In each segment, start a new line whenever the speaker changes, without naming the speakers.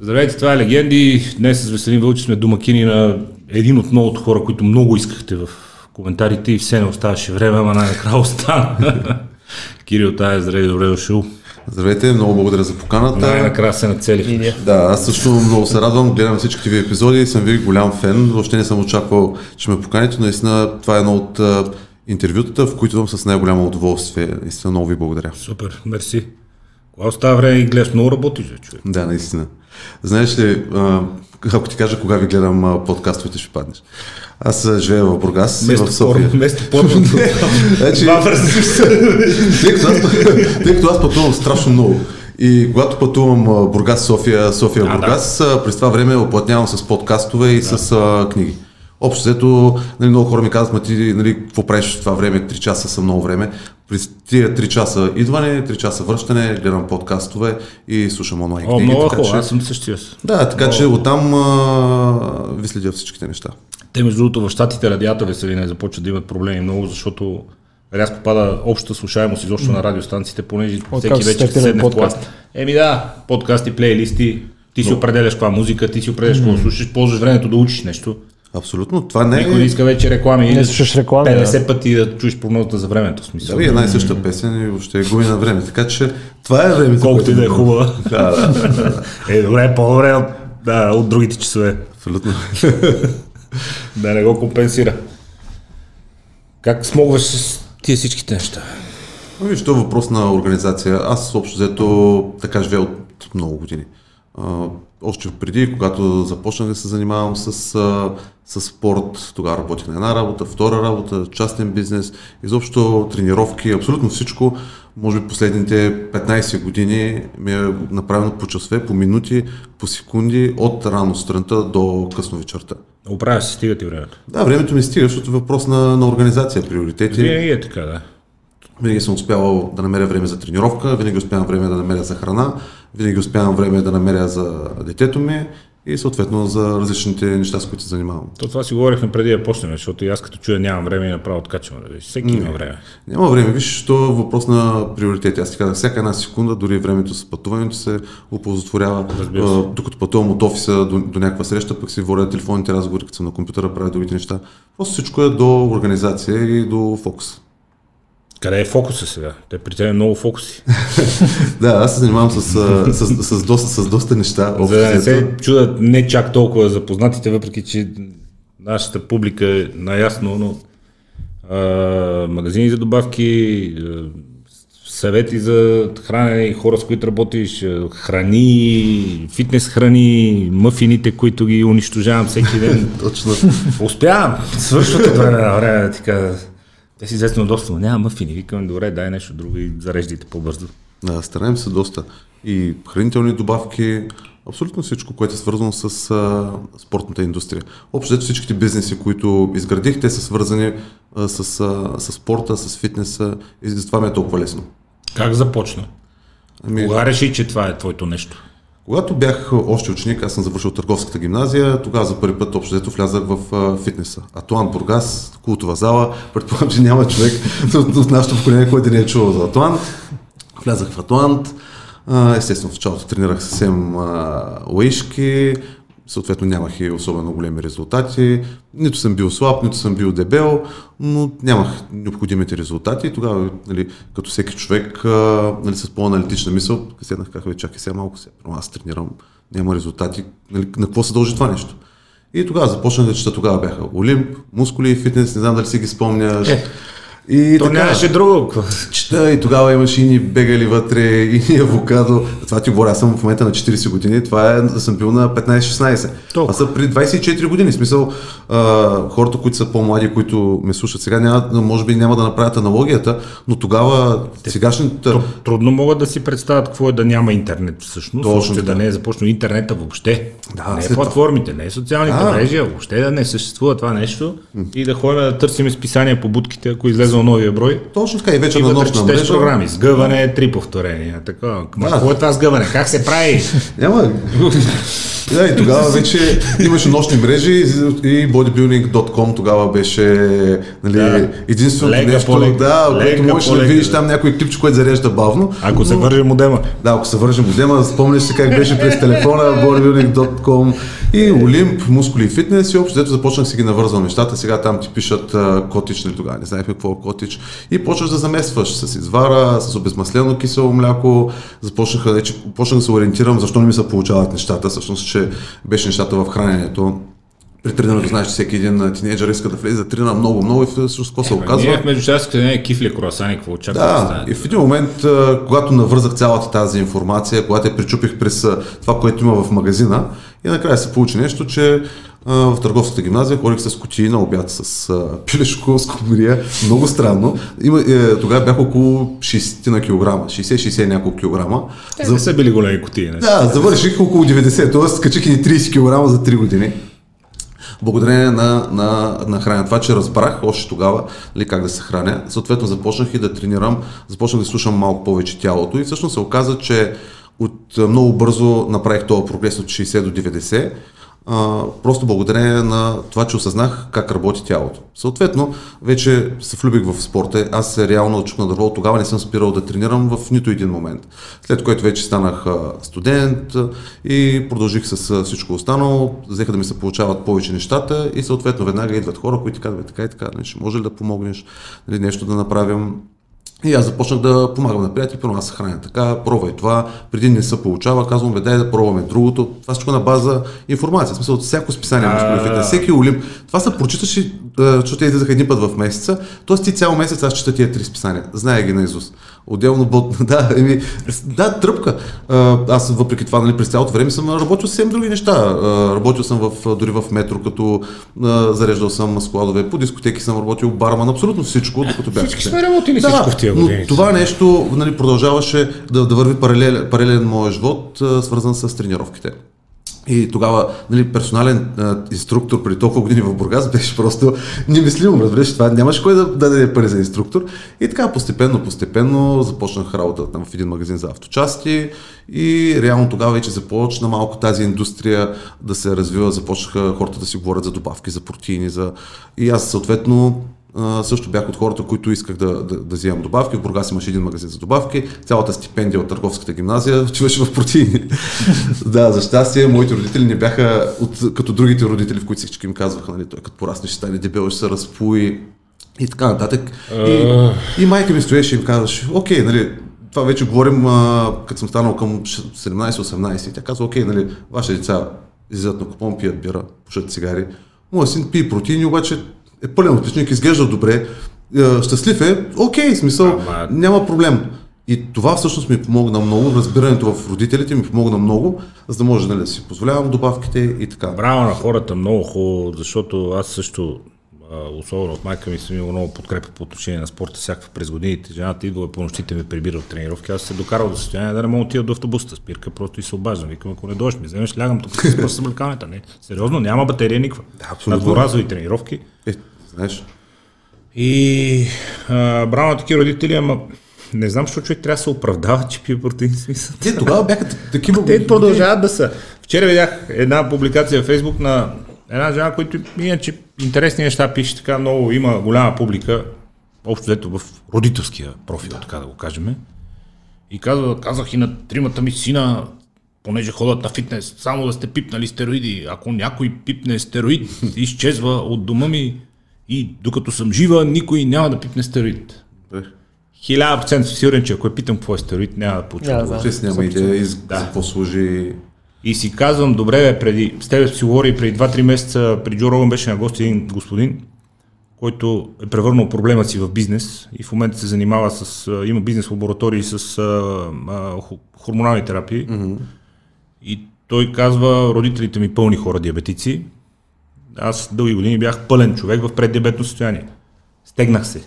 Здравейте, това е Легенди. Днес с Веселин Вълчи сме домакини на един от многото хора, които много искахте в коментарите и все не оставаше време, ама най-накрая остана. Кирил Тая, здравей, добре дошъл.
Здравейте, много благодаря за поканата.
Най-накрая се нацелих.
Да, аз също много се радвам, гледам всичките ви епизоди и съм ви голям фен. Въобще не съм очаквал, че ме поканите. Наистина това е едно от интервютата, в които съм с най-голямо удоволствие. Наистина много ви благодаря.
Супер, мерси. Кога остава време и гледаш, много работиш, човек.
Да, наистина. Знаеш ли, а, ако ти кажа кога ви гледам а, подкастовете, ще паднеш. Аз живея в Бургас в София.
порно, вместо порно.
Значи, тъй, като аз, тъй като аз пътувам страшно много. И когато пътувам а, Бургас, София, София,
А,
Бургас, а, през това време оплътнявам с подкастове и с а, книги. Общо взето, нали, много хора ми казват, ма ти нали, какво правиш в това време, 3 часа са много време. През тия 3 часа идване, 3 часа връщане, гледам подкастове и слушам онлайн
О,
книги.
много
така,
хубаво,
че-
аз съм същия.
Да, така че оттам а, ви следя всичките неща.
Те, между другото, в щатите радиатори се не започват да имат проблеми много, защото рязко пада общата слушаемост изобщо на радиостанциите, понеже
От
всеки
се
вече
стартира
седне в
подкаст.
подкаст. Еми да, подкасти, плейлисти, ти си определяш каква музика, ти си определяш какво слушаш, ползваш времето да учиш нещо.
Абсолютно. Това не
Никой не
е...
иска вече реклами.
Не слушаш реклами,
50 пъти да чуеш прогнозата за времето. в Смисъл.
Да, и една и съща песен и въобще губи на време. Така че това е времето.
Колкото и да е хубава.
Да, да, да, да.
Е, добре, по-добре от, да, от другите часове.
Абсолютно.
Да не го компенсира. Как смогваш с тия всичките неща?
Ами, Виж, това е въпрос на организация. Аз общо взето така живея от много години. Още преди, когато започнах да се занимавам с, а, с спорт, тогава работих на една работа, втора работа, частен бизнес, изобщо тренировки, абсолютно всичко. Може би последните 15 години ми е направено по часове, по минути, по секунди, от рано сутринта до късно вечерта.
Оправя се, стига ти времето.
Да, времето ми стига, защото е въпрос на, на организация, приоритети.
Винаги е така, да.
Винаги съм успявал да намеря време за тренировка, винаги успявам време да намеря за храна, винаги успявам време да намеря за детето ми и съответно за различните неща, с които се занимавам.
То това си говорихме преди да почнем, защото и аз като чуя нямам време и направо откачвам. Нали? Всеки има време.
Няма време, виж, то е въпрос на приоритети. Аз ти казах, всяка една секунда, дори времето с пътуването се оползотворява.
Разбира се.
А, Докато пътувам от офиса до, до някаква среща, пък си водя телефонните разговори, като съм на компютъра, правя другите неща. Просто всичко е до организация и до фокус.
Къде е фокуса сега? Те при теб е много фокуси.
Да, аз се занимавам с, с, с, с, доста, с доста неща.
За да не се чудат не чак толкова запознатите, въпреки че нашата публика е наясно, но а, магазини за добавки, съвети за хранене и хора, с които работиш, храни, фитнес храни, мъфините, които ги унищожавам всеки ден.
Точно.
Успявам! Свършват от време на време, кажа. Те си известно доста, но няма мъфини. Викам, добре, дай нещо друго и зареждайте по-бързо.
Да, стараем се доста. И хранителни добавки, абсолютно всичко, което е свързано с а, спортната индустрия. Общо всичките бизнеси, които изградих, те са свързани а, с, а, с спорта, с фитнеса и затова ми е толкова лесно.
Как започна?
Ами,
Кога реши, че това е твоето нещо?
Когато бях още ученик, аз съм завършил търговската гимназия, тогава за първи път общо взето влязах в фитнеса. Атлан Бургас, култова зала, предполагам, че няма човек от, от нашото поколение, който не е чувал за Атлант. Влязах в Атлант, а, естествено в началото тренирах съвсем лаишки, съответно нямах и особено големи резултати. Нито съм бил слаб, нито съм бил дебел, но нямах необходимите резултати. И тогава, нали, като всеки човек, нали, с по-аналитична мисъл, седнах, «Бе, чакай сега малко, първо аз тренирам, няма резултати, нали, на какво се дължи това нещо? И тогава започнах да чета, тогава бяха Олимп, мускули и фитнес, не знам дали си ги спомняш.
Е,
и
То
така,
нямаше друго.
чета и тогава имаше и ни бегали вътре, и ни авокадо. Това ти говоря, аз съм в момента на 40 години, това е, съм бил на 15-16. Това са при 24 години. В смисъл, а, хората, които са по-млади, които ме слушат сега, няма, може би няма да направят аналогията, но тогава сегашната...
Тр- Трудно могат да си представят какво е да няма интернет всъщност.
Точно
да не е започнал интернета въобще.
Да,
не е платформите, не е социалните
Да.
мрежи, а въобще да не съществува това нещо и да ходим да търсим списания по будките, ако излезе новия брой.
Точно така и вече
И
на нощна мрежа.
програми. Сгъване, три повторения. Така.
Да.
какво е това сгъване? Как се прави?
Няма. Да, и тогава вече имаше нощни мрежи и bodybuilding.com тогава беше нали,
Да.
единственото
Лека
нещо,
по лека.
да,
Лека
което можеш да видиш
да.
там някой клипче, което зарежда бавно.
Ако се
Но-
върже модема.
Да, ако се вържем модема, спомняш се как беше през телефона, bodybuilding.com и Олимп, мускули и фитнес и общо, дето започнах си ги навързвам нещата. Сега там ти пишат а, котич, нали тогава, не знаехме какво е котич. И почваш да заместваш с извара, с обезмаслено кисело мляко. Започнаха, вече, почнах да се ориентирам, защо не ми се получават нещата. Всъщност, че беше нещата в храненето. При тренирането знаеш, че всеки един тинейджър иска да влезе да тренира много, много и всъщност какво се оказва.
Ние в междучасъците не е кифли, круасани, какво очакваме да
Да,
стане.
и в един момент, когато навързах цялата тази информация, когато я причупих през това, което има в магазина, и накрая се получи нещо, че в търговската гимназия ходих с кутии на обяд с а, пилешко, с комрия. Много странно. Има, е, тогава бях около 60 на килограма, 60-60 няколко килограма.
Те не са били големи кутии. Не?
Да, завърших около 90, т.е. качих и 30 кг за 3 години. Благодарение на, на, на храня. Това, че разбрах още тогава ли, как да се храня, съответно започнах и да тренирам, започнах да слушам малко повече тялото и всъщност се оказа, че от много бързо направих този прогрес от 60 до 90, а, просто благодарение на това, че осъзнах как работи тялото. Съответно, вече се влюбих в спорта. Аз реално отчук на дърво. Тогава не съм спирал да тренирам в нито един момент. След което вече станах студент и продължих с всичко останало. Взеха да ми се получават повече нещата и съответно веднага идват хора, които казват «Бе, така и така, нали, ще може ли да помогнеш, нали, нещо да направим. И аз започнах да помагам на приятели, първо аз се храня така, пробвай това, преди не се получава, казвам, бе, дай да пробваме другото. Това всичко на база информация, в смисъл от всяко списание,
А,
мускули фитнес, всеки олимп. Това се прочиташ, защото те излизаха един път в месеца, т.е. ти цял месец аз чета тия три списания, знае ги наизуст. Отделно бот, да, еми, да, тръпка. Аз въпреки това, нали, през цялото време съм работил съвсем други неща. Работил съм в, дори в метро, като зареждал съм складове, по дискотеки съм работил барман, абсолютно всичко, докато бях.
Всички сме работили всичко в тия
но
години.
това нещо нали, продължаваше да, да върви паралелен, паралелен моят живот, свързан с тренировките. И тогава нали, персонален а, инструктор преди толкова години в Бургас беше просто немислимо, разбираш, това нямаше кой да, да даде пари за инструктор. И така постепенно, постепенно започнах работа там в един магазин за авточасти и реално тогава вече започна малко тази индустрия да се развива, започнаха хората да си говорят за добавки, за протеини, за... и аз съответно а, също бях от хората, които исках да, да, да вземам добавки. В Бургас имаше един магазин за добавки. Цялата стипендия от търговската гимназия отиваше в протеини. да, за щастие, моите родители не бяха от, като другите родители, в които всички им казваха, нали, той като порасне ще стане дебел, ще се разпуи и така нататък. И, и майка ми стоеше и им казваше, окей, нали, това вече говорим, а, като съм станал към 17-18 и тя казва, окей, нали, вашите деца излизат на купон, пият бира, пушат цигари. Моят син пие протеини, обаче е пълен отличник, изглежда добре, е, щастлив е, окей, смисъл,
Ама-
няма проблем. И това всъщност ми помогна много, разбирането в родителите ми помогна много, за да може нали, да си позволявам добавките и така.
Браво на хората, много хубаво, защото аз също, особено от майка ми, съм имал много подкрепа по отношение на спорта, всякаква през годините. Жената идва по нощите ме прибира от тренировки. Аз се докарал до състояние да не мога да отида до автобуста, спирка, просто и се обаждам. Викам, ако не дойдеш, ми вземеш, лягам тук с пръст съблекаването. Не, сериозно, няма батерия никаква.
Да, абсолютно.
На дворазови тренировки.
Знаеш,
И а, браво на такива родители, ама не знам, защо човек трябва да се оправдава, че пие протеин смисъл.
те тогава бяха так- такива...
Те продължават да са. Вчера видях една публикация в Фейсбук на една жена, която иначе интересни неща пише, така много има голяма публика, общо взето в родителския профил, така да го кажем. И казва, казах и на тримата ми сина, понеже ходят на фитнес, само да сте пипнали стероиди. Ако някой пипне стероид, изчезва от дома ми и докато съм жива, никой няма да пипне стероид.
Е,
Хиляда процента съм сигурен, че ако я питам какво е стероид, няма да получа
Няма да.
Чест няма идея и за
Да.
какво служи...
И си казвам, добре, бе, преди, с тебе си говори, преди 2-3 месеца при Джо Роган беше на гости един господин, който е превърнал проблема си в бизнес и в момента се занимава с, има бизнес лаборатории с а, а, хо- хормонални терапии. Mm-hmm. И той казва, родителите ми пълни хора диабетици. Аз дълги години бях пълен човек в преддиабетно състояние. Стегнах се.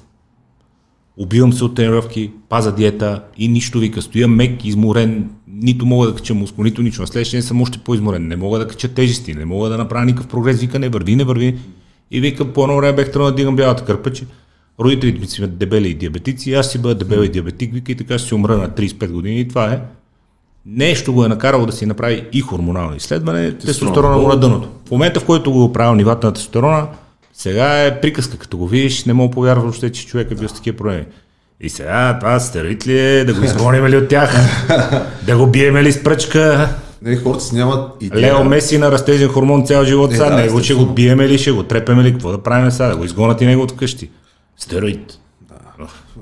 Убивам се от тренировки, паза диета и нищо вика. Стоя мек, изморен, нито мога да кача мускул, нито нищо. На следващия съм още по-изморен. Не мога да кача тежести, не мога да направя никакъв прогрес. Вика, не върви, не върви. И вика, по едно време бех тръгнал да дигам бялата кърпа, че родителите ми имат дебели и диабетици, аз си бъда дебел и диабетик, вика и така ще си умра на 35 години и това е. Нещо го е накарало да си направи и хормонално изследване, тестостерона му на дъното. В момента, в който го правил нивата на тестостерона, сега е приказка, като го видиш, не мога повярва въобще, че човек е бил с такива проблеми. И сега това стероид ли е, да го изгоним ли от тях, да го биеме ли с пръчка,
Не, хората си нямат идея.
Лео Меси на растежен хормон цял живот
Е,
сега,
да,
него ще го биеме ли, ще го трепеме ли, какво да правим сега, да го изгонат и него от къщи. Стероид.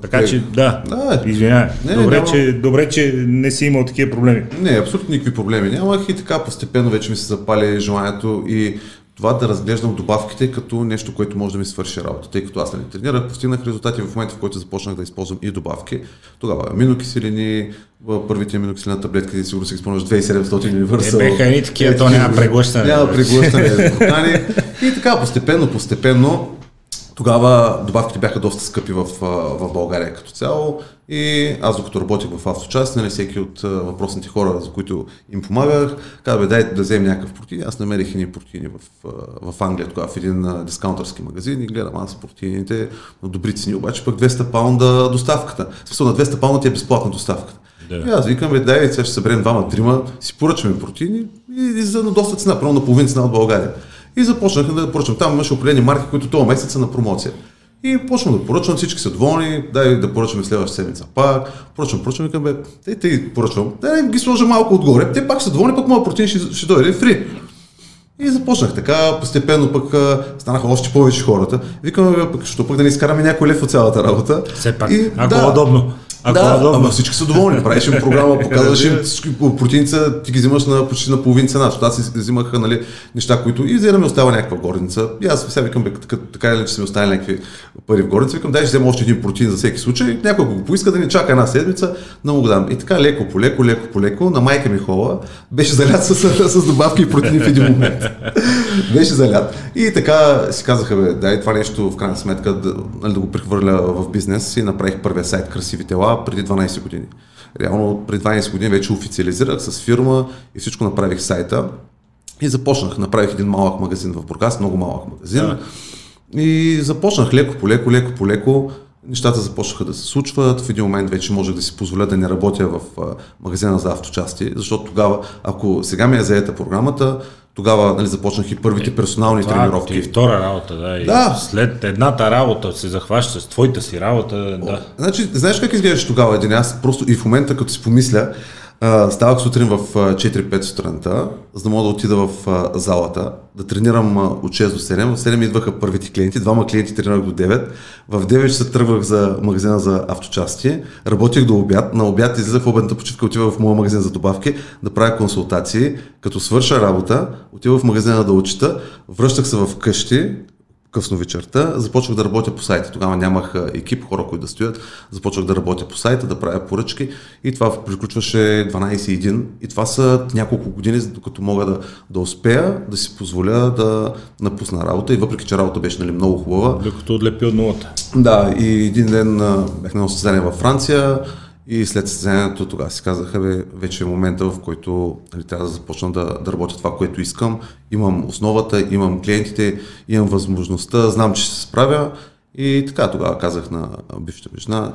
Така че, да,
Да,
извинявай.
Не,
Добре,
няма-
че, добре, че не си имал такива проблеми.
Не, абсолютно никакви проблеми нямах и така постепенно вече ми се запали желанието и това да разглеждам добавките като нещо, което може да ми свърши работа. Тъй като аз не тренирах, постигнах резултати в момента, в който започнах да използвам и добавки. Тогава аминокиселини, първите аминокиселина таблетки, сигурно си ги спомняш, 2700 Universal.
Е, беха едни такива, то няма преглъщане.
Няма преглъщане. И така, постепенно, постепенно, тогава добавките бяха доста скъпи в, в България като цяло и аз докато работих в авточаст, нали, всеки от въпросните хора, за които им помагах, каза, бе, дайте да вземем някакъв протеин. Аз намерих едни протеини в, в Англия, тогава в един дискаунтърски магазин и гледам аз протеините на добри цени, обаче пък 200 паунда доставката. В смисъл на 200 паунда ти е безплатна доставката.
Да.
И аз викам, бе, дай, сега ще съберем двама-трима, си поръчаме протеини и, и за доста цена, примерно на половин цена от България. И започнах да поръчвам. Там имаше определени марки, които този месец са на промоция. И почвам да поръчвам, всички са доволни, дай да поръчваме следващата седмица пак. Поръчвам, поръчвам, викам, бе, те, те поръчвам, да ги сложа малко отгоре, те пак са доволни, пък моят протеин ще, ще дойде фри. И започнах така, постепенно пък а, станаха още повече хората. Викам, бе, пък, що пък да не изкараме някой лев от цялата работа.
Все пак, ако е удобно. Ако
да,
е
ама всички са доволни. Правиш им програма, показваш им всички протеиница, ти ги взимаш на почти на половин цена, защото аз си взимах нали, неща, които и да ми остава някаква горница. И аз сега викам, бе, така, така или че са ми останали някакви пари в горница, викам, дай ще взема още един протеин за всеки случай. Някой го поиска да ни чака една седмица, да му го дам. И така леко по леко, леко по леко, на майка ми хола, беше залят с, с, с добавки и протеини в един момент. беше залят. И така си казаха, бе, дай това нещо в крайна сметка да, нали, да го прехвърля в бизнес и направих първия сайт Красиви тела преди 12 години. Реално преди 12 години вече официализирах с фирма и всичко направих сайта. И започнах, направих един малък магазин в Бургас, много малък магазин.
Да.
И започнах леко по леко, леко по леко. Нещата започнаха да се случват. В един момент вече можех да си позволя да не работя в магазина за авточасти, защото тогава, ако сега ми е заета програмата, тогава нали, започнах и първите персонални
Това
тренировки.
ти е втора работа, да. И
Да.
След едната работа се захващаш с твоята си работа, да.
Значи, знаеш как изглеждаш тогава един? Аз просто и в момента, като си помисля, ставах сутрин в а, 4-5 сутринта, за да мога да отида в залата, да тренирам от 6 до 7. В 7 идваха първите клиенти, двама клиенти тренирах до 9. В 9 се тръгвах за магазина за авточасти, работех до обяд. На обяд излизах в обедната почивка, отивах в моя магазин за добавки, да правя консултации. Като свърша работа, отивах в магазина да учета, връщах се в къщи, късно вечерта, започвах да работя по сайта. Тогава нямах екип, хора, които да стоят. Започвах да работя по сайта, да правя поръчки и това приключваше 12.1. И това са няколко години, докато мога да, да успея да си позволя да напусна работа. И въпреки, че работа беше нали, много хубава,
Докато отлепи от нулата.
да, и един ден бях на състезание във Франция и след състезанието тогава си казаха, бе, вече е момента, в който нали, трябва да започна да, да работя това, което искам. Имам основата, имам клиентите, имам възможността, знам, че се справя. И така, тогава казах на бившата ми жена,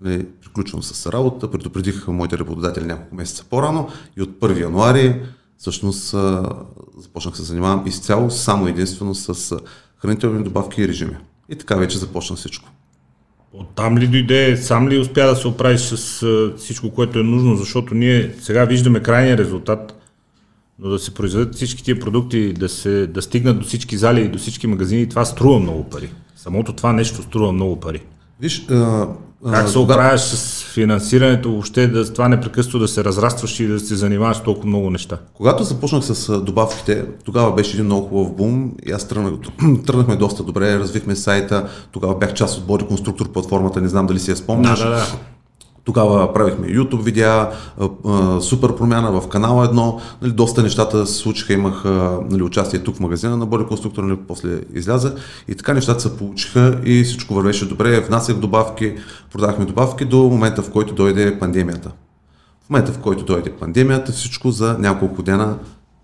нали, приключвам с работа, предупредих моите работодатели няколко месеца по-рано и от 1 януари всъщност започнах се занимавам изцяло само единствено с хранителни добавки и режими. И така вече започна всичко.
Оттам ли дойде, сам ли успя да се оправиш с всичко, което е нужно, защото ние сега виждаме крайния резултат, но да се произведат всички тия продукти, да, се, да стигнат до всички зали и до всички магазини, това струва много пари. Самото това нещо струва много пари.
Виж,
Как се оправяш с финансирането, въобще да, това непрекъснато да се разрастваш и да се занимаваш с толкова много неща?
Когато започнах с добавките, тогава беше един много хубав бум и аз тръгнах, тръгнахме доста добре, развихме сайта, тогава бях част от Body Constructor платформата, не знам дали си я спомняш.
Да, да, да.
Тогава правихме YouTube видеа, супер промяна в канала едно, нали, доста нещата се случиха, имах нали, участие тук в магазина на Constructor, нали, после изляза и така нещата се получиха и всичко вървеше добре, внасях добавки, продахме добавки до момента в който дойде пандемията. В момента в който дойде пандемията, всичко за няколко дена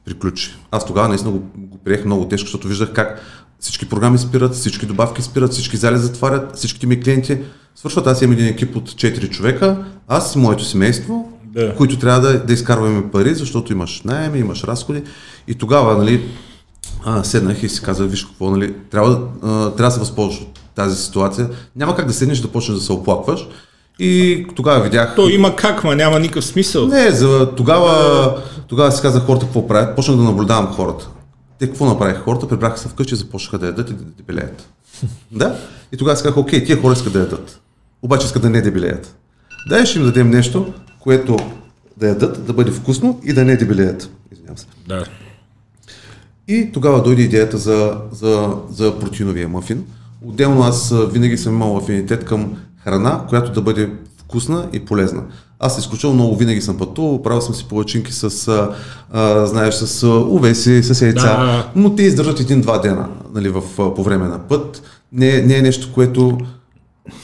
приключи. Аз тогава наистина го, го приех много тежко, защото виждах как всички програми спират, всички добавки спират, всички зали затварят, всичките ми клиенти свършват. Аз имам един екип от 4 човека, аз и моето семейство
Да.
които трябва да, да изкарваме пари, защото имаш найем, имаш разходи. И тогава, нали, а, седнах и си казах, виж какво, нали, трябва, а, трябва да се възползваш от тази ситуация. Няма как да седнеш да почнеш да се оплакваш. И тогава видях...
То има как, ма няма никакъв смисъл.
Не, за, тогава, тогава си казах хората какво правят. Почнах да наблюдавам хората. Те какво направиха хората? Прибраха се вкъщи, започнаха да ядат и да дебелеят. да? И тогава си казах, окей, тия хора искат да ядат. Обаче искат да не дебелеят. Дай ще им дадем нещо, което да ядат, да бъде вкусно и да не дебелеят. Извинявам се.
Да.
И тогава дойде идеята за, за, за протеиновия мафин. Отделно аз винаги съм имал афинитет към храна, която да бъде вкусна и полезна. Аз изключително много винаги съм пътувал, правил съм си палачинки с, а, знаеш, с увеси, с яйца,
Да.
но те издържат един-два дена нали, в, по време на път. Не, не е нещо, което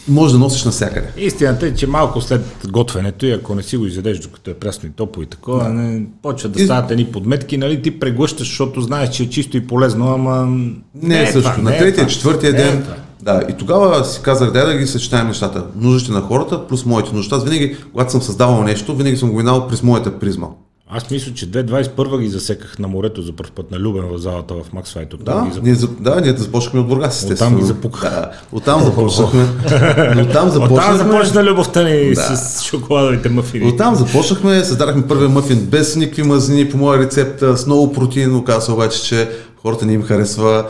може да носиш навсякъде.
Истината е, че малко след готвенето и ако не си го изядеш докато е прясно и топло и такова, не, почва да
И-
стават едни подметки, нали, ти преглъщаш, защото знаеш, че е чисто и полезно, ама...
Не, е също.
това,
на
не е
третия,
това.
четвъртия
Не е
ден.
това.
Да, и тогава си казах, дай да ги съчетаем нещата. Нуждите на хората плюс моите нужди. Аз винаги, когато съм създавал нещо, винаги съм го минал през моята призма.
Аз мисля, че 2021 ги засеках на морето за първ път на Любен в залата в Макс Файт. Оттам
Да,
ги започнах.
ние, за- да, ние започнахме от Бургас, естествено.
ги запуках.
Да, оттам започнахме. Оттам
Оттам
започнахме.
започна любовта ни
Да.
с шоколадовите мафини.
Оттам започнахме, създадахме първия мъфин без никакви мазнини по моя рецепт, с много протеин. Оказа обаче, че хората не им харесва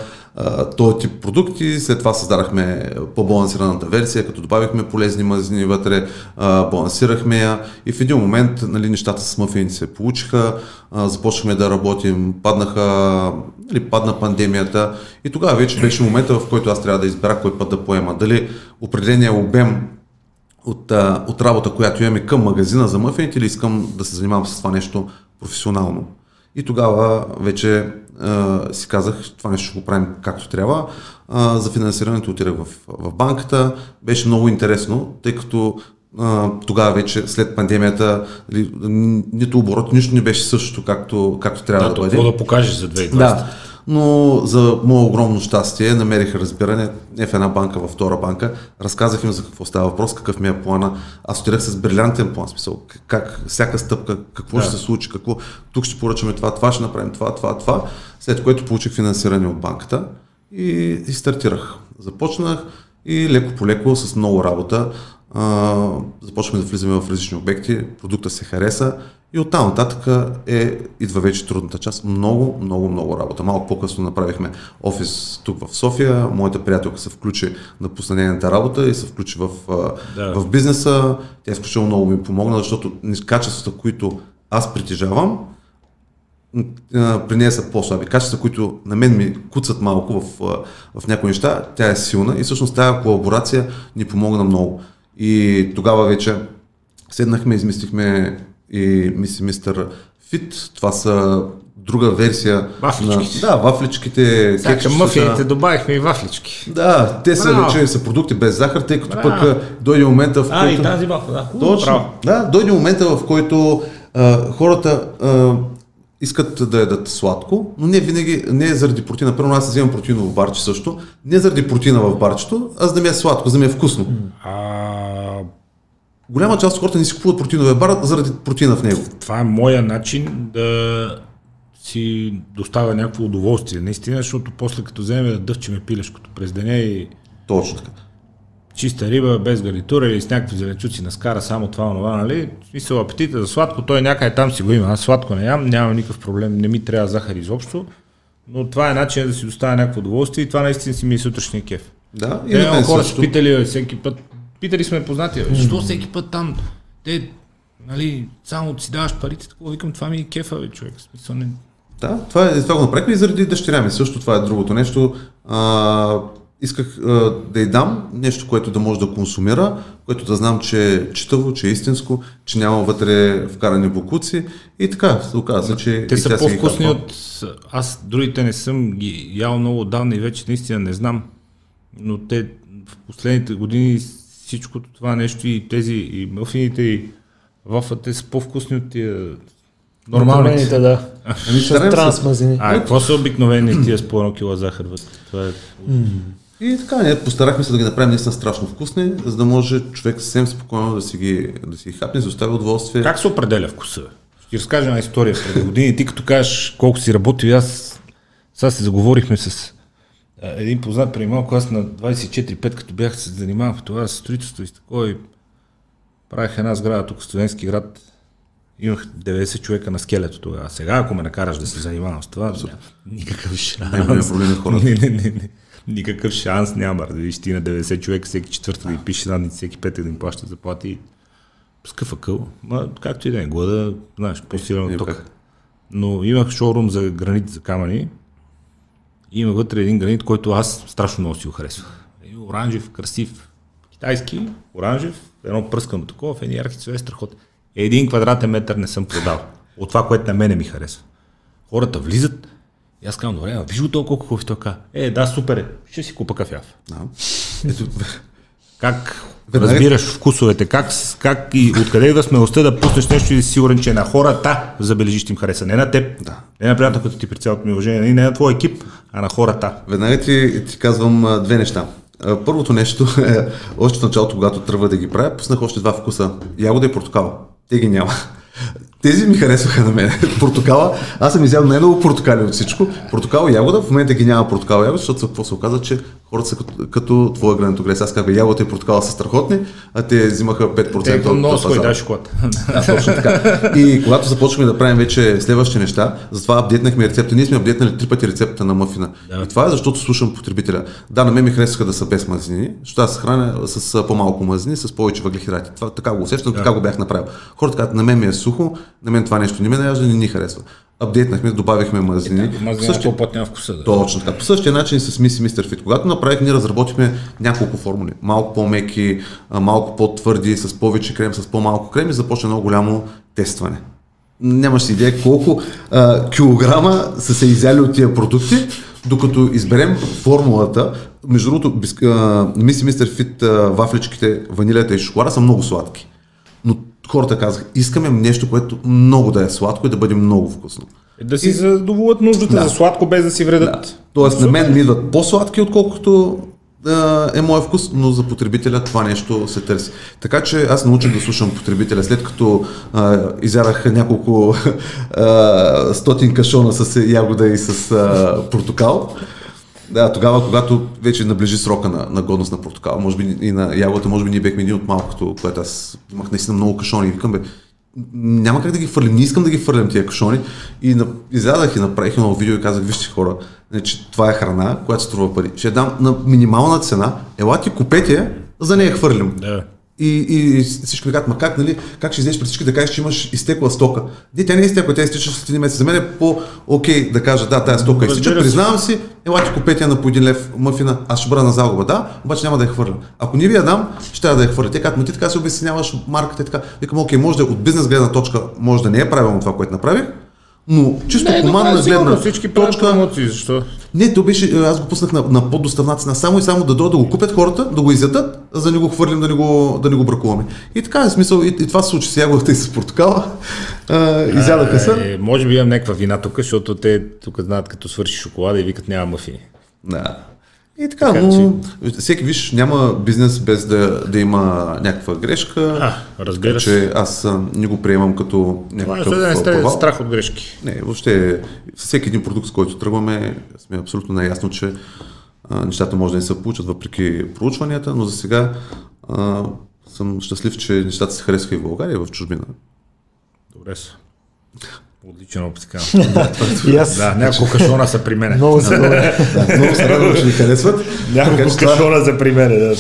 този тип продукти. След това създадахме по-балансираната версия, като добавихме полезни мазнини вътре, балансирахме я и в един момент нали, нещата с мъфините се получиха, започнахме да работим, паднаха, нали, падна пандемията и тогава вече беше момента, в който аз трябва да избера кой път да поема. Дали определения обем от, от работа, която имаме към магазина за мъфините или искам да се занимавам с това нещо професионално. И тогава вече а, си казах, това нещо ще го правим както трябва. А, за финансирането отидах в, в банката. Беше много интересно, тъй като а, тогава вече след пандемията нали, нито оборот, нищо не беше същото както, както трябва
Да,
да, бъде.
какво да покажеш за 2020?
Да, но за мое огромно щастие намерих разбиране не в една банка, във втора банка. Разказах им за какво става въпрос, какъв ми е плана. Аз отидах с брилянтен план, смисъл, как, всяка стъпка, какво
Да.
ще се случи, какво, тук ще поръчаме това, това ще направим, това, това, това. След което получих финансиране от банката и, и стартирах. Започнах и леко по леко, с много работа, а, започваме да влизаме в различни обекти, продукта се хареса и оттам нататък е, идва вече трудната част. Много, много, много работа. Малко по-късно направихме офис тук в София. Моята приятелка се включи на пусна нейната работа и се включи в,
Да.
в бизнеса. Тя изключително много ми помогна, защото качествата, които аз притежавам, при нея са по-слаби. Качества, които на мен ми куцат малко в, в някои неща, тя е силна и всъщност тази колаборация ни помогна много. И тогава вече седнахме, измислихме и миси мистер Фит. Това са друга версия.
Вафличките.
На, да, вафличките.
Сега към добавихме и вафлички.
Да, те са
Браво.
вече са продукти без захар, тъй като
Браво.
пък дойде момента, в
А, и
който...
тази вафла, да.
Точно.
Браво.
Да, дойде момента, в който а, хората а, искат да ядат сладко, но не винаги, не заради протеина. Първо аз вземам протеиново барче също, не заради протеина в барчето, а за да ми е сладко, за да ми е вкусно.
А,
Голяма част от хората не си купуват протеиновия бар заради протеина в него.
това е моя начин да си доставя някакво удоволствие. Наистина, защото после като вземем да дъвчеме пилешкото през деня и
Точно така.
чиста риба, без гарнитура или с някакви зеленчуци на скара, само това, това, нали? Смисъл, апетита за сладко, той някъде там си го има. Аз сладко не ям, нямам никакъв проблем, не ми трябва захар изобщо. Но това е начин да си доставя някакво удоволствие и това наистина си ми е сутрешния кеф.
Да, и
Те хора са питали бе, всеки път. Питали сме познати, бе, защо всеки път там, те, нали, само си даваш парите, такова, викам, това ми е кефа, бе, човек. Смисъл, не,
Да, това, е, това го направихме и заради дъщеря ми. Също това е другото нещо. А, исках а, да й дам нещо, което да може да консумира, което да знам, че е читаво, че е истинско, че няма вътре вкарани букуци и така се оказа, че
Те са по-вкусни от... Аз другите не съм ги ял много отдавна и вече наистина не знам. Но те в последните години всичкото това нещо и тези и мъфините и вафата са по-вкусни от тия нормалните.
Да.
Ами,
С трансмазини.
А какво са обикновени тия с по едно кила захар вътре? Това е...
И така, ние постарахме се да ги направим наистина страшно вкусни, за да може човек съвсем спокойно да си ги, да си ги хапне, да остави удоволствие.
Как се определя вкуса? Ще ти разкажа една история преди години. Ти като кажеш колко си работил, аз сега се заговорихме с един познат преди малко, аз на 24-5, като бях се занимавал в това строителство и с такова и правих една сграда тук в студентски град. Имах 90 човека на скелето тогава. Сега, ако ме накараш да се занимавам с това, няма никакъв шанс.
Няма проблеми хората.
Не, не, не, не. Никакъв шанс няма. Да видиш ти на 90 човека всеки четвърта да пише задници, всеки петък да им плащат заплати. С къв акъл. Ма, както и да е, глада, знаеш, по-силен
Е,
от ток.
как?
Но имах шоурум за гранит за камъни. И има вътре един гранит, който аз страшно много си го харесвах. Един оранжев, красив, китайски, оранжев, едно пръскано такова, в едни ярки цвете, страхот. Един квадратен метър не съм продал. От това, което на мене ми харесва. Хората влизат, и аз казвам, добре, виж го толкова хубав той казва. Е, да, супер е, ще си купа кафяв.
Ето,
Как
Веднага-
разбираш вкусовете, как, как и откъде идва смелостта да пуснеш нещо и да си сигурен, че на хората забележиш, им хареса. Не на теб,
Да.
не на приятелката ти при цялото ми уважение, не на твой екип, а на хората.
Веднага ти, ти казвам две неща. Първото нещо е, още в началото, когато тръгва да ги правя, пуснах още два вкуса. Ягода и портокал. Те ги няма. Тези ми харесваха на мен. Портокала, аз съм изял най-много портокали от всичко. Портокал и ягода, в момента ги няма портокал и ягода, защото какво се оказа, че хората са като, като твоя гранатоглец. Аз казах, ягода и портокала са страхотни, а те взимаха 5%
Те
от
много
пазара.
да шоколад.
Да, точно така. И когато започваме да правим вече следващи неща, затова апдейтнахме рецепта. Ние сме апдейтнали три пъти рецепта на мъфина.
Да.
И това е защото слушам потребителя. Да, на мен ми харесваха да са без мазнини, защото аз храня с по-малко мазнини, с повече въглехидрати. Това така го усещам, така го бях направил. Хората казват, на мен ми е сухо, на мен това нещо не ме наяжда, не ни харесва. Апдейтнахме, добавихме мазнини. По
Мазнина
същия-
по-път няма вкуса. Да.
точно така. По същия начин с Миси Мистер Фит. Когато направих, ние разработихме няколко формули. Малко по-меки, малко по-твърди, с повече крем, с по-малко крем и започна много голямо тестване. Нямаш идея колко а, килограма са се изяли от тия продукти, докато изберем формулата. Между другото, Миси Мистер Фит вафличките, ванилията и шоколада са много сладки. Но хората казаха, искаме нещо, което много да е сладко и да бъде много вкусно.
Да си задоволят нуждата
Да.
за сладко, без да си вредят.
Тоест на мен ми идват по-сладки, отколкото е моят вкус, но за потребителя това нещо се търси. Така че аз научих да слушам потребителя. След като а, изярах няколко а, стотин кашона с ягода и с а, портокал, да, тогава, когато вече наближи срока на, на годност на портокал, може би и на ягодата, може би ние бехме един от малкото, което аз имах наистина много кашони и викам, бе, няма как да ги фърлим, не искам да ги фърлям тия кашони. И на, изядах и направих едно видео и казах, вижте хора, значи, това е храна, която струва пари. Ще я дам на минимална цена, елате купете я, за нея хвърлим.
Да.
И, и, и всички казват, ма как, нали, как ще излезеш пред всички да кажеш, че имаш изтекла стока? Не, тя не е изтекла, тя изтича след един месец. За мен е по-окей да кажа, да, тази стока изтича,
Разбира се.
признавам си, елате купете я на по един лев мъфина, аз ще бъда на загуба, да, обаче няма да я хвърля. Ако не ви я дам, ще трябва да я хвърля. Те казват, ма ти така се обясняваш марката и така. Викам, окей, може да е от бизнес гледна точка, може да не е правилно това, което направих, но чисто
Не,
командна
да, сигурно,
гледна
всички
точка,
промоции, защо?
не, то беше, аз го пуснах на, на по-доставна цена, само и само да дойдат да го купят хората, да го изядат, за да не го хвърлим, да не го, да не го бракуваме. И така е смисъл, и, и това се случи с ягодата и с портокала. А, изядаха се.
Е, може би имам някаква вина тук, защото те тук знаят като свърши шоколада и викат няма мафини.
Да. И така,
Така
но всеки виж, няма бизнес без да, да има някаква грешка.
А, разбира се.
че аз не го приемам като
Това е
някакъв
да не
а,
сте страх от грешки.
Не, въобще всеки един продукт, с който тръгваме, сме абсолютно наясно, че а, нещата може да не се получат въпреки проучванията, но за сега а, съм щастлив, че нещата се харесаха и в България, и в чужбина.
Добре са. Отличен опит, казвам.
И аз
Да, няколко кашона са при мене.
много се.
Да, много се радвам, че ви харесват. Така
Няколко кашона са при мене. Да, е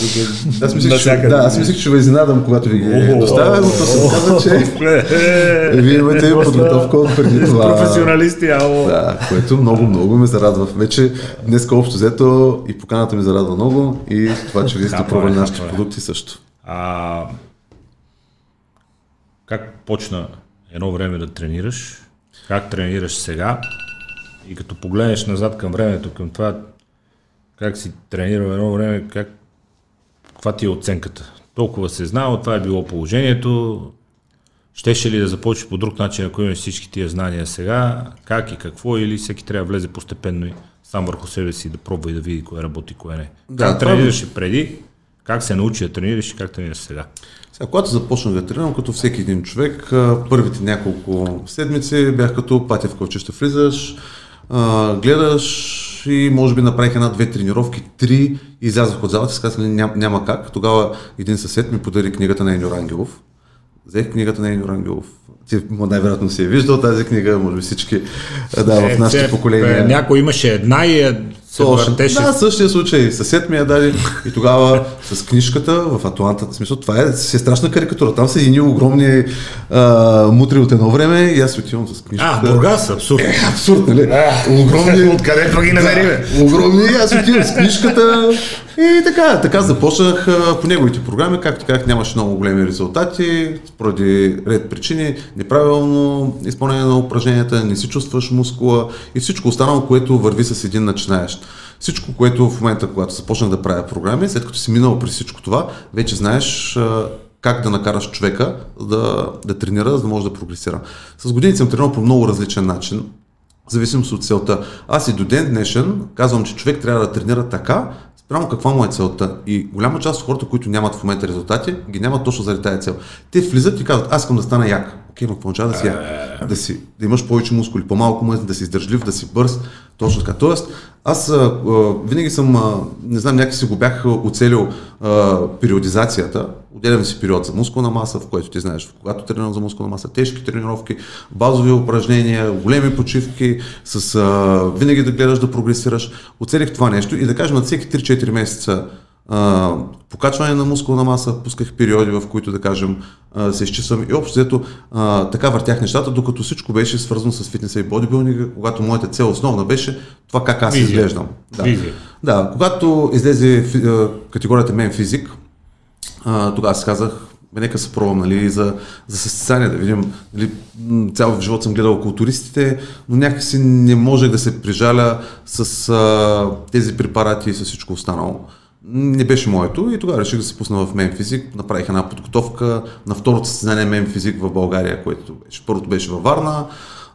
Аз мислех, че, да, аз мислех, че ви изненадам, когато ви ги доставя, но то се оказа, че
Е,
вие имате подготовка от преди това.
Професионалисти, ало.
Да, което много, много ме зарадва. Вече днес общо взето и поканата ми зарадва много и това, че вие сте пробвали нашите
е.
продукти също.
А, как почна едно време да тренираш? Как тренираш сега? И като погледнеш назад към времето, към това, как си тренирал едно време, как, каква ти е оценката? Толкова се знало, това е било положението. Щеше ли да започнеш по друг начин, ако имаш всички тия знания сега? Как и какво? Или всеки трябва да влезе постепенно и сам върху себе си да пробва и да види кое работи, кое не.
Да,
как тренираше преди, как се научи да тренираш и как тренираш сега.
Сега, когато започнах да тренирам, като всеки един човек, първите няколко седмици бях като патя в кълче, ще влизаш, гледаш и може би направих една-две тренировки, три, излязох от залата и казах, «Нали, ням, няма как. Тогава един съсед ми подари книгата на Еньо Рангелов. Взех книгата на Еньо Рангелов. Ти най-вероятно си е виждал тази книга, може би всички да, в нашите
Е,
поколения.
Някой имаше една и е, се въртеше.
Да, същия случай. Съсед ми я даде и тогава с книжката в Атланта. В смисъл, това е, си е страшна карикатура. Там са едни огромни а, мутри от едно време и аз отивам с книжката.
А, Бургас, абсурд.
Е, абсурд, нали? Огромни.
Откъде пък ги намери, бе?
Огромни, аз отивам с книжката и така, така започнах а, по неговите програми, както казах, нямаше много големи резултати, поради ред причини, неправилно изпълнение на упражненията, не си чувстваш мускула и всичко останало, което върви с един начинаещ. Всичко, което в момента, когато започнах да правя програми, след като си минал през всичко това, вече знаеш как да накараш човека да, да тренира, за да може да прогресира. С години съм тренирал по много различен начин зависимост от целта. Аз и до ден днешен казвам, че човек трябва да тренира така, спрямо каква му е целта. И голяма част от хората, които нямат в момента резултати, ги нямат точно заради тази цел. Те влизат и казват, аз искам да стана як. Окей, но означава да си як? Да, си, да имаш повече мускули, по-малко мъзни, да си издържлив, да си бърз. Точно така. Тоест, аз а, а, винаги съм, а, не знам, някак си го бях оцелил а, периодизацията. Отделям си период за мускулна маса, в който ти знаеш, когато тренирам за мускулна маса, тежки тренировки, базови упражнения, големи почивки, с а, винаги да гледаш да прогресираш. Оцелих това нещо и да кажем на всеки 3-4 месеца а, покачване на мускулна маса, пусках периоди, в които да кажем а, се изчиствам и общо взето така въртях нещата, докато всичко беше свързано с фитнеса и бодибилдинга, когато моята цел основна беше това как аз
Визия.
изглеждам. Да.
Визия.
да, когато излезе фи- а, категорията мен физик, а, тогава си казах, бе, нека се пробвам нали, за, за състезание, да видим. Нали, цял живот съм гледал културистите, но някакси не можех да се прижаля с а, тези препарати и с всичко останало. Не беше моето и тогава реших да се пусна в мен физик. Направих една подготовка на второто състезание мен физик в България, което беше. Първото беше във Варна,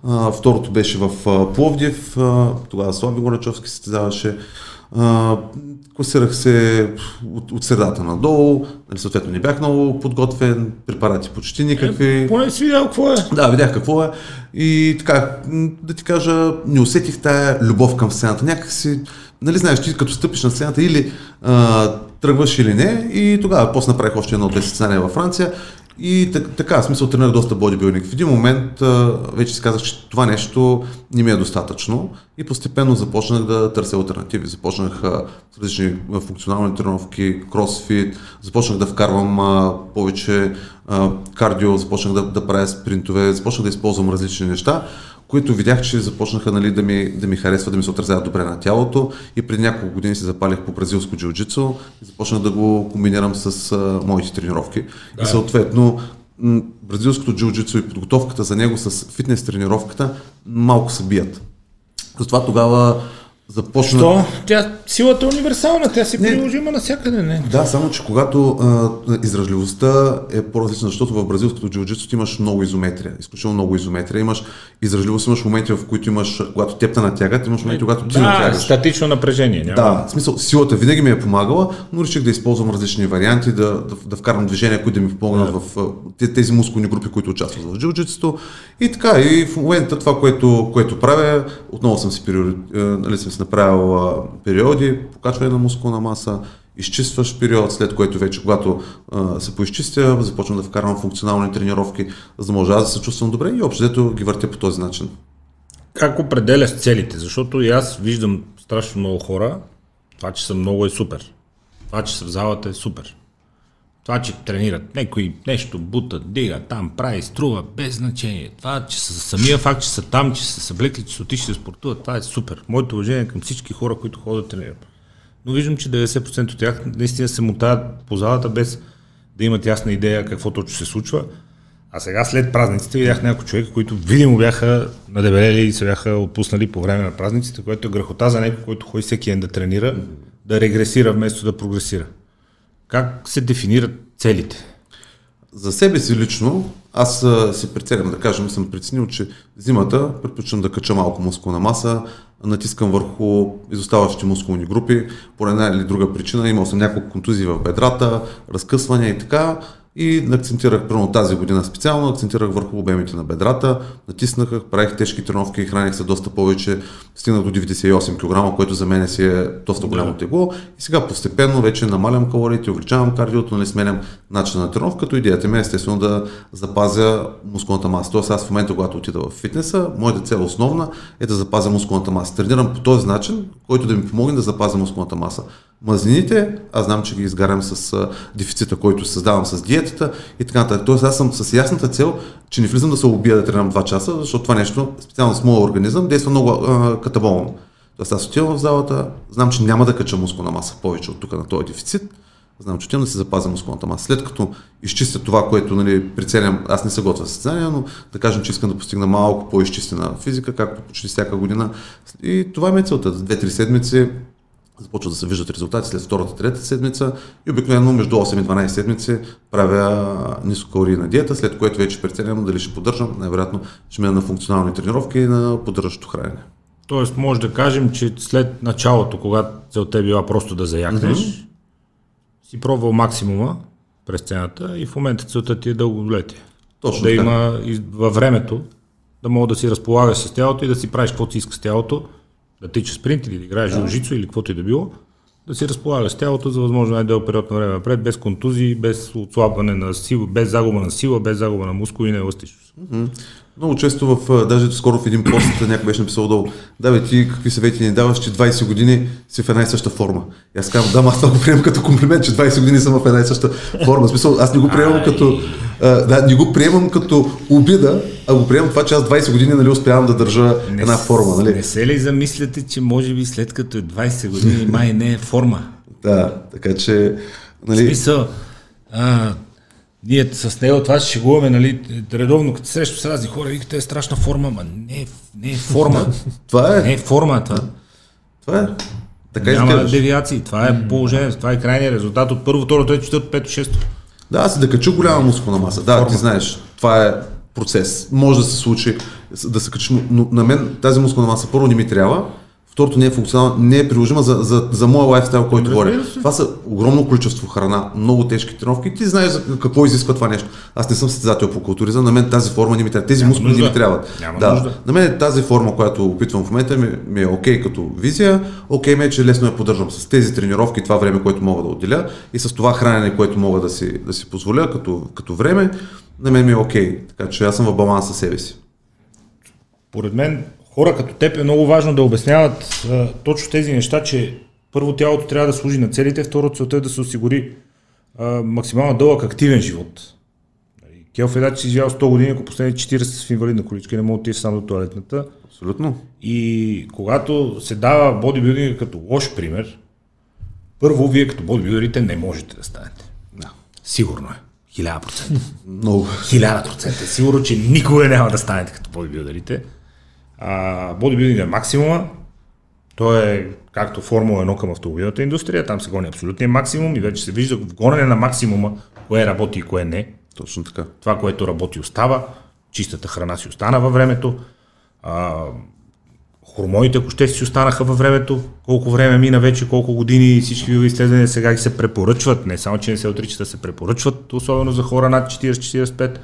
а, второто беше в а, Пловдив, а, тогава Слави Горачовски състезаваше. А, класирах се от, от средата надолу, нали, съответно не бях много подготвен, препарати почти никакви.
Поне си видял какво е.
Да, видях какво е. И така, да ти кажа, не усетих тая любов към сцената. Някак си, нали знаеш, ти като стъпиш на сцената или а, тръгваш или не. И тогава после направих още едно-две състезания във Франция. И так- така, в смисъл тренирах доста бодибилдинг. В един момент а, вече си казах, че това нещо не ми е достатъчно и постепенно започнах да търся альтернативи. Започнах а, с различни а, функционални тренировки, кросфит, започнах да вкарвам а, повече а, кардио, започнах да, да правя спринтове, започнах да използвам различни неща, които видях, че започнаха нали, да, ми, да ми харесват, да ми се отразяват добре на тялото и преди няколко години се запалих по бразилско джиу-джитсу и започнах да го комбинирам с а, моите тренировки. Да. И съответно бразилското джиу-джитсу и подготовката за него с фитнес тренировката малко се бият. Затова тогава започна...
Що? Тя, силата е универсална, тя си
Не.
приложима навсякъде, не?
Да, само че когато а, издръжливостта е по-различна, защото в бразилското джиу-джитсу ти имаш много изометрия, изключително много изометрия. Имаш издръжливост, имаш моменти, в които имаш, когато теб те натягат, имаш моменти, когато ти
Да,
натягаш.
статично напрежение. Няма.
Да, в смисъл, силата винаги ми е помагала, но реших да използвам различни варианти, да, да, да вкарам движения, които да ми помогнат в а, те- тези мускулни групи, които участват в джиу-джитсото. И така, и в момента това, което, което правя, отново съм си, периоди, а, нали, съм си направил а, периоди, покачване на мускулна маса, изчистваш период, след което вече, когато а, се поизчистя, започвам да вкарвам функционални тренировки, за да може да се чувствам добре и общо взето ги въртя по този начин.
Как определяш целите? Защото и аз виждам страшно много хора. Това, че са много е супер. Това, че са в залата е супер. Това, че тренират някой нещо, бутат, дига, там, прави, струва, без значение. Това, че са самия факт, че са там, че са съблекли, че са отишли да спортуват, това е супер. Моето уважение към всички хора, които ходят да тренират. Но виждам, че 90% от тях наистина се мотаят по залата без да имат ясна идея какво точно се случва. А сега след празниците видях някои човека, които видимо бяха надебелели и се бяха отпуснали по време на празниците, което е грехота за някой, който ходи всеки ден да тренира, да регресира вместо да прогресира. Как се дефинират целите?
За себе си лично, аз а, си преценям, да кажем, съм преценил, че зимата предпочитам да кача малко мускулна маса, натискам върху изоставащите мускулни групи, по една или друга причина. Имал съм няколко контузии в бедрата, разкъсвания и така. И акцентирах, първо тази година специално, акцентирах върху обемите на бедрата, натиснах, правих тежки тренировки, храних се доста повече, стигнах до 98 кг, което за мен си е доста голямо тегло. И сега постепенно вече намалям калориите, увеличавам кардиото, нали, сменям начина на тренировка, като идеята ми е естествено да запазя мускулната маса. Тоест аз в момента, когато отида в фитнеса, моята цел основна е да запазя мускулната маса. Тренирам по този начин, който да ми помогне да запазя мускулната маса. Мазнините, аз знам, че ги изгарям с дефицита, който създавам с диетата и така нататък. Тоест аз съм с ясната цел, че не влизам да се убия да тренирам 2 часа, защото това нещо, специално с моя организъм, действа много а, катаболно. Тоест аз отивам в залата, знам, че няма да кача мускулна маса повече от тук на този дефицит, знам, че отивам да се запазя мускулната маса. След като изчистя това, което нали, прицелям, аз не се готвя състезание, но да кажем, че искам да постигна малко по-изчистена физика, както почти всяка година. И това ми е целта. За 2-3 седмици започват да се виждат резултати след втората, трета седмица и обикновено между 8 и 12 седмици правя нискокалорийна диета, след което вече преценявам дали ще поддържам, най-вероятно ще мина на функционални тренировки и на поддържащо хранене.
Тоест, може да кажем, че след началото, когато целта е била просто да заякнеш, mm-hmm. си пробвал максимума през цената и в момента целта ти е дълголетие.
Точно
да
така.
има във времето, да мога да си разполагаш с тялото и да си правиш каквото си иска с тялото, да тичаш спринт или да играеш да. жицо или каквото и да било, да си разполагаш с тялото за възможно най-дълъг период на време напред, без контузии, без отслабване на сила, без загуба на сила, без загуба на мускули и на еластичност.
Много често в, даже скоро в един пост някой беше написал долу, да бе, ти какви съвети ни даваш, че 20 години си в една и съща форма. И аз казвам, да, аз това го приемам като комплимент, че 20 години съм в една и съща форма. В смисъл, аз не го приемам като, а, да, не го приемам като обида, а го приемам това, че аз 20 години нали, успявам да държа
Не
една форма. Нали?
Не се ли замисляте, че може би след като е 20 години май не е форма?
Да, така че,
В
нали,
смисъл, а, ние с него това ще шегуваме, нали, редовно, като се срещам с разни хора, викате е страшна форма, ма не е, не е форма.
това е,
не е форма това.
това е. Така
Няма
изглеждаш.
девиации. Това е положение, това е крайният резултат от първо, второ, трето, четвърто, пето, шесто.
Да, аз да кача голяма мускулна маса. Да, ти знаеш, това е процес. Може да се случи да се качи, но на мен тази мускулна маса първо не ми трябва, второто не е функционална, не е приложима за, за, за моя лайфстайл, който говоря. Това са огромно количество храна, много тежки тренировки ти знаеш за какво изисква това нещо. Аз не съм състезател по културизъм, на мен тази форма не ми трябва, тези мускули не ми
нужда.
трябват.
Няма
да.
нужда.
На мен тази форма, която опитвам в момента, ми, ми е окей като визия, окей ми е, че лесно я поддържам с тези тренировки, това време, което мога да отделя и с това хранене, което мога да си, да си позволя като, като време, на мен ми е окей. Така че аз съм в баланс със себе си.
Поред мен, хора като теб е много важно да обясняват а, точно тези неща, че първо тялото трябва да служи на целите, второ целта е да се осигури а, максимално дълъг активен живот. Нали, Келф е да, че си живял 100 години, ако последни 40 с в инвалидна количка не мога да отидеш сам до туалетната.
Абсолютно.
И когато се дава бодибилдинга като лош пример, първо, вие като бодибилдерите не можете да станете.
Да.
Сигурно е. Хиляда процента.
Много.
Хиляда процента. Сигурно, че никога няма да станете като бодибилдерите. А, бодибилдинг е максимума. Той е както Формула 1 към автомобилната индустрия. Там се гони абсолютния максимум и вече се вижда в гонене на максимума, кое работи и кое не.
Точно така.
Това, което работи, остава. Чистата храна си остана във времето. А, хормоните, ако ще си останаха във времето, колко време мина вече, колко години всички изследвания сега ги се препоръчват, не само, че не се отричат, а се препоръчват, особено за хора над 40-45.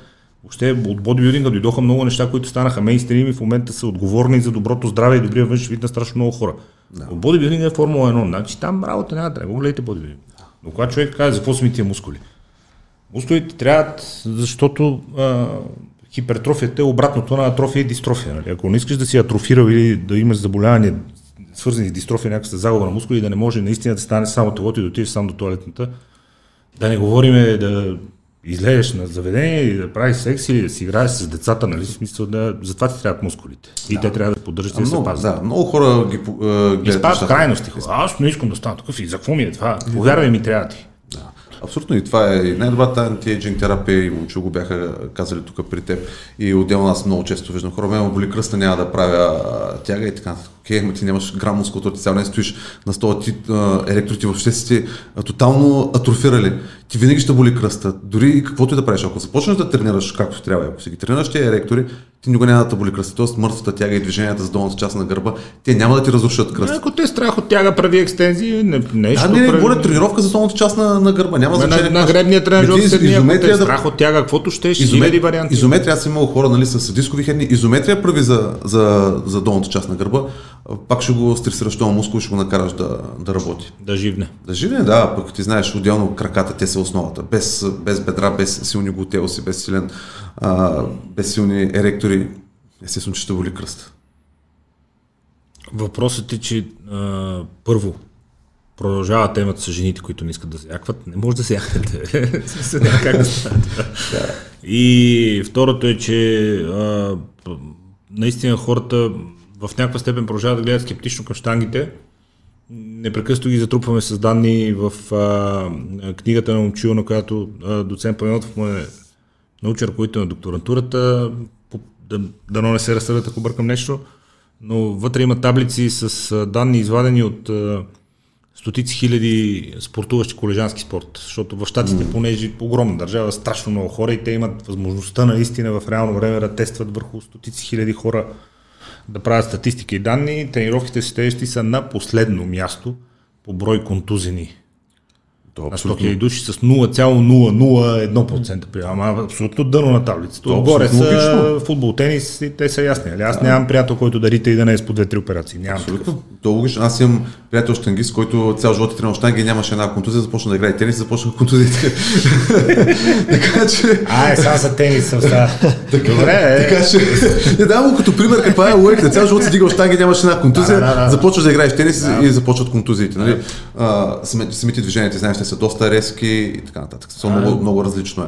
Въобще от бодибилдинга дойдоха много неща, които станаха мейнстрим и в момента са отговорни за доброто здраве и добрия външен вид на страшно много хора. Да. От бодибилдинга е Формула 1, значи там работа няма да. Го гледайте бодибилдинг. Но когато човек каже, за какво са ми тия мускули? Мускулите трябват, защото а, хипертрофията е обратното на атрофия и дистрофия. Нали? Ако не искаш да си атрофирал или да имаш заболяване, свързани с дистрофия, някаква загуба на мускули, да не може наистина да стане само телото и да отидеш сам до туалетната, да не говориме да излезеш на заведение и да правиш секс или да си играеш с децата, нали? Смисъл да, затова ти трябват мускулите. И те трябва да поддържат и да се пазят.
да, много хора ги е, гледат.
Изпадат в крайности. хора. Аз не искам да стана такъв и за какво ми е това? Повярвай ми, трябва ти.
Да. Абсолютно и това е и най-добрата антиейджинг терапия и момче го бяха казали тук при теб и отделно аз много често виждам хора, ме боли кръста, няма да правя тяга и така. нататък. Окей, ма ти нямаш грам мускултура, ти цял ден стоиш на стола, ти електрите въобще си тотално атрофирали. Ти винаги ще боли кръста. Дори каквото и да правиш. Ако започнеш да тренираш както трябва, ако си ги тренираш тези еректори, ти никога няма да те боли кръста. Тоест мъртвата тяга и движенията за долната част на гърба, те няма да ти разрушат кръста.
Ако те е страх от тяга, прави екстензии, не, нещо.
Да, не, не,
прави...
говоря тренировка за долната част на, на гърба. Няма значение.
на, на гребния тренажер
Ами ти
седни, ако те е
изометрия да-
страх от тяга, каквото ще, ще
Изоме-
хиляди варианти.
Изометрия, аз съм имал хора нали, с дискови херни. Изометрия прави за, за, за долната част на гърба. Пак ще го стресираш този мускул ще го накараш да, да работи.
Да живне.
Да живе, да, пък ти знаеш, отделно краката, те са основата. Без, без бедра, без силни глутеуси, без, силен, а, без силни еректори, естествено, че ще боли кръст.
Въпросът е, че а, първо, продължава темата с жените, които не искат да се якват. Не може да се якнете. Няма как да стане. И второто е, че а, наистина хората в някаква степен продължават да гледат скептично към штангите. Непрекъснато ги затрупваме с данни в а, книгата на Момчил, на която а, доцент Панелтов му е научен ръководител на докторантурата, да, дано не се разсъдят, ако бъркам нещо, но вътре има таблици с а, данни извадени от а, стотици хиляди спортуващи колежански спорт, защото в Штатите, понеже огромна държава, страшно много хора и те имат възможността наистина в реално време да тестват върху стотици хиляди хора да правят статистика и данни. Тренировките с тежести са на последно място по брой контузени
То,
на 100 000 души с 0,001% при Ама абсолютно дъно на таблицата.
То
Отгоре
абсолютно
са
логично.
футбол, тенис и те са ясни. Али? Аз нямам приятел, който да рита и да не е с по 2-3 операции. Нямам такъв.
Абсолютно. То е логично. Аз имам приятел штангист, който цял живот е тренирал штанги нямаше една контузия, започна да играе тенис, започна контузиите. така че...
Ай, сега за тенис съм става. Добре, е.
Така че, не давам като пример каква е логиката. Цял живот си дигал штанги, нямаше една контузия, започваш да играеш тенис и започват контузиите. Нали? А, сами- самите движения, ти знаеш, те са доста резки и така нататък. Са много, много различно е.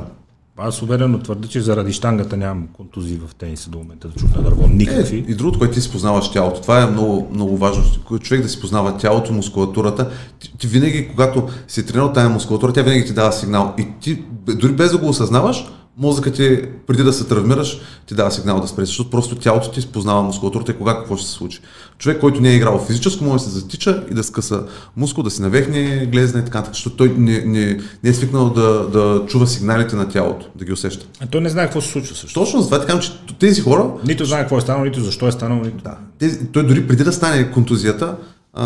Аз уверено твърда, че заради штангата нямам контузии в тениса до момента да чух на дърво. Никакви.
И другото, което ти си познаваш тялото, това е много, много важно. Човек да си познава тялото, мускулатурата. Ти, ти винаги, когато си тренирал тази мускулатура, тя винаги ти дава сигнал. И ти, дори без да го осъзнаваш, мозъкът ти, преди да се травмираш, ти дава сигнал да спреш, защото просто тялото ти познава мускулатурата и кога какво ще се случи. Човек, който не е играл физическо, може да се затича и да скъса мускул, да си навехне глезна и така нататък, защото той не, не, не е свикнал да, да чува сигналите на тялото, да ги усеща.
А той не знае какво се случва също.
Точно за това така, че тези хора
Нито знае какво е станало, нито защо е станало. Нито...
да. Тези, той дори преди да стане контузията, а,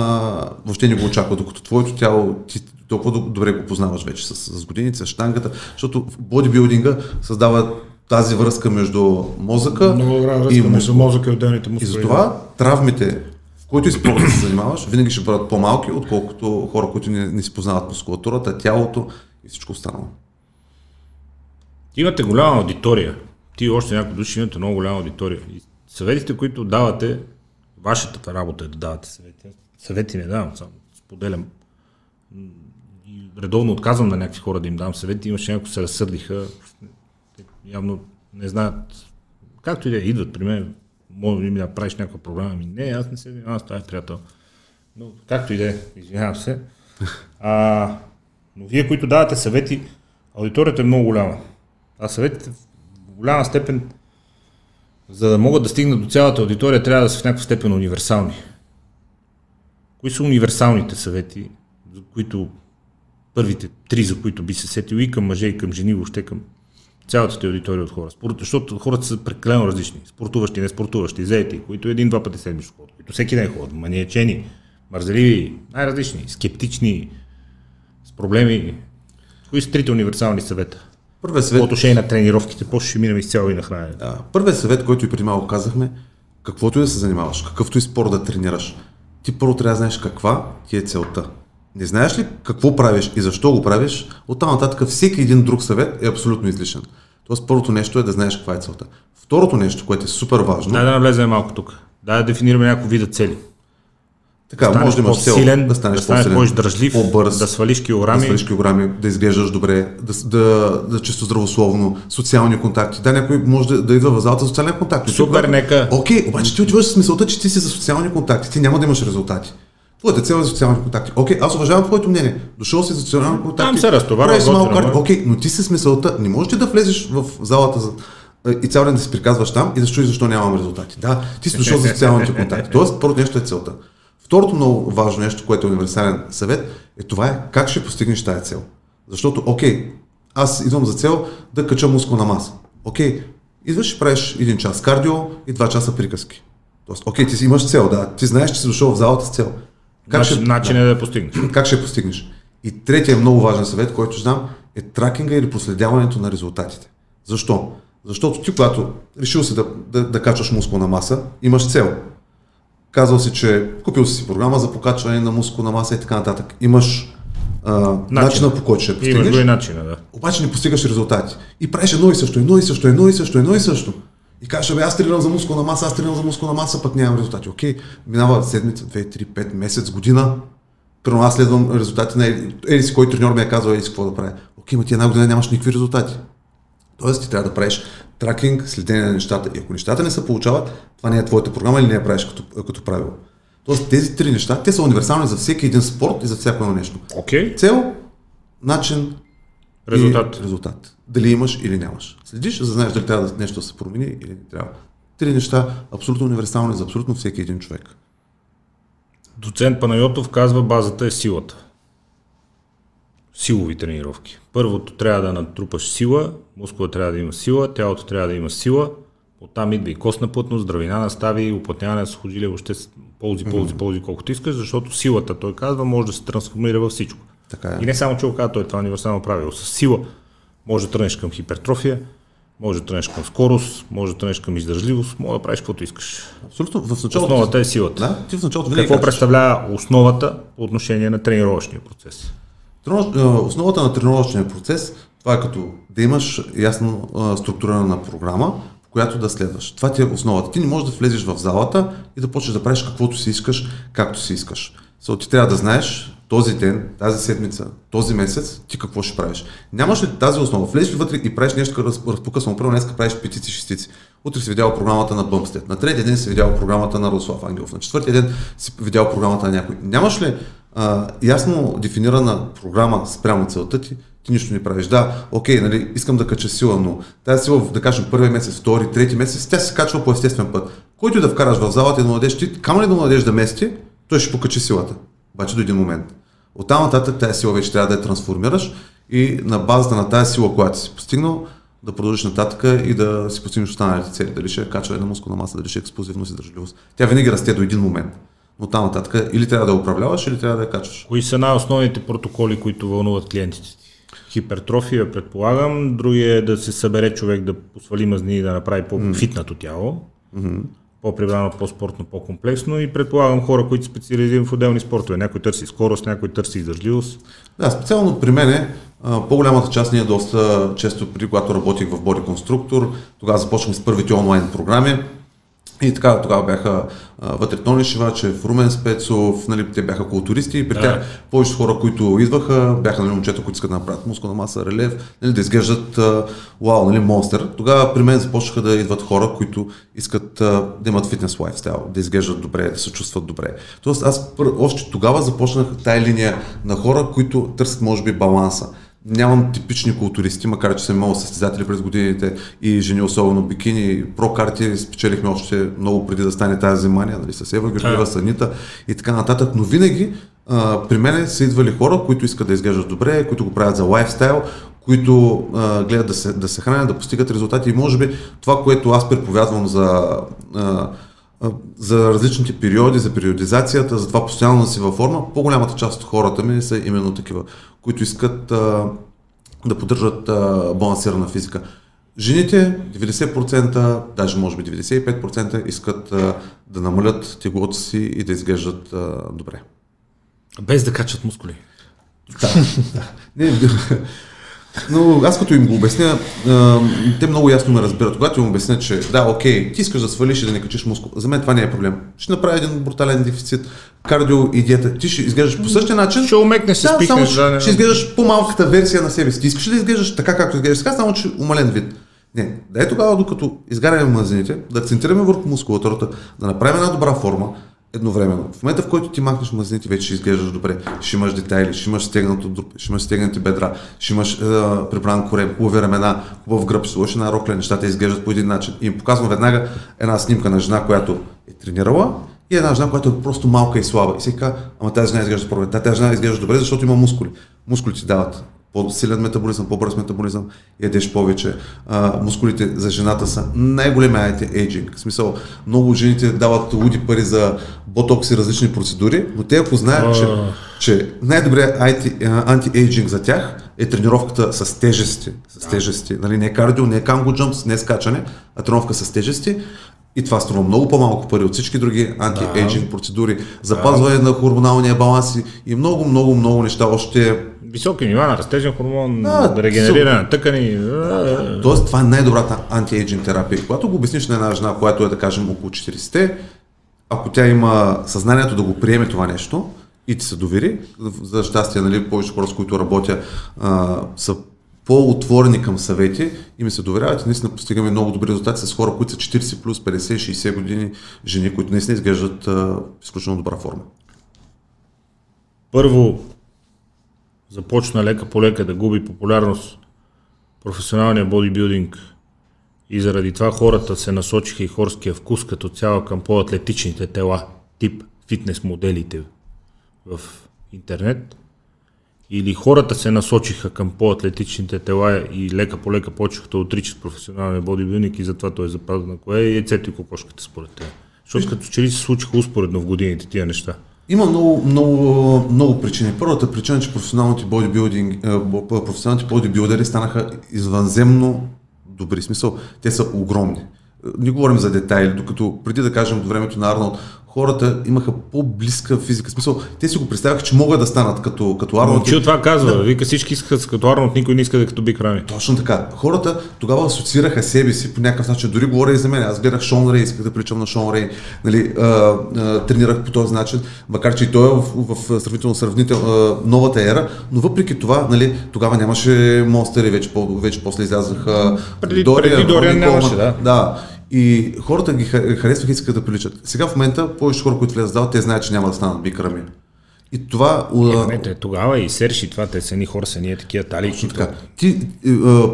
въобще не го очаква, докато твоето тяло ти толкова доб- добре го познаваш вече с, с годините, с штангата, защото в бодибилдинга създава тази връзка между мозъка
Много голяма
и
връзка между мозъка и отделните
И
мускули.
затова травмите, в който и спорт да се занимаваш, винаги ще бъдат по-малки, отколкото хора, които не, не си познават мускулатурата, тялото и всичко останало.
Имате голяма аудитория. Ти и още някои души имате много голяма аудитория. И съветите, които давате, вашата работа е да давате съвети. Съвети не давам, само споделям. И редовно отказвам на някакви хора да им дам съвети. Имаше някои се разсърдиха. Явно не знаят. Както и да е, идват при мен. Може ми да правиш някаква програма? Ами не, аз не се занимавам с тази приятел. Но както и да е, извинявам се. А, но вие, които давате съвети, аудиторията е много голяма. А съветите в голяма степен, за да могат да стигнат до цялата аудитория, трябва да са в някаква степен универсални. Кои са универсалните съвети, за които първите три, за които би се сетил и към мъже, и към жени, въобще към цялата ти аудитория от хора. Спорт, защото хората са прекалено различни. Спортуващи, не спортуващи, заети, които един-два пъти седмично ходят, които всеки ден ходят, маниачени, мързеливи, най-различни, скептични, с проблеми. Кои са трите универсални съвета?
Първият
По
съвет,
отношение на тренировките, после ще минем изцяло и на хранене.
Да. Първият съвет, който и преди малко казахме, каквото и да се занимаваш, какъвто и спор да тренираш, ти първо трябва да знаеш каква ти е целта. Не знаеш ли какво правиш и защо го правиш, оттам нататък всеки един друг съвет е абсолютно излишен. Тоест първото нещо е да знаеш каква е целта. Второто нещо, което е супер важно,
Дай да навлезем малко тук. Дай да дефинираме някакво вида цели.
така,
станеш
може да имаш цел
по-силен,
да станеш
да станеш
по-силен,
по-издръжлив,
по-бърз,
да свалиш килограми.
да свалиш килограми, да изглеждаш добре, да, да, да чисто здравословно, социални контакти. Да, някой може да, да идва в залата за социален контакт. Но ти,
Супер,
когато-
нека.
Окей, обаче ти отиваш с мисълта, че ти си за социални контакти. Ти няма да имаш резултати. Твоята цел е за социални контакти. Окей, аз уважавам твоето мнение. Дошъл си за социални контакти.
Там се разтоварва, готино,
малко карти. Окей, но ти си с мисълта. Не можеш ли да влезеш в залата за, и цял ден да се приказваш там и да чуеш защо нямам резултати. Да, ти си дошъл за социалните контакти. Тоест, първото нещо е целта. Второто много важно нещо, което е универсален съвет, е това е как ще постигнеш тази цел. Защото, окей, аз идвам за цел да кача мускулна маса. Окей, идваш и правиш един час кардио и два часа приказки. Тоест, окей, ти си имаш цел, да. Ти знаеш, че си дошъл в залата с цел.
Как Начин, ще, начин е да я постигнеш.
Как ще я постигнеш? И третия много важен съвет, който дам, е тракинга или проследяването на резултатите. Защо? Защото ти, когато решил си да, да, да качваш мускулна маса, имаш цел. Казал си, че купил си програма за покачване на мускулна маса и така нататък. Имаш а, начина. начина по който ще постигнеш.
Имаш и начина, да.
Обаче не постигаш резултати. И правиш едно и също, едно и също, едно и също, едно и също. И кажеш, бе, аз тренирам за мускулна маса, аз тренирам за мускулна маса, пък нямам резултати. Окей, минава седмица, 2, 3, 5 месец, година. Примерно аз следвам резултати на еди си, кой треньор ми е казал, еди си какво да правя. Окей, ма ти една година нямаш никакви резултати. Тоест ти трябва да правиш тракинг, следение на нещата. И ако нещата не се получават, това не е твоята програма или не я правиш като, като правило. Тоест тези три неща, те са универсални за всеки един спорт и за всяко едно нещо.
Okay.
Цел, начин
резултат.
и резултат. Дали имаш или нямаш. Следиш, за да знаеш дали трябва да нещо да се промени или не трябва. Три неща абсолютно универсални за абсолютно всеки един човек.
Доцент Панайотов казва базата е силата. Силови тренировки. Първото трябва да натрупаш сила, мускула трябва да има сила, тялото трябва да има сила, оттам идва и костна плътност, здравина на стави, уплътняване на сухожилия, въобще ползи, ползи, ползи, колкото искаш, защото силата, той казва, може да се трансформира във всичко.
Така е.
И не само, че го казва, той това е универсално правило. С сила може да тръгнеш към хипертрофия, може да тръгнеш към скорост, може да тръгнеш към издържливост, може да правиш каквото искаш.
Абсолютно. В началото,
основата е силата.
Да, ти в началото
Какво кажеш. представлява основата по отношение на тренировъчния процес?
Основата на тренировъчния процес, това е като да имаш ясно структурирана програма, в която да следваш. Това ти е основата. Ти не можеш да влезеш в залата и да почнеш да правиш каквото си искаш, както си искаш. So, ти трябва да знаеш този ден, тази седмица, този месец, ти какво ще правиш. Нямаш ли тази основа? Влезеш ли вътре и правиш нещо раз, разпокъсно. Първо днес правиш петици, шестици. Утре си видял програмата на Бъмстед. На третия ден си видял програмата на Руслав Ангелов. На четвъртия ден си видял програмата на някой. Нямаш ли а, ясно дефинирана програма спрямо целта ти, ти нищо не правиш. Да, окей, нали, искам да кача сила, но тази сила, да кажем, първия месец, втори, трети месец, тя се качва по естествен път. Който да вкараш в залата и да младеш, ти камо ли да младеш да мести, той ще покачи силата. Обаче до един момент. От там нататък тази сила вече трябва да я трансформираш и на базата на тази сила, която си постигнал, да продължиш нататък и да си постигнеш останалите цели. Дали ще е качване на мускулна маса, дали ще е експлозивност и държливост. Тя винаги расте до един момент. Но там нататък или трябва да управляваш, или трябва да я качваш.
Кои са най-основните протоколи, които вълнуват клиентите ти? Хипертрофия, предполагам. Другия е да се събере човек да посвали мазнини и да направи по-фитнато тяло. Mm-hmm по-прибрано, по-спортно, по-комплексно и предполагам хора, които специализират в отделни спортове. Някой търси скорост, някой търси издържливост.
Да, специално при мен по-голямата част ние доста често, преди когато работих в Боди Конструктор, тогава започнах с първите онлайн програми. И така, тогава бяха вътре Тони Шивачев, Румен Спецов, нали, те бяха културисти и при да. тях повечето хора, които идваха, бяха нали, момчета, които искат да направят мускулна маса, релев, нали, да изглеждат вау, нали, монстър. Тогава при мен започнаха да идват хора, които искат да имат фитнес лайфстайл, да изглеждат добре, да се чувстват добре. Тоест аз още тогава започнах тая линия на хора, които търсят може би баланса Нямам типични културисти, макар че съм имал състезатели през годините и жени, особено бикини. Про карти спечелихме още много преди да стане тази занимание, нали, с Ева Георгиева, Санита и така нататък. Но винаги а, при мен са идвали хора, които искат да изглеждат добре, които го правят за лайфстайл, които а, гледат да се, да се хранят, да постигат резултати. И може би това, което аз преповядвам за а, за различните периоди, за периодизацията, за това постоянно да си във форма, по-голямата част от хората ми са именно такива, които искат а, да поддържат а, балансирана физика. Жените, 90%, даже може би 95% искат а, да намалят теглото си и да изглеждат а, добре.
Без да качат мускули.
Да, да. Не, но аз като им го обясня, те много ясно ме разбират. Когато им обясня, че да, окей, ти искаш да свалиш и да не качиш мускул, за мен това не е проблем. Ще направя един брутален дефицит, кардио и диета. Ти ще изглеждаш по същия начин.
Ще умекнеш
да,
спикнеш.
Само, да, ще, ще изглеждаш по-малката версия на себе си. Ти искаш ли да изглеждаш така, както изглеждаш сега, само че умален вид. Не, да е тогава, докато изгаряме мазините, да акцентираме върху мускулатурата, да направим една добра форма, едновременно. В момента, в който ти махнеш мазнините, вече ще изглеждаш добре. Ще имаш детайли, ще имаш стегнато, ще имаш стегнати бедра, ще имаш е, прибран корем, хубави ramена, хубав гръб, ще сложиш една рокля, нещата изглеждат по един начин. И им показвам веднага една снимка на жена, която е тренирала и една жена, която е просто малка и слаба. И се казва, ама тази жена изглежда добре. Тази жена изглежда добре, защото има мускули. Мускулите дават по-силен метаболизъм, по-бърз метаболизъм, ядеш повече. А, мускулите за жената са най-големия антиейджинг. В смисъл, много жените дават луди пари за ботокс и различни процедури, но те ако знаят, че, че най-добрият антиейджинг за тях е тренировката с тежести. С тежести. Нали, не е кардио, не е канго джампс, не е скачане, а тренировка с тежести. И това струва много по-малко пари от всички други анти-ейджинг процедури, запазване на хормоналния баланс и много, много, много неща още
Високи нива на растежен хормон, да, регенериране на тъкани.
Тоест, това е най-добрата антиейджинг терапия. Когато го обясниш на една жена, която е, да кажем, около 40-те, ако тя има съзнанието да го приеме това нещо и ти се довери, за щастие, нали, повече хора, с които работя, а, са по-отворени към съвети и ми се доверяват и наистина постигаме много добри резултати с хора, които са 40 плюс, 50, 60 години жени, които наистина изглеждат а, изключително добра форма.
Първо, започна лека по лека да губи популярност професионалния бодибилдинг. И заради това хората се насочиха и хорския вкус като цяло към по-атлетичните тела, тип фитнес моделите в интернет, или хората се насочиха към по-атлетичните тела и лека по лека почнаха да отричат професионалния бодибилдинг и затова той е запазва на кое е яйцето и кокошката според теб. Защото като че ли се случиха успоредно в годините тия неща.
Има много, много, много причини. Първата причина е, че професионалните бодибилдинг, е, професионалните бодибилдери станаха извънземно добри. Смисъл, те са огромни. Не говорим за детайли, докато преди да кажем от времето на Арнолд, хората имаха по-близка физика. В смисъл, те си го представяха, че могат да станат като, като Арнолд.
Че това казва. Да. Вика всички искат като Арнолд, никой не иска да е като Биг Рами.
Точно така. Хората тогава асоциираха себе си по някакъв начин. Дори говоря и за мен. Аз гледах Шон Рей, исках да приличам на Шон Рей. Нали, а, а, тренирах по този начин, макар че и той е в, в, сравнително сравнител, а, новата ера, но въпреки това, нали, тогава нямаше монстери, вече, вече после излязаха
преди, Дория, преди Дория нямаше, да.
да. И хората ги харесваха и искаха да приличат. Сега в момента повече хора, които влезат в зала, те знаят, че няма да станат бикрами. И това...
Е, тогава и Серж и това, те са ни хора, са ние такива тали.
Така. Ти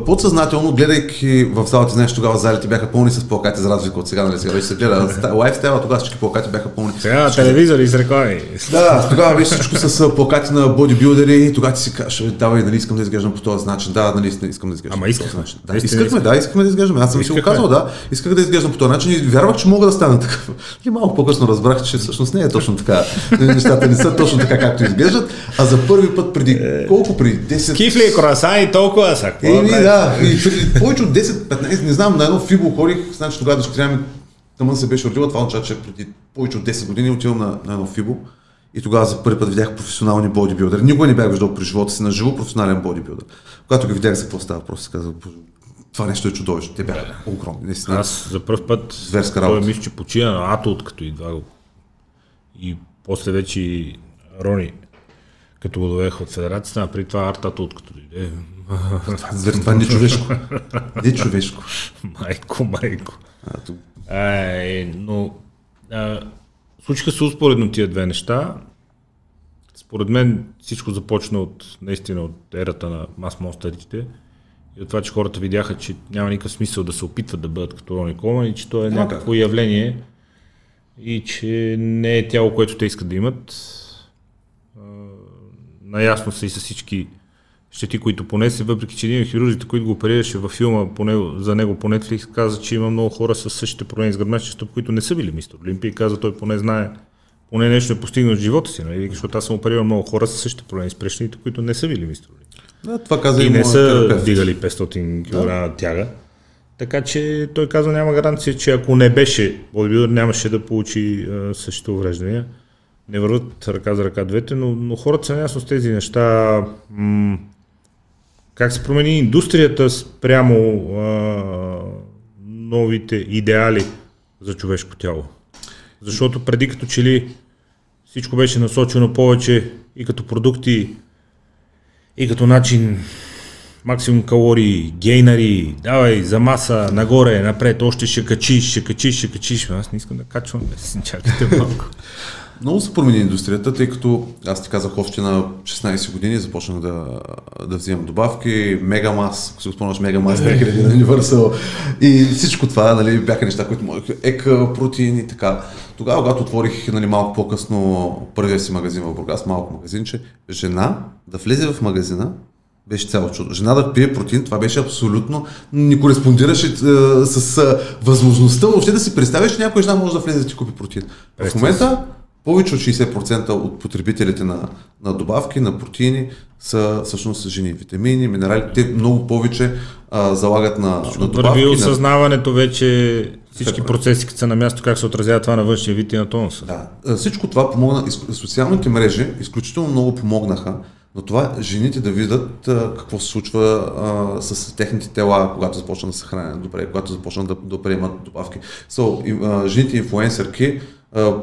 подсъзнателно, гледайки в залата, знаеш, тогава залите бяха пълни с плакати, за разлика от сега, нали сега вече се гледа. Лайфстайла, тогава всички плакати бяха пълни.
Сега телевизори с реклами.
Да, тогава беше всичко с плакати на бодибилдери, тогава ти си кажеш, давай, нали искам да изглеждам по този начин. Да, нали искам да изглеждам.
Ама искахме.
Да, искахме, да, искахме да изглеждаме. Аз съм си го казал, да. Исках да изглеждам по този начин и вярвах, че мога да стана такъв. И малко по-късно разбрах, че всъщност не е точно така. Нещата не са точно така, както изглеждат, а за първи път преди е... колко преди 10...
Кифли, круасан и толкова са.
Еми, да, и преди повече от 10-15, не знам, на едно фибо ходих, значи тогава дъщеря ми тъмън се беше родила, това означава, че преди повече от 10 години отивам на, на едно фибо. И тогава за първи път видях професионални бодибилдери. Никога не бях виждал при живота си на живо професионален бодибилдер. Когато ги видях за какво става, просто казах, това нещо е чудовище. Те бяха огромни. Наистина.
Аз за първ път
Зверска работа.
той мисля, че почина на Атолт, като идва. И после вече Рони, като го довеха от федерацията, а при това Артата от като дойде.
Това не е човешко. Не е човешко.
майко, майко. А, е, но а, случиха се успоредно тия две неща. Според мен всичко започна от наистина от ерата на мас монстерите и от това, че хората видяха, че няма никакъв смисъл да се опитват да бъдат като Рони Колман и че то е някакво явление и че не е тяло, което те искат да имат наясно са и с всички щети, които понесе, въпреки че един от хирурзите, които го оперираше във филма по него, за него по Netflix, каза, че има много хора с същите проблеми с гръбначния стъп, които не са били мистер Олимпия и каза, той поне знае, поне нещо е постигнал в живота си, нали? защото аз съм оперирал много хора с същите проблеми с прешните, които не са били мистер Олимпия.
Да, това каза
и, и не са терапевт. дигали 500 кг да. тяга. Така че той каза, няма гаранция, че ако не беше бодибилдър, нямаше да получи а, същите увреждания не върват ръка за ръка двете, но, но хората са ясно с тези неща. М- как се промени индустрията спрямо а, новите идеали за човешко тяло? Защото преди като че ли всичко беше насочено повече и като продукти, и като начин максимум калории, гейнари, давай за маса, нагоре, напред, още ще качиш, ще качиш, ще качиш. Аз не искам да качвам, чакайте малко.
Много се промени индустрията, тъй като аз ти казах още на 16 години започнах да, да взимам добавки, Мегамас, ако си спомняш Мегамас 2000 на Universal и всичко това нали, бяха неща, които можех, ек, протеин и така. Тогава, когато отворих нали, малко по-късно първия си магазин в Бургас, малко магазинче, жена да влезе в магазина Беше цяло чудо. Жена да пие протеин, това беше абсолютно, не кореспондираше е, с е, възможността въобще да си представиш, че някоя жена може да влезе да ти купи протеин. В момента повече от 60% от потребителите на, на добавки, на протеини са всъщност жени. Витамини, минерали, те много повече а, залагат на, на добавки.
Върви
на-
осъзнаването вече, всички процеси, като са на място, как се отразява това на външния вид и на тонуса.
Да. Всичко това помогна, социалните мрежи изключително много помогнаха на това жените да видят а, какво се случва а, с техните тела, когато започнат да се хранят добре, когато започнат да, да приемат добавки. So, и, а, жените инфлуенсърки а,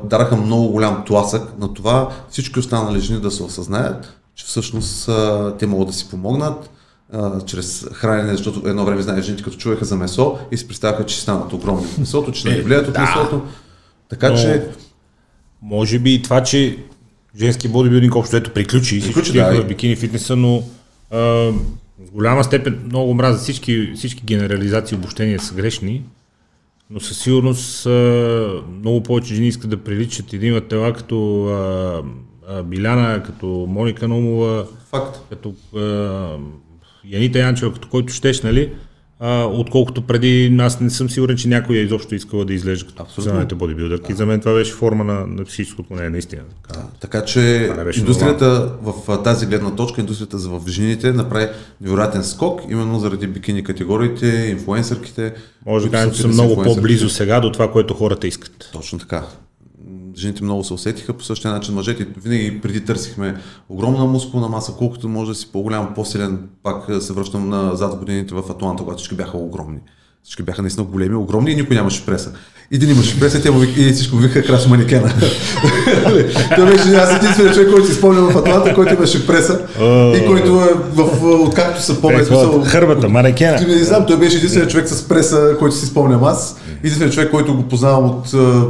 дараха много голям тласък на това. Всички останали жени да се осъзнаят, че всъщност а, те могат да си помогнат а, чрез хранене, защото едно време, знаеш, жените като чуваха за месо и си представяха, че станат огромни от месото, че не влияят от месото. Така
Но-
че
Може би и това, че женски бодибилдинг общо ето приключи, всички
Приключи,
отидоха
да,
в бикини фитнеса, но а, в голяма степен много мразя всички, всички генерализации и обобщения са грешни, но със сигурност а, много повече жени искат да приличат и да имат тела като а, а, Биляна, като Моника Номова,
факт.
като а, Янита Янчева, като който щеш, нали? А, отколкото преди, аз не съм сигурен, че някой е изобщо искала да изглежда като професионалните бодибилдърки. За мен това беше форма на, на всичкото, не е наистина. Така.
Така че индустрията в а, тази гледна точка, индустрията за в жените направи невероятен скок, именно заради бикини категориите, инфлуенсърките.
Може да кажем, че са много по-близо сега до това, което хората искат.
Точно така. Жените много се усетиха по същия начин. Мъжете винаги преди търсихме огромна мускулна маса, колкото може да си по-голям, по-силен. Пак а, се връщам назад годините в Атланта, когато всички бяха огромни. Всички бяха наистина големи, огромни и никой нямаше преса. Един имаше преса, те му и всичко му викаха краш манекена. Той беше аз единственият човек, който си спомня в Атланта, който имаше преса и който е в, откакто се помня. смисъл,
Хърбата, манекена.
не знам, той беше единственият човек с преса, който си спомням аз. Единственият човек, който го познавам от, а,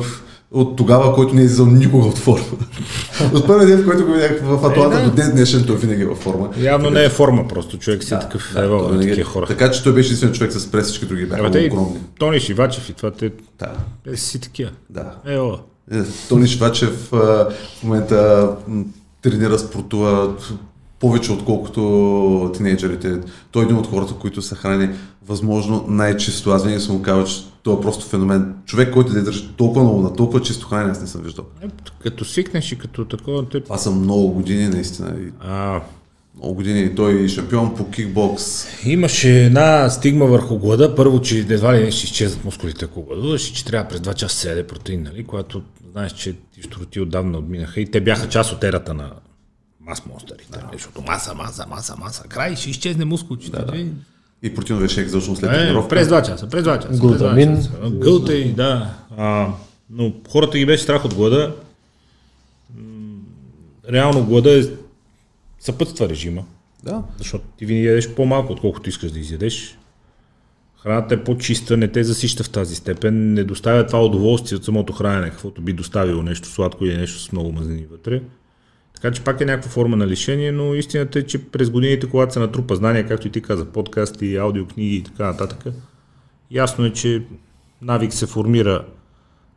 от тогава, който не е излизал никога от форма. от първия ден, в който го видях в Атланта
Е, да.
до ден днешен, той винаги е във форма.
Явно не е форма, просто човек си е такъв
Да, той
на
е-
хора.
Така че той беше единственият човек с преса, всички други бяха
Абе,
огромни.
Тони Шивачев и това, те,
Да.
те си такива.
да.
Ео.
Е, Тони Швачев а, в момента тренира, спортува повече отколкото тинейджерите. Той е един от хората, които се храни възможно най-чисто. Аз винаги съм му казал, че той е просто феномен. Човек, който да държи толкова много на толкова чисто хранене, аз не съм виждал.
Е, Като свикнеш и като такова, те...
Това са много години, наистина. И
А,
много години. Той е шампион по кикбокс.
Имаше една стигма върху глада. Първо, че едва ли не ще изчезнат мускулите, ако гладуваш и че трябва през 2 часа се яде протеин, нали? Когато знаеш, че ти штороти отдавна отминаха и те бяха част от ерата на мас монстерите. Да. Защото маса, маса, маса, маса. Край ще изчезне мускулчите. Да, да.
И протеиновия шейк задължително след тренировка.
през 2 часа, през 2 часа.
Глутамин.
през 2 часа. Гълтей, да. А, но хората ги беше страх от глада. Реално глада е, съпътства режима.
Да.
Защото ти винаги ядеш по-малко, отколкото искаш да изядеш. Храната е по-чиста, не те засища в тази степен, не доставя това удоволствие от самото хранене, каквото би доставило нещо сладко или нещо с много мазнини вътре. Така че пак е някаква форма на лишение, но истината е, че през годините, когато се натрупа знания, както и ти каза, подкасти, аудиокниги и така нататък, ясно е, че навик се формира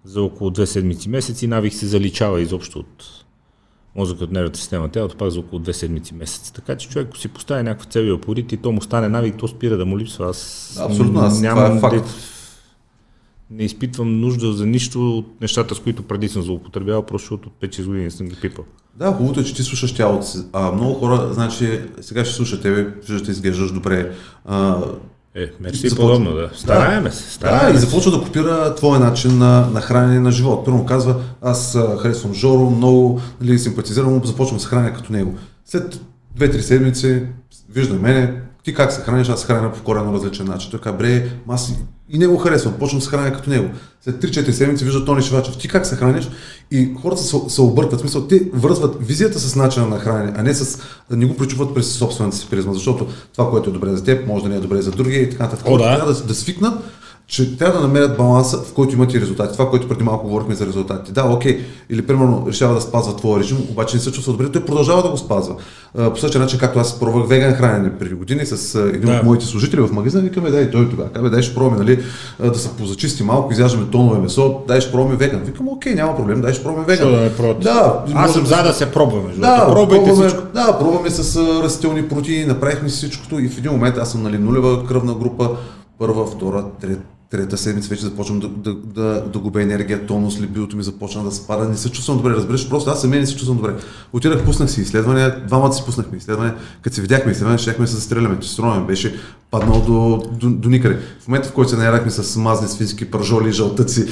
за около две седмици, месеци, навик се заличава изобщо от мозъка от нервната система, тялото пак за около две седмици, месец. Така че човек, ако си постави някаква цел и опорит и то му стане навик, то спира да му липсва. Аз
Абсолютно, аз- това е факт.
не изпитвам нужда за нищо от нещата, с които преди съм злоупотребявал, просто от 5-6 години съм ги пипал.
Да, хубавото е, че ти слушаш тялото си. А, много хора, значи, сега ще слушат тебе, че изглеждаш добре. А,
Е, мерси и
Започва-
подобно, да. Стараеме се,
да,
стараеме
и
се.
започва да копира твоя начин на, на хранене на живот. Първо казва, аз харесвам Жоро, много нали, симпатизирам, започвам да се храня като него. След 2-3 седмици вижда мене, ти как се храниш, аз се храня по коренно различен начин. Той казва, бре, аз и- и него харесвам, почвам да се храня като него. След 3-4 седмици вижда Тони Шивачев, ти как се храниш? И хората се, се объркват, в смисъл, те връзват визията с начина на хранене, а не с, не го причуват през собствената си призма, защото това, което е добре за теб, може да не е добре за другия и така нататък.
Да.
трябва да, да свикнат че трябва да намерят баланса, в който имат и резултати. Това, което преди малко говорихме за резултатите. Да, окей, или примерно решава да спазва твоя режим, обаче не се чувства добре, той продължава да го спазва. По същия начин, както аз пробвах веган хранене преди години с един да. от моите служители в магазина, викаме, дай той тогава, казва, дай ще пробваме, нали, да се позачисти малко, изяждаме тонове месо, дай ще пробваме веган. Викам, окей, няма проблем, дай ще пробваме веган.
Да, да,
да,
аз съм за да се пробваме.
Да, пробвайте пробваме, всичко. Да, пробваме с растителни протеини, направихме всичкото и в един момент аз съм нали, нулева кръвна група, първа, втора, трета, трета седмица вече започвам да, да, да, да губя енергия, тонус, либидото ми започна да спада, не се чувствам добре, разбираш, просто аз самия не се чувствам добре. Отидах, пуснах си изследвания, двамата си пуснахме изследвания, като се видяхме изследвания, щехме да се застреляме, тестостерона беше паднал до, до, до, никъде. В момента, в който се наярахме с мазни свински пържоли, жълтъци,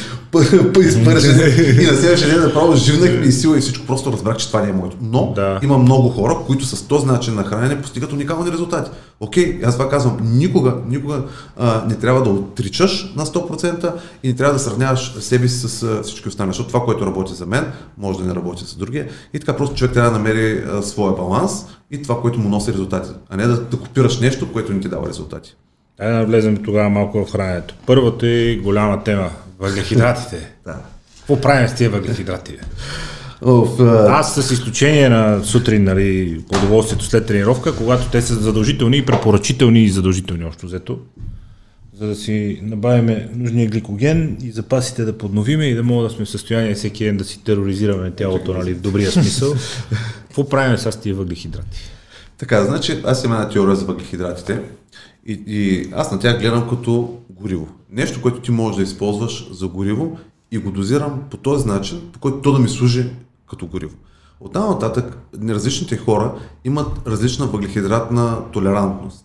изпържени и на следващия ден направо живнахме и сила и всичко, просто разбрах, че това не е моето. Но да. има много хора, които с този начин на хранене постигат уникални резултати. Окей, аз това казвам, никога, никога а, не трябва да отричаш на 100% и не трябва да сравняваш себе си с всички останали, защото това, което работи за мен, може да не работи за другия. И така просто човек трябва да намери а, своя баланс и това, което му носи резултати, а не да, да копираш нещо, което не ти дава резултати.
Дай да влезем тогава малко в храненето. Първата и голяма тема въглехидратите.
да.
Какво правим с тия въглехидрати? Uh... Аз с изключение на сутрин, нали, удоволствието след тренировка, когато те са задължителни и препоръчителни и задължителни още взето, за да си набавиме нужния гликоген и запасите да подновиме и да мога да сме в състояние всеки ден да си тероризираме тялото, нали, в добрия смисъл. Какво правим с тия въглехидрати?
Така, значи аз имам една теория за въглехидратите и, и аз на тях гледам като гориво. Нещо, което ти можеш да използваш за гориво и го дозирам по този начин, по който то да ми служи като гориво. От там нататък различните хора имат различна въглехидратна толерантност.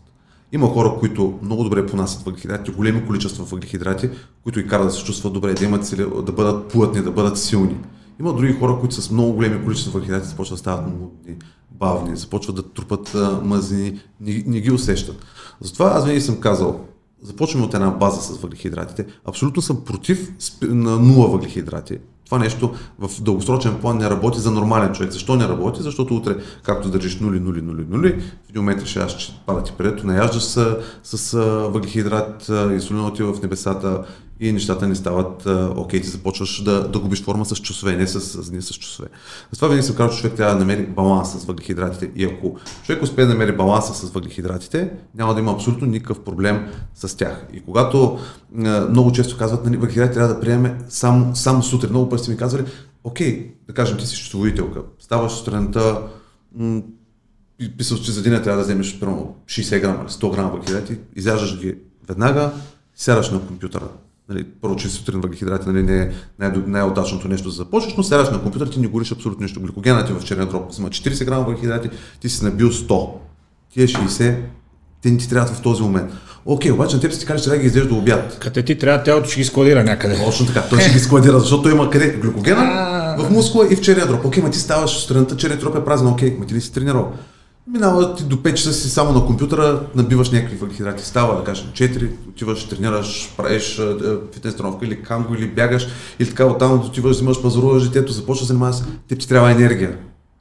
Има хора, които много добре понасят въглехидрати, големи количества въглехидрати, които и карат да се чувстват добре, да имат сили, да бъдат плътни, да бъдат силни. Има други хора, които с много големи количества въглехидрати започват да стават много бавни, започват да трупат мъзни, не, не ги усещат. Затова аз винаги съм казал, започваме от една база с въглехидратите. Абсолютно съм против на нула въглехидрати. Това нещо в дългосрочен план не работи за нормален човек. Защо не работи? Защото утре, както държиш нули, нули, нули, нули, в един момент решаваш, че пада ти предето, наяждаш с, с въглехидрат, инсулин отива в небесата и нещата не стават окей, ти започваш да, да губиш форма с часове, не с, не с часове. Затова винаги съм казал, че човек трябва да намери баланс с въглехидратите. И ако човек успее да намери баланса с въглехидратите, няма да има абсолютно никакъв проблем с тях. И когато много често казват, нали, въглехидрати трябва да приеме само, само сутрин. Много пъти ми казвали, окей, да кажем, ти си счетоводителка, ставаш сутринта, м- писал, че за деня трябва да вземеш примерно 60 грама, 100 грама въглехидрати, изяждаш ги веднага, сядаш на компютъра, Нали, първо, че сутрин въглехидрати нали, не е най- най-удачното нещо за да започнеш, но сядаш на компютър, ти не гориш абсолютно нищо. Гликогенът ти в черния дроб има 40 грама въглехидрати, ти си набил 100. Тия 60, те не ти трябват в този момент. Окей, обаче на теб си ти кажеш, че трябва да ги излезеш до обяд.
Къде ти трябва, тялото ще ги складира някъде.
Точно така, той ще ги складира, защото има къде глюкогена в мускула и в черния дроб. Окей, ма ти ставаш сутринта, черният дроб е празен, окей, ма ти ли си тренирал? Минава ти до 5 часа си само на компютъра, набиваш някакви въглехидрати. Става, да кажем, 4, отиваш, тренираш, правиш фитнес тренировка или канго, или бягаш, или така оттам отиваш, взимаш, пазаруваш детето, започваш да занимаваш. Теб ти трябва енергия.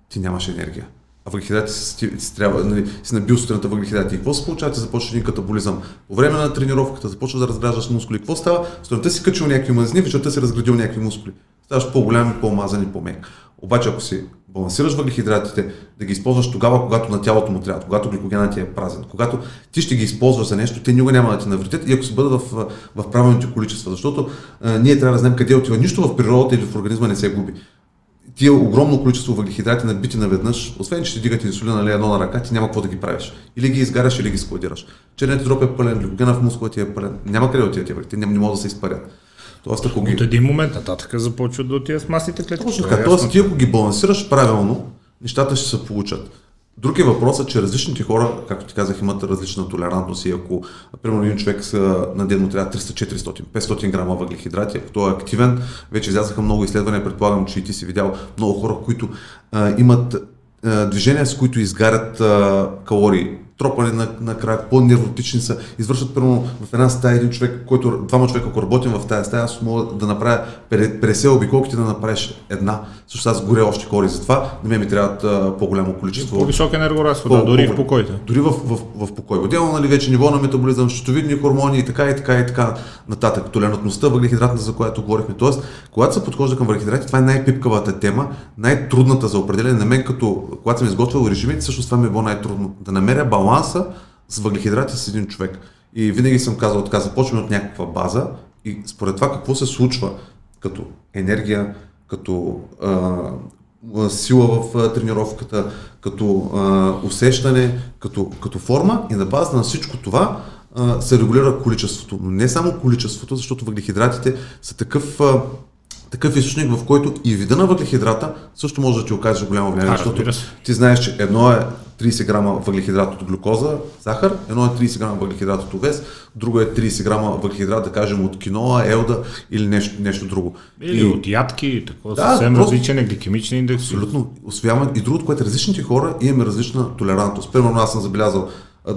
Ти нямаш енергия. А въглехидрати си, си, трябва, нали, си набил сутринта въглехидрати. И какво се получава? Ти започваш един катаболизъм. По време на тренировката започваш да разграждаш мускули. Какво става? Сутринта си качил някакви мазнини, вечерта си разградил някакви мускули. Ставаш по-голям, по-мазан и по-мек. Обаче, ако си балансираш въглехидратите, да ги използваш тогава, когато на тялото му трябва, когато гликогенът ти е празен, когато ти ще ги използваш за нещо, те никога няма да ти навредят и ако се бъдат в, в правилните количества, защото а, ние трябва да знаем къде отива. Нищо в природата или в организма не се губи. Тия огромно количество въглехидрати набити наведнъж, освен че ще дигат инсулина нали, едно на ръка, ти няма какво да ги правиш. Или ги изгаряш, или ги складираш. Черният дроп е пълен, гликогена в мускула ти е пълен. Няма къде отива тия въглехидрати, не могат да се изпарят.
Тоест, ако ги... От един момент нататък започват да отиват с масните клетки.
Точно така. Тоест, ти ако ги балансираш правилно, нещата ще се получат. Друг е въпросът, че различните хора, както ти казах, имат различна толерантност и ако, примерно, един човек на ден му трябва 300-400, 500 грама въглехидрати, ако той е активен, вече излязаха много изследвания, предполагам, че и ти си видял много хора, които а, имат а, движения, с които изгарят а, калории тропане на, на крак, по-невротични са, извършват примерно в една стая един човек, който, двама човека, ако работим в тази стая, аз мога да направя 50 обиколките да направиш една. Също аз горя още кори за това, на мен ми трябват а, по-голямо количество.
По-висок енергоразход, да, дори в покойте.
Дори в, в, в, в покой. Отделно, нали, вече ниво на метаболизъм, щитовидни хормони и така и така и така нататък. Толерантността, въглехидратна, за която говорихме. Тоест, когато се подхожда към въглехидрати, това е най-пипкавата тема, най-трудната за определение. На мен, като когато съм изготвил режимите, също това ми е било най-трудно. Да намеря баланса с въглехидрати с един човек. И винаги съм казал така, започваме от някаква база и според това какво се случва като енергия, като а, сила в а, тренировката, като а, усещане, като, като форма и на базата на всичко това а, се регулира количеството. Но не само количеството, защото въглехидратите са такъв а, такъв източник, в който и вида на въглехидрата също може да ти окаже голямо влияние, защото ти знаеш, че едно е 30 грама въглехидрат от глюкоза, захар, едно е 30 грама въглехидрат от овес, друго е 30 грама въглехидрат, да кажем, от киноа, елда или нещо, нещо друго.
Или и... от ядки, такова да, съвсем просто... различен е гликемичен индекс.
Абсолютно. Освяваме и другото, което различните хора имаме различна толерантност. Примерно аз съм забелязал,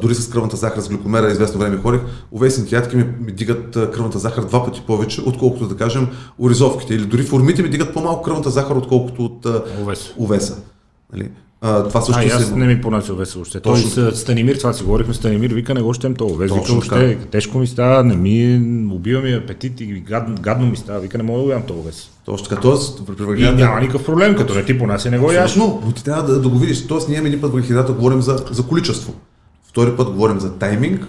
дори с кръвната захар с гликомера известно време ходих, овесните ядки ми, ми дигат кръвната захар два пъти повече, отколкото да кажем оризовките. Или дори формите ми дигат по-малко кръвната захар, отколкото от Овес. овеса. Нали? А, това също
а, аз се... не ми понася овеса още. Той с Станимир, това си говорихме, Станимир вика, не го щем то овес. Вика, още, тежко ми става, не ми, убива ми апетит и гад, гадно ми става. Вика, не мога да ям то овес.
Точно така,
при И няма никакъв проблем, като не ти понася, не го яш.
Но ти трябва да, да го видиш. Тоест, ние един път в говорим за, за количество. Втори път говорим за тайминг,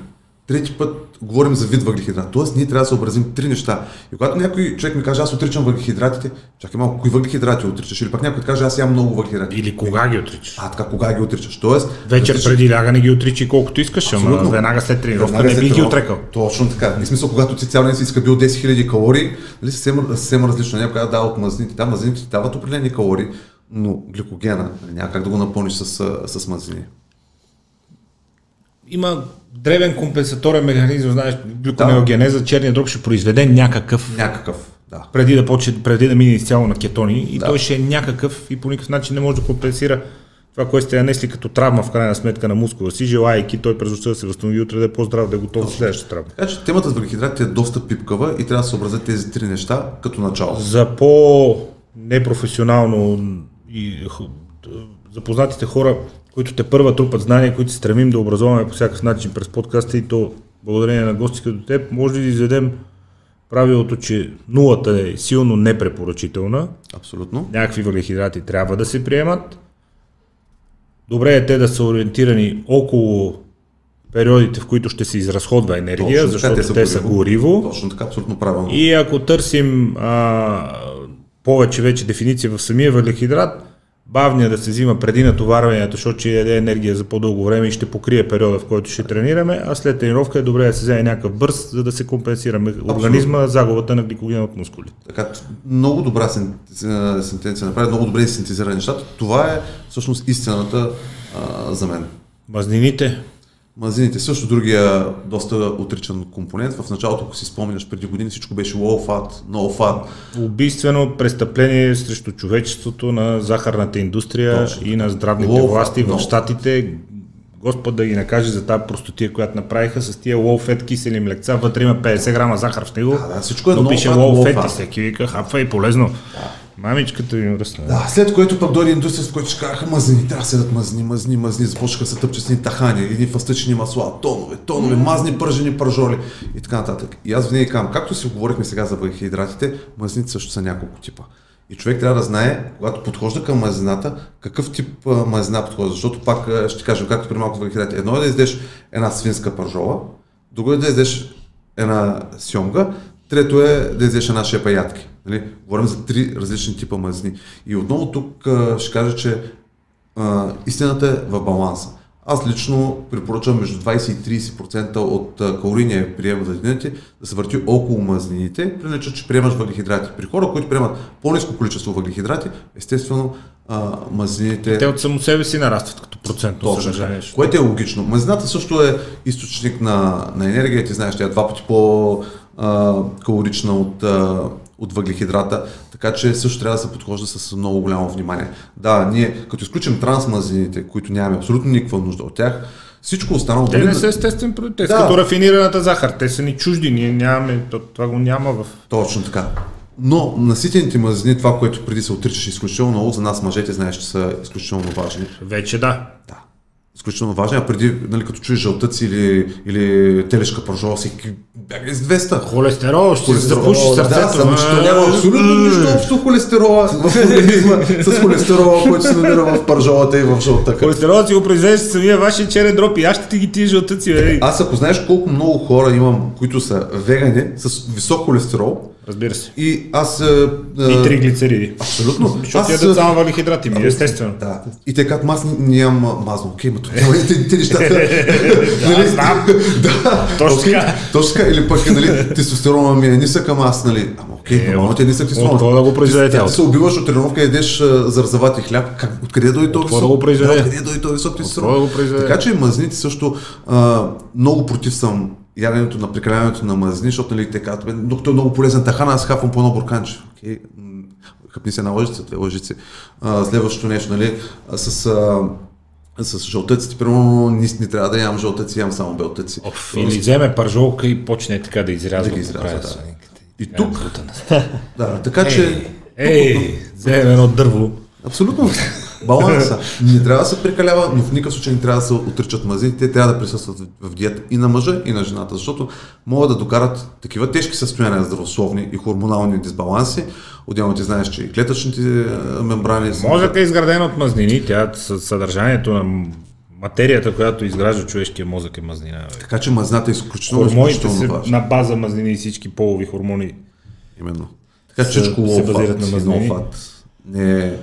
трети път говорим за вид въглехидрат. Тоест, ние трябва да съобразим три неща. И когато някой човек ми каже, аз отричам въглехидратите, чакай малко, кои въглехидрати отричаш? Или пък някой каже, аз ям много въглехидрати.
Или кога ги отричаш?
А, така, кога ги отричаш? Тоест,
вечер да преди лягане ги отричи колкото искаш, ама веднага след тренировка не би ги отрекал.
Точно така. Не смисъл, когато ти цял ден си изкабил 10 000 калории, нали, съвсем, съвсем различно. Някой казва, да, от мазнините. Да, мазнините дават определени калории, но гликогена нали, няма как да го напълниш с, с мазнини
има древен компенсаторен механизъм, знаеш, глюконеогенеза, да. черния дроб ще произведе някакъв.
Някакъв, да.
Преди да, почне, преди да мине изцяло на кетони и да. той ще е някакъв и по никакъв начин не може да компенсира това, което сте нанесли като травма в крайна сметка на мускула си, желайки той през нощта да се възстанови утре да е по-здрав, да е готов за следващата травма.
Така че темата с въглехидратите е доста пипкава и трябва да се образят тези три неща като начало.
За по-непрофесионално и запознатите хора които те първа трупат знания, които се стремим да образуваме по всякакъв начин през подкаста и то благодарение на гости като теб, може да изведем правилото, че нулата е силно непрепоръчителна.
Абсолютно.
Някакви въглехидрати трябва да се приемат. Добре е те да са ориентирани около периодите, в които ще се изразходва енергия, Точно, защото те са, те са гориво.
Точно така, абсолютно правилно.
И ако търсим а, повече вече дефиниция в самия въглехидрат, бавния да се взима преди натоварването, защото ще яде енергия за по-дълго време и ще покрие периода, в който ще тренираме, а след тренировка е добре да се вземе някакъв бърз, за да се компенсираме организма, загубата на гликоген от мускули.
Така, много добра синтезия направи, много добре синтезира нещата. Това е всъщност истината а, за мен.
Мазнините?
Мазините също другия доста отричан компонент. В началото, ако си спомняш, преди години всичко беше low fat, no fat.
Убийствено престъпление срещу човечеството на захарната индустрия Точно. и на здравните low власти fat, в Штатите. Господ да ги накаже за тази простотия, която направиха с тия low fat кисели млекца. Вътре има 50 грама захар в него.
Да, да, всичко е
но пише low, fat и всеки вика, хапва и полезно. Да. Мамичката ми мръсна.
Да, след което пък дойде индустрията, в която ще кажаха мазнини, трябва да седат мазни, мазни, мазни, започнаха се тъпчат с ни тахани, едни фастъчни масла, тонове, тонове, мазни, пържени, пържоли и така нататък. И аз винаги казвам, както си говорихме сега за въглехидратите, мазните също са няколко типа. И човек трябва да знае, когато подхожда към мазнината, какъв тип мазнина подхожда. Защото пак ще кажем, както при малко въглехидратите, едно е да издеш една свинска пържола, друго е да издеш една сьомга, трето е да издеш една шепа ядки. Нали? Говорим за три различни типа мазни. И отново тук а, ще кажа, че а, истината е в баланса. Аз лично препоръчвам между 20 и 30% от калорийния прием за дените да се върти около мазнините, прилича, че приемаш въглехидрати. При хора, които приемат по-низко количество въглехидрати, естествено а, мазнините...
Те от само себе си нарастват като процент.
Точно, което е логично. Мазнината също е източник на, на енергия, ти знаеш, тя е два пъти по-калорична от от въглехидрата, така че също трябва да се подхожда с много голямо внимание. Да, ние като изключим трансмазините, които нямаме абсолютно никаква нужда от тях, Всичко останало.
Те не са естествен продукт, те са
Да.
като рафинираната захар. Те са ни чужди, ние нямаме, то- това го няма в...
Точно така. Но наситените мазнини, това, което преди се отричаше изключително много, за нас мъжете, знаеш, че са изключително важни.
Вече да.
Да. Изключително важни, а преди, нали, като чуеш жълтъци или, или телешка пържола, си бягай с 200.
Холестерол, ще се
Холестерол,
запуши сърцето.
Да, само че няма абсолютно нищо общо холестерола в организма с холестерола, който се намира в пържолата и в жълтъка.
Холестеролът си го произвеждаш самия вашия черен дроп и аз ще ти ги тия жълтъци, бе.
Аз ако знаеш колко много хора имам, които са вегани с висок холестерол,
Разбира се.
и аз... е, е,
И триглицериди.
Абсолютно.
Защото
Аз,
ядат само въглехидрати ми, естествено.
Да. И те казват, аз нямам а, мазно. Окей, ма и те, те нещата.
Да, знам.
да.
Точно така.
Точно така. Или пък, нали, тестостерона ми е нисък, ама аз, нали, ама окей,
Е,
нормално ти е нисък тестостерон.
какво да го произведе
Ти- Ти
тялото?
се убиваш от тренировка, ядеш а, зарзавати хляб. Как, откъде дойде този
какво да го произведе?
Да, откъде дойде този висок тестостерон? Така че мазните също а, много против съм яденето на прекаляването на мазни, защото нали, те казват, «Бе, докато е много полезен тахана, аз хапвам по едно бурканче. М, хъпни се една лъжица, две лъжици. А, следващото нещо, нали, с, а, с жълтъците, примерно, не, не трябва да ям жълтъци, ям само белтъци.
Оф, или вземе пържолка и почне така да изрязва.
Да ги изрязва, да. И тук, да, така че,
Ей, вземем едно дърво.
Абсолютно. Баланса. Не трябва да се прекалява, но в никакъв случай не трябва да се отричат мази. Те трябва да присъстват в- диета и на мъжа, и на жената, защото могат да докарат такива тежки състояния здравословни и хормонални дисбаланси. Отделно ти знаеш, че и клетъчните е, мембрани са...
Мозъкът е изграден от мазнини, тя съдържанието на материята, която изгражда човешкия мозък е мазнина. бе.
Така че мазната е изключително,
Хормоните
изключително
са на база мазнини и всички полови хормони.
Именно. Така че всичко no fat не е,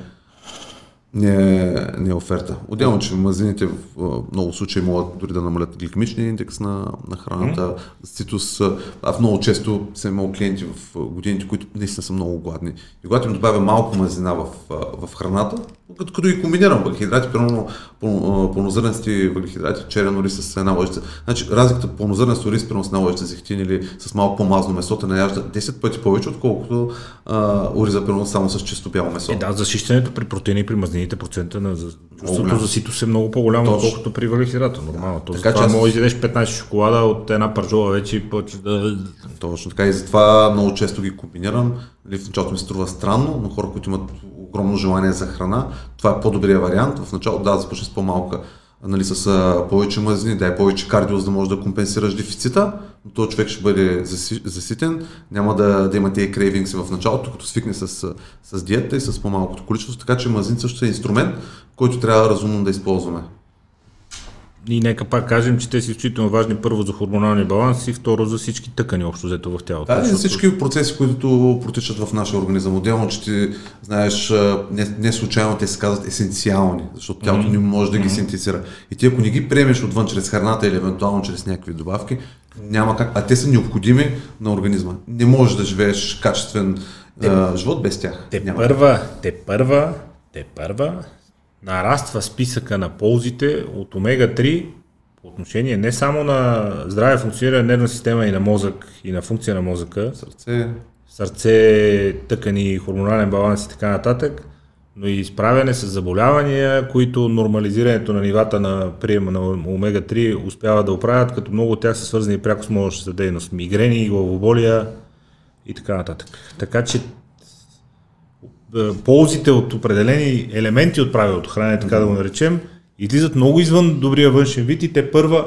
не е, не е оферта. Отделно, че мазнините в много случаи могат дори да намалят гликемичния индекс на, на храната, цитус. а, А в много често съм имал клиенти в годините, които наистина са много гладни. И когато им добавя малко мазнина в, в храната, като, като и комбинирам въглехидрати, примерно пълнозърнести въглехидрати, черен рис с една лъжица. Значи разликата пълнозърнесто рис, примерно с една лъжица зехтин или с малко по-мазно месо, те наяжда 10 пъти повече, отколкото а, ориза, примерно само с чисто бяло месо.
Е, да, засищането при протеини и при мазнините процента на чувството за ситост е много по-голямо, отколкото при въглехидрата. Нормално. То
Така че аз-
може да изядеш 15 шоколада от една пържола вече и почва да...
Точно така и затова много често ги комбинирам. В началото ми се струва странно, но хора, които имат огромно желание за храна, това е по-добрият вариант. В началото да, започнеш с по-малка, нали, с повече мазнини, дай повече кардио, за да можеш да компенсираш дефицита, но този човек ще бъде заси, заситен, няма да, да има тези крейвингси в началото, като свикне с, с диета и с по-малкото количество, така че мазнин също е инструмент, който трябва разумно да използваме.
И нека пак кажем, че те са изключително важни първо за хормоналния баланс и второ за всички тъкани общо взето в тялото.
Да, и за
Защото-
всички процеси, които протичат в нашия организъм. Отделно, че ти знаеш, не, не случайно те се казват есенциални, защото тялото не може да ги синтезира. И ти ако не ги приемеш отвън чрез храната или евентуално чрез някакви добавки, няма как, а те са необходими на организма. Не можеш да живееш качествен а, живот без тях.
Те
Няма.
първа, те първа, те първа нараства списъка на ползите от омега-3 по отношение не само на здраве функциониране на нервна система и на мозък и на функция на мозъка,
Сърце,
сърце, тъкани, хормонален баланс и така нататък, но и справяне с заболявания, които нормализирането на нивата на приема на омега-3 успява да оправят, като много от тях са свързани пряко с мозъчната дейност. Мигрени, главоболия и така нататък. Така че ползите от определени елементи от правилото хранене, така да го наречем, излизат много извън добрия външен вид и те първа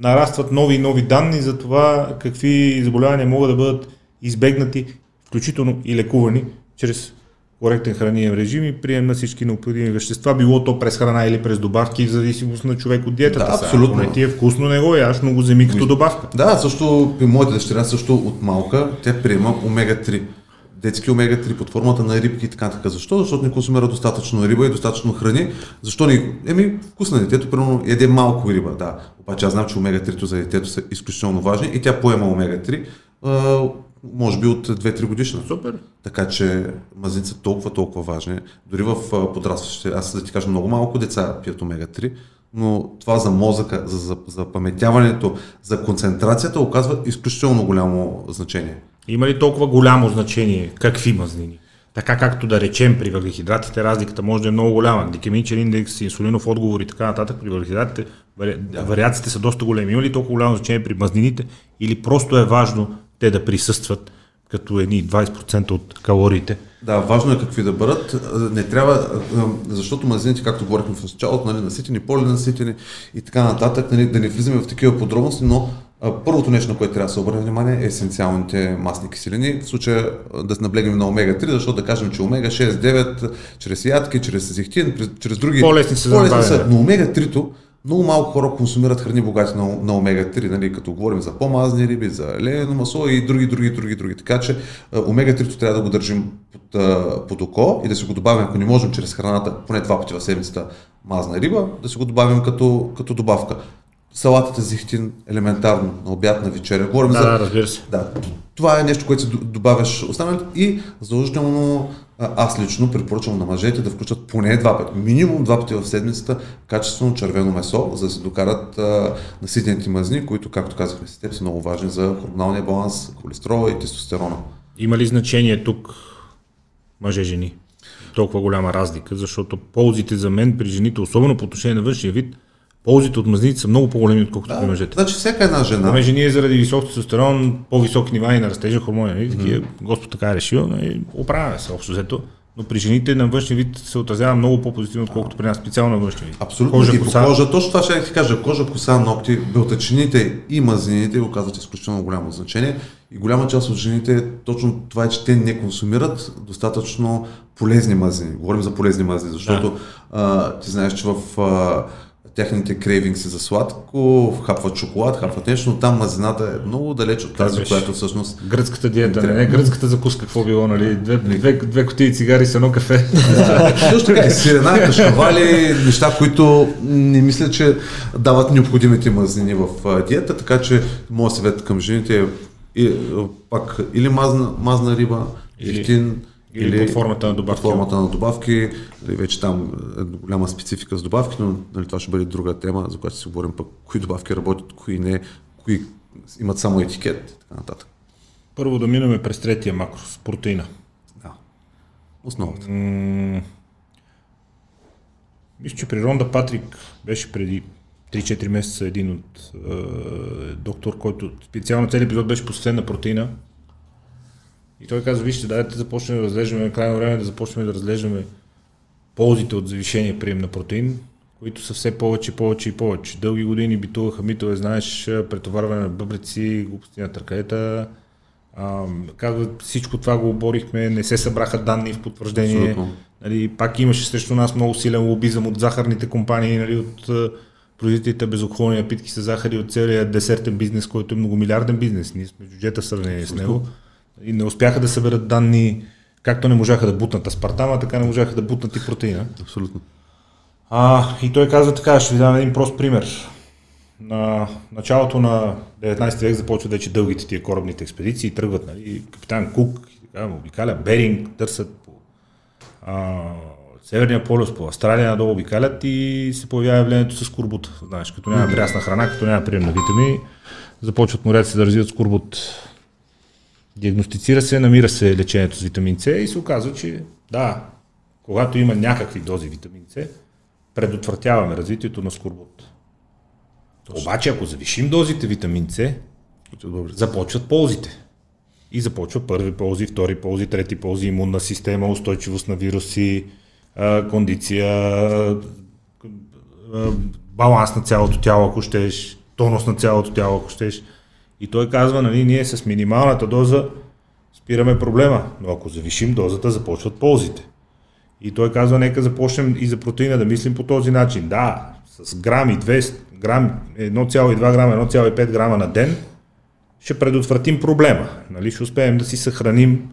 нарастват нови и нови данни за това какви заболявания могат да бъдат избегнати, включително и лекувани чрез коректен хранителен режим и прием на всички необходими вещества, било то през храна или през добавки, в зависимост на човек от диетата.
Да, абсолютно.
Ако не ти е вкусно, не го яш, но го вземи като добавка.
Да, също при моята дъщеря също от малка тя приема омега-3. Детски омега-3 под формата на рибки и така нататък. Защо? Защото не консумира достатъчно риба и достатъчно храни. Защо не? Еми, вкус на детето, примерно, яде малко риба, да. Обаче аз знам, че омега-3 за детето са изключително важни и тя поема омега-3, а, може би от 2-3 годишна.
Супер.
Така че мазнини са толкова, толкова важни. Дори в подрастващите, аз да ти кажа, много малко деца пият омега-3, но това за мозъка, за, за, за паметяването, за концентрацията оказва изключително голямо значение.
Има ли толкова голямо значение какви мазнини? Така както да речем при въглехидратите разликата може да е много голяма. Гликемичен индекс, инсулинов отговор и така нататък. При въглехидратите. Да. Вариациите са доста големи. Има ли толкова голямо значение при мазнините или просто е важно те да присъстват като едни 20% от калориите?
Да, важно е какви да бъдат. Не трябва, защото мазнините, както говорихме в началото, нали, наситени, полинаситени и така нататък, нали, да не влизаме в такива подробности, но Първото нещо, на което трябва да се обърне внимание е есенциалните масни киселини. В случая да се наблегнем на омега-3, защото да кажем, че омега-6, 9, чрез ядки, чрез зехтин, чрез други...
По-лесни са. По-лесни
са. Но омега-3 много малко хора консумират храни богати на, на омега-3, нали, като говорим за по-мазни риби, за лено масло и други, други, други, други. Така че омега-3 трябва да го държим под, под око и да си го добавим, ако не можем чрез храната, поне два пъти в седмицата мазна риба, да си го добавим като, като добавка салатата зехтин елементарно на обяд, на вечеря.
Говорим да, за... разбира се.
Да, това е нещо, което си добавяш останалите и задължително аз лично препоръчвам на мъжете да включат поне два пъти, минимум два пъти в седмицата качествено червено месо, за да се докарат а, наситените мазни, които, както казахме с теб, са много важни за хормоналния баланс, холестерола и тестостерона.
Има ли значение тук мъже-жени? Толкова голяма разлика, защото ползите за мен при жените, особено по отношение на външния вид, ползите от мазнините са много по-големи, отколкото
да,
при мъжете.
Значи всяка една жена.
Ами жени е заради висок тестостерон, по-високи нива и на растежа хормони, нали? Mm-hmm. Господ така е решил, нали? оправяме се общо взето. Но при жените на външния вид се отразява много по-позитивно, отколкото при нас, специално на външния вид.
Абсолютно. Кожа, и коса... кожа, точно това ще ти кажа. Кожа, коса, ногти, белтъчините и мазнините оказват изключително голямо значение. И голяма част от жените, точно това е, че те не консумират достатъчно полезни мазнини. Говорим за полезни мазнини, защото да. а, ти знаеш, че в а, техните крейвингси за сладко, хапват шоколад, хапват нещо, но там мазината е много далеч от тази, която всъщност...
Гръцката диета, не, не гръцката закуска, какво било, нали? Две, две, две кутии цигари с едно кафе.
Също така, и сирена, кашкавали, неща, които не мисля, че дават необходимите мазнини в диета, така че моят съвет към жените е пак или мазна, мазна риба, или...
Или, или под формата на добавки.
Под формата на добавки. Нали, вече там е голяма специфика с добавки, но нали, това ще бъде друга тема, за която си говорим пък кои добавки работят, кои не, кои имат само етикет и така нататък.
Първо да минаме през третия макрос, протеина.
Да. Основата. М-
мисля, че при Ронда Патрик беше преди 3-4 месеца един от е, доктор, който специално целият епизод беше посветен на протеина и той каза, вижте, дайте да започнем да разглеждаме, крайно време да започнем да разглеждаме ползите от завишения прием на протеин, които са все повече, повече и повече. Дълги години битуваха митове, знаеш, претоварване на бъбреци, глупости на търкаета. казва, всичко това го оборихме, не се събраха данни в потвърждение. Нали, пак имаше срещу нас много силен лобизъм от захарните компании, нали, от производителите безалкохолни напитки с захари, от целият десертен бизнес, който е многомилиарден бизнес. Ние сме бюджета в сравнение с него и не успяха да съберат данни, както не можаха да бутнат аспартама, така не можаха да бутнат и протеина.
Абсолютно.
А, и той казва така, ще ви дам един прост пример. На началото на 19 век започват вече дългите тия корабните експедиции, тръгват, нали, капитан Кук, така, обикаля Беринг, търсят по а, Северния полюс, по Австралия надолу обикалят и се появява явлението с скорбута. Знаеш, като няма прясна храна, като няма прием на витамини, започват моряците да развиват скорбут. Диагностицира се, намира се лечението с витамин С и се оказва, че да, когато има някакви дози витамин С, предотвратяваме развитието на скорбот. Обаче, ако завишим дозите витамин С, започват ползите. И започва първи ползи, втори ползи, трети ползи, имунна система, устойчивост на вируси, кондиция, баланс на цялото тяло, ако щеш, тонус на цялото тяло, ако щеш. И той казва, нали, ние с минималната доза спираме проблема, но ако завишим дозата, започват ползите. И той казва, нека започнем и за протеина да мислим по този начин. Да, с грами, 200 грам, 1,2 грама, 1,5 грама на ден ще предотвратим проблема. Нали? Ще успеем да си съхраним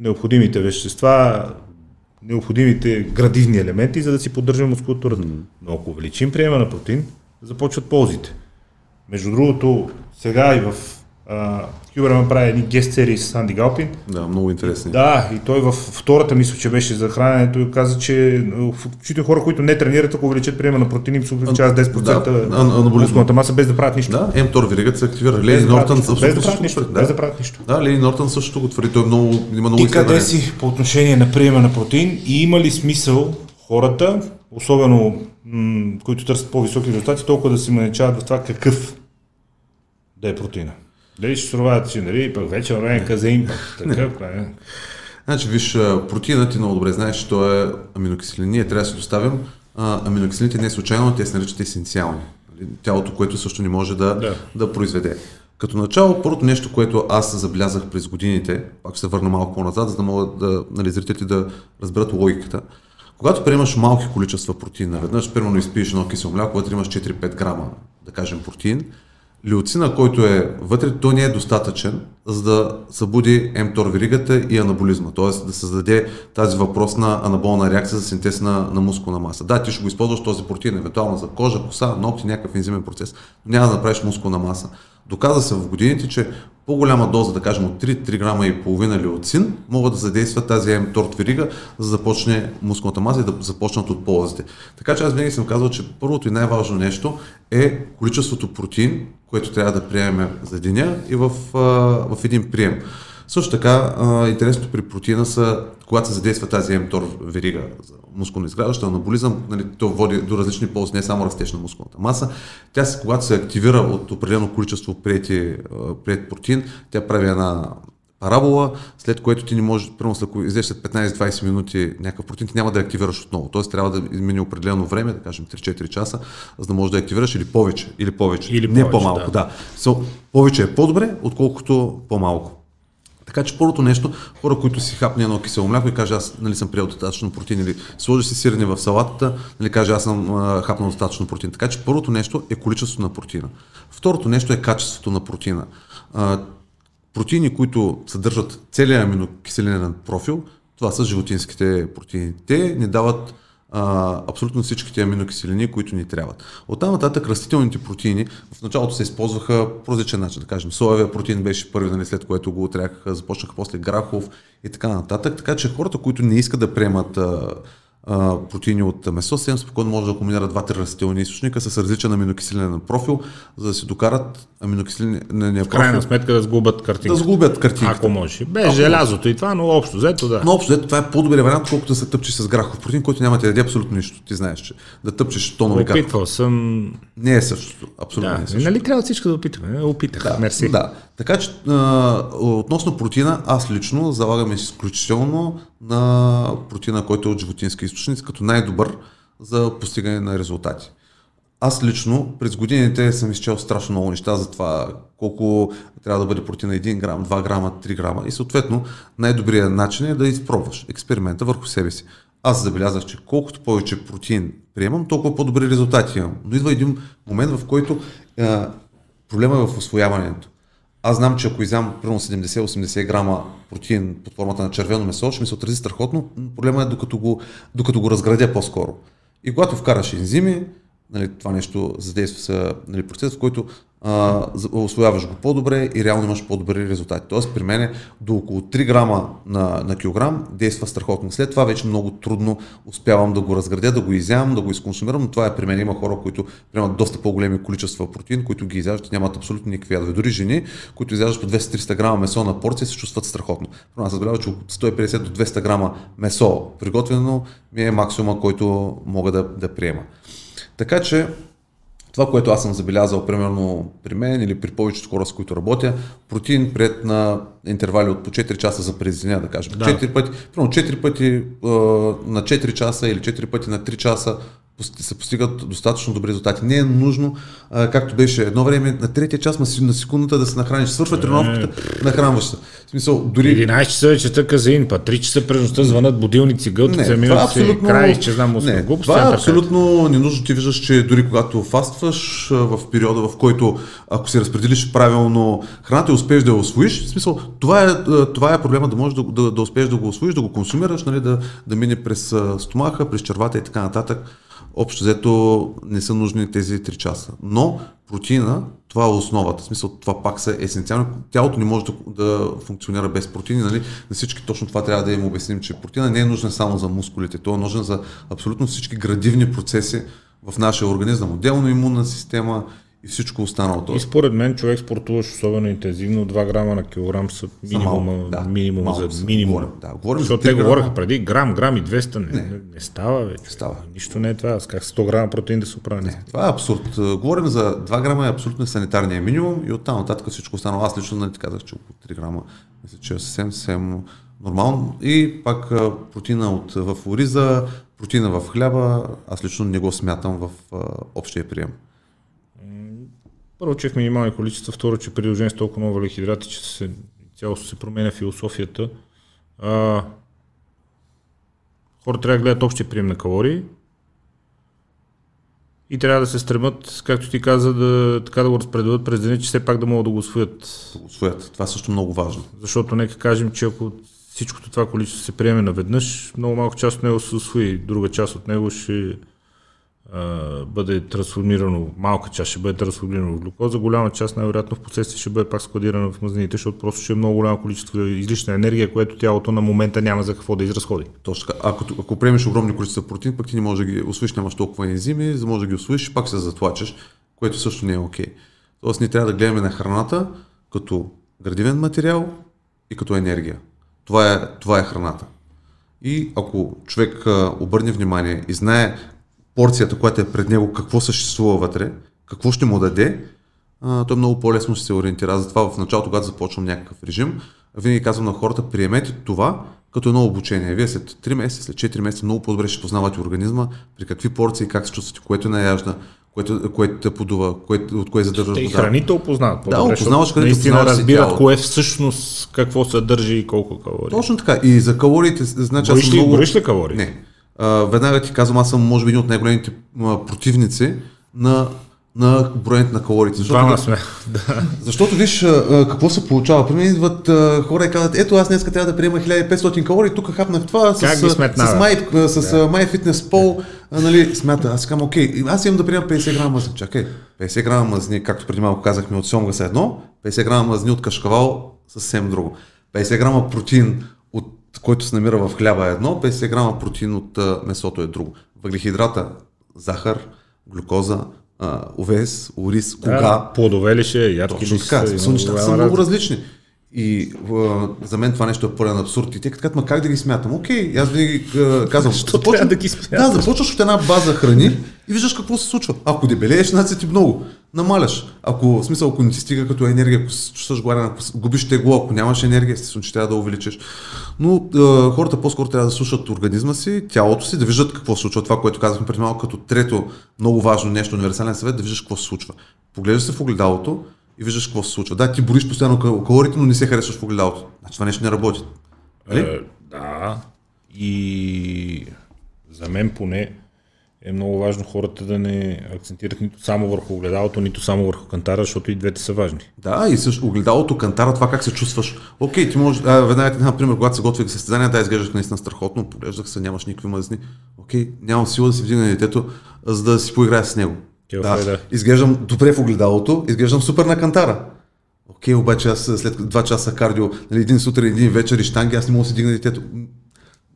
необходимите вещества, необходимите градивни елементи, за да си поддържаме мускулатурата. Но ако увеличим приема на протеин, започват ползите. Между другото, сега и в Хюберман прави едни гест серии с Анди Галпин.
Да, много интересни.
Да, и той в втората мисля, че беше за храненето и каза, че включително хора, които не тренират, ако увеличат приема на протеини, им се увеличават 10% да, мускулната маса без да правят нищо.
Да, М-Тор веригата се активира. Лени Нортън
без, без, да правят нищо, да. без да правят нищо.
Да, Лени Нортън също го твърди. Той е много, има много
И къде си по отношение на приема на протеин и има ли смисъл хората, особено м- които търсят по-високи резултати, толкова да се маничават в това какъв да е протеина. Дали ще суровата си, нали, пък вече време казеин, пък такъв, не.
Значи, виж, протеинът ти много добре знаеш, че то е аминокиселин. Ние трябва да си доставим а, аминокиселините не случайно, те се наричат есенциални. Нали, тялото, което също не може да, да. да произведе. Като начало, първото нещо, което аз заблязах през годините, пак ще се върна малко по-назад, за да могат да, нали, зрителите да разберат логиката. Когато приемаш малки количества протеин наведнъж, примерно изпиеш едно кисело мляко, когато имаш 4-5 грама, да кажем, протеин, Леоцина, който е вътре, то не е достатъчен, за да събуди МТОР веригата и анаболизма, т.е. да създаде тази въпросна анаболна реакция за синтез на, на мускулна маса. Да, ти ще го използваш този протеин, евентуално за кожа, коса, ногти, някакъв ензимен процес, но няма да направиш мускулна маса. Доказа се в годините, че по-голяма доза, да кажем от 3-3 грама и половина леоцин, могат да задействат тази МТОР верига, за да започне мускулната маса и да започнат от ползите. Така че аз винаги съм казал, че първото и най-важно нещо е количеството протеин, което трябва да приемем за деня и в, в един прием. Също така, интересното при протеина са, когато се задейства тази МТОР верига за мускулно изграждаща, анаболизъм, нали, то води до различни ползи, не само растеж на мускулната маса. Тя, когато се активира от определено количество приети, прият протеин, тя прави една парабола, след което ти не можеш, примерно ако излезеш след 15-20 минути някакъв протеин, ти няма да активираш отново. Тоест трябва да измени определено време, да кажем 3-4 часа, за да можеш да активираш или повече, или повече.
Или
не
повече,
по-малко, да. да. So, повече е по-добре, отколкото по-малко. Така че първото нещо, хора, които си хапне едно кисело мляко и каже аз нали, съм приел достатъчно протеин или сложи си сирене в салатата, нали, каже аз съм а, хапнал достатъчно протеин. Така че първото нещо е количеството на протеина. Второто нещо е качеството на протеина. А, протеини, които съдържат целият аминокиселинен профил, това са животинските протеини. Те ни дават а, абсолютно всичките аминокиселини, които ни трябват. От там нататък растителните протеини в началото се използваха по различен начин. Да кажем, соевия протеин беше първи, нали, след което го отряхаха, започнаха после грахов и така нататък. Така че хората, които не искат да приемат а, а, протеини от месо, съвсем спокойно може да комбинират два-три растителни източника с различен аминокиселинен профил, за да си докарат аминокиселинения профил.
В крайна сметка да сгубят картинката.
Да сгубят картинката.
Ако може. Без Ако желязото и това, но общо взето да.
Но общо взето това е по-добре вариант, колкото да се тъпчи с грахов протеин, който няма да яде абсолютно нищо. Ти знаеш, че да тъпчеш тонове
Опитвал съм.
Не е същото. Абсолютно
да.
не е същото.
Нали трябва всичко да опитваме? Опитах.
Да,
Мерси.
Да. Така че а, относно протеина, аз лично залагам изключително на протеина, който е от животински източници, като най-добър за постигане на резултати. Аз лично през годините съм изчел страшно много неща за това колко трябва да бъде протеина 1 грам, 2 грама, 3 грама и съответно най-добрият начин е да изпробваш експеримента върху себе си. Аз забелязах, че колкото повече протеин приемам, толкова по-добри резултати имам. Но идва един момент, в който е, проблема е в освояването. Аз знам, че ако изям примерно 70-80 грама протеин под формата на червено месо, ще ми се отрази страхотно. Проблема е докато го, докато го разградя по-скоро. И когато вкараш ензими, нали, това нещо задейства се нали, процес, в който а, освояваш го по-добре и реално имаш по-добри резултати. Тоест при мен до около 3 грама на, на килограм действа страхотно. След това вече много трудно успявам да го разградя, да го изям, да го изконсумирам, но това е при мен. Има хора, които приемат доста по-големи количества протеин, които ги изяждат нямат абсолютно никакви ядове. Дори жени, които изяждат по 200-300 грама месо на порция, се чувстват страхотно. Аз забелязва, че от 150 до 200 грама месо приготвено ми е максимума, който мога да, да приема. Така че това, което аз съм забелязал, примерно при мен или при повечето хора, с които работя, протеин пред на интервали от по 4 часа за през деня, да кажем. Да. 4 пъти, примерно 4 пъти а, на 4 часа или 4 пъти на 3 часа се постигат достатъчно добри резултати. Не е нужно, а, както беше едно време, на третия час на секундата да се нахраниш. Свършва тренировката, нахранваш се. В смисъл, дори...
11 часа вечерта казаин, па 3 часа през нощта звънат будилници, гълтат за минути, абсолютно... край, че знам.
Не, това е абсолютно ненужно. Ти виждаш, че дори когато фастваш в периода, в който ако си разпределиш правилно храната и успееш да я освоиш, в смисъл, това е, това е проблема да можеш да, да, да успееш да го освоиш, да го консумираш, нали, да, да мине през стомаха, през червата и така нататък общо взето не са нужни тези 3 часа. Но протеина, това е основата. В смисъл, това пак са есенциално. Тялото не може да, да функционира без протеини. Нали? На всички точно това трябва да им обясним, че протеина не е нужен само за мускулите. Той е нужен за абсолютно всички градивни процеси в нашия организъм. Отделно имунна система и всичко останало.
И според мен човек спортуваш особено интензивно, 2 грама на килограм са минимум,
да,
минимум
малко
за минимум.
Говорим, да, говорим
Защото
за
те
3 грама.
говореха преди грам, грам и 200, не, не. не става вече.
Става.
Нищо не е това. С как 100 грама протеин да се оправи. Не.
Това е абсурд. Е, Говорим за 2 грама е абсолютно санитарния минимум и оттам нататък всичко останало. Аз лично нали, казах, че около 3 грама мисля, че е съвсем, съвсем нормално. И пак е, протеина от, в ориза, протеина в хляба, аз лично не го смятам в общия прием.
Първо, че в минимални количества, второ, че приложение с толкова много въглехидрати, че се, цялото се променя философията. А, хората трябва да гледат общия прием на калории и трябва да се стремат, както ти каза, да, така да го разпределят през деня, че все пак да могат да го освоят.
Да го усвоят. Това също много важно.
Защото нека кажем, че ако всичкото това количество се приеме наведнъж, много малко част от него се освои, друга част от него ще бъде трансформирано, малка част ще бъде трансформирано в глюкоза, голяма част най-вероятно в последствие ще бъде пак складирана в мазнините, защото просто ще е много голямо количество излишна енергия, което тялото на момента няма за какво да изразходи.
Точно така. Ако, ако приемеш огромни количества протеин, пък ти не можеш да ги освоиш, нямаш толкова ензими, за да можеш да ги освоиш, пак се затлачеш, което също не е окей. Тоест ние трябва да гледаме на храната като градивен материал и като енергия. Това е, това е храната. И ако човек обърне внимание и знае порцията, която е пред него, какво съществува вътре, какво ще му даде, а, той много по-лесно ще се ориентира. Затова в началото, когато започвам някакъв режим, винаги казвам на хората, приемете това като едно обучение. Вие след 3 месеца, след 4 месеца много по-добре ще познавате организма, при какви порции, как се чувствате, което наяжда, което, което те подува, което, от кое задържаш
Те и
вода.
храните опознават. по-добре,
опознаваш храните,
Наистина разбират
тялото.
кое всъщност какво съдържа и колко калории.
Точно така. И за калориите, значи съм
ли,
много...
ли калории?
Не. А, веднага ти казвам, аз съм може би един от най-големите противници на, на броенето на калориите. Защото,
Двама сме.
Защото виж а, какво се получава. При мен идват а, хора и казват, ето аз днес трябва да приема 1500 калории, тук хапнах това
Как
с, с, а, с да. MyFitnessPal, а, нали, смята. Аз казвам, окей, аз имам да приема 50 грама мазнини. Чакай, 50 грама мазнини, както преди малко казахме, от сьомга са едно, 50 грама мазнини от кашкавал съвсем друго. 50 грама протеин от който се намира в хляба е едно, 50 грама протеин от месото е друго. Въглехидрата, захар, глюкоза, овес, ориз, кога.
Да, плодове ли ще, е, ядки
Точно така,
са,
са много различни. И а, за мен това нещо е пълен абсурд. И те казват, ма как да ги смятам? Окей, аз винаги казвам.
Защо трябва да ги смяташ?
Да, започваш от една база храни и виждаш какво се случва. Ако дебелееш, значи ти много. Намаляш. Ако, в смисъл, ако не ти стига като енергия, ако се чувстваш гладен, ако губиш тегло, ако нямаш енергия, естествено, че трябва да увеличиш. Но а, хората по-скоро трябва да слушат организма си, тялото си, да виждат какво се случва. Това, което казахме преди малко, като трето много важно нещо, универсален съвет, да виждаш какво се случва. Поглеждаш се в огледалото и виждаш какво се случва. Да, ти бориш постоянно кал- калориите, но не се харесваш в огледалото. Значи това нещо не работи. Нали?
Е, да. И за мен поне е много важно хората да не акцентират нито само върху огледалото, нито само върху кантара, защото и двете са важни.
Да, и също огледалото, кантара, това как се чувстваш. Окей, ти можеш, а, веднага ти дам пример, когато се готвих за състезания, да, изглеждах наистина страхотно, поглеждах се, нямаш никакви мазни. Окей, нямам сила да си вдигна детето, за да си поиграя с него. Да,
е, да.
изглеждам добре в огледалото, изглеждам супер на кантара. Окей, обаче аз след 2 часа кардио, нали, един сутрин, един вечер и штанги, аз не мога да си дигна детето.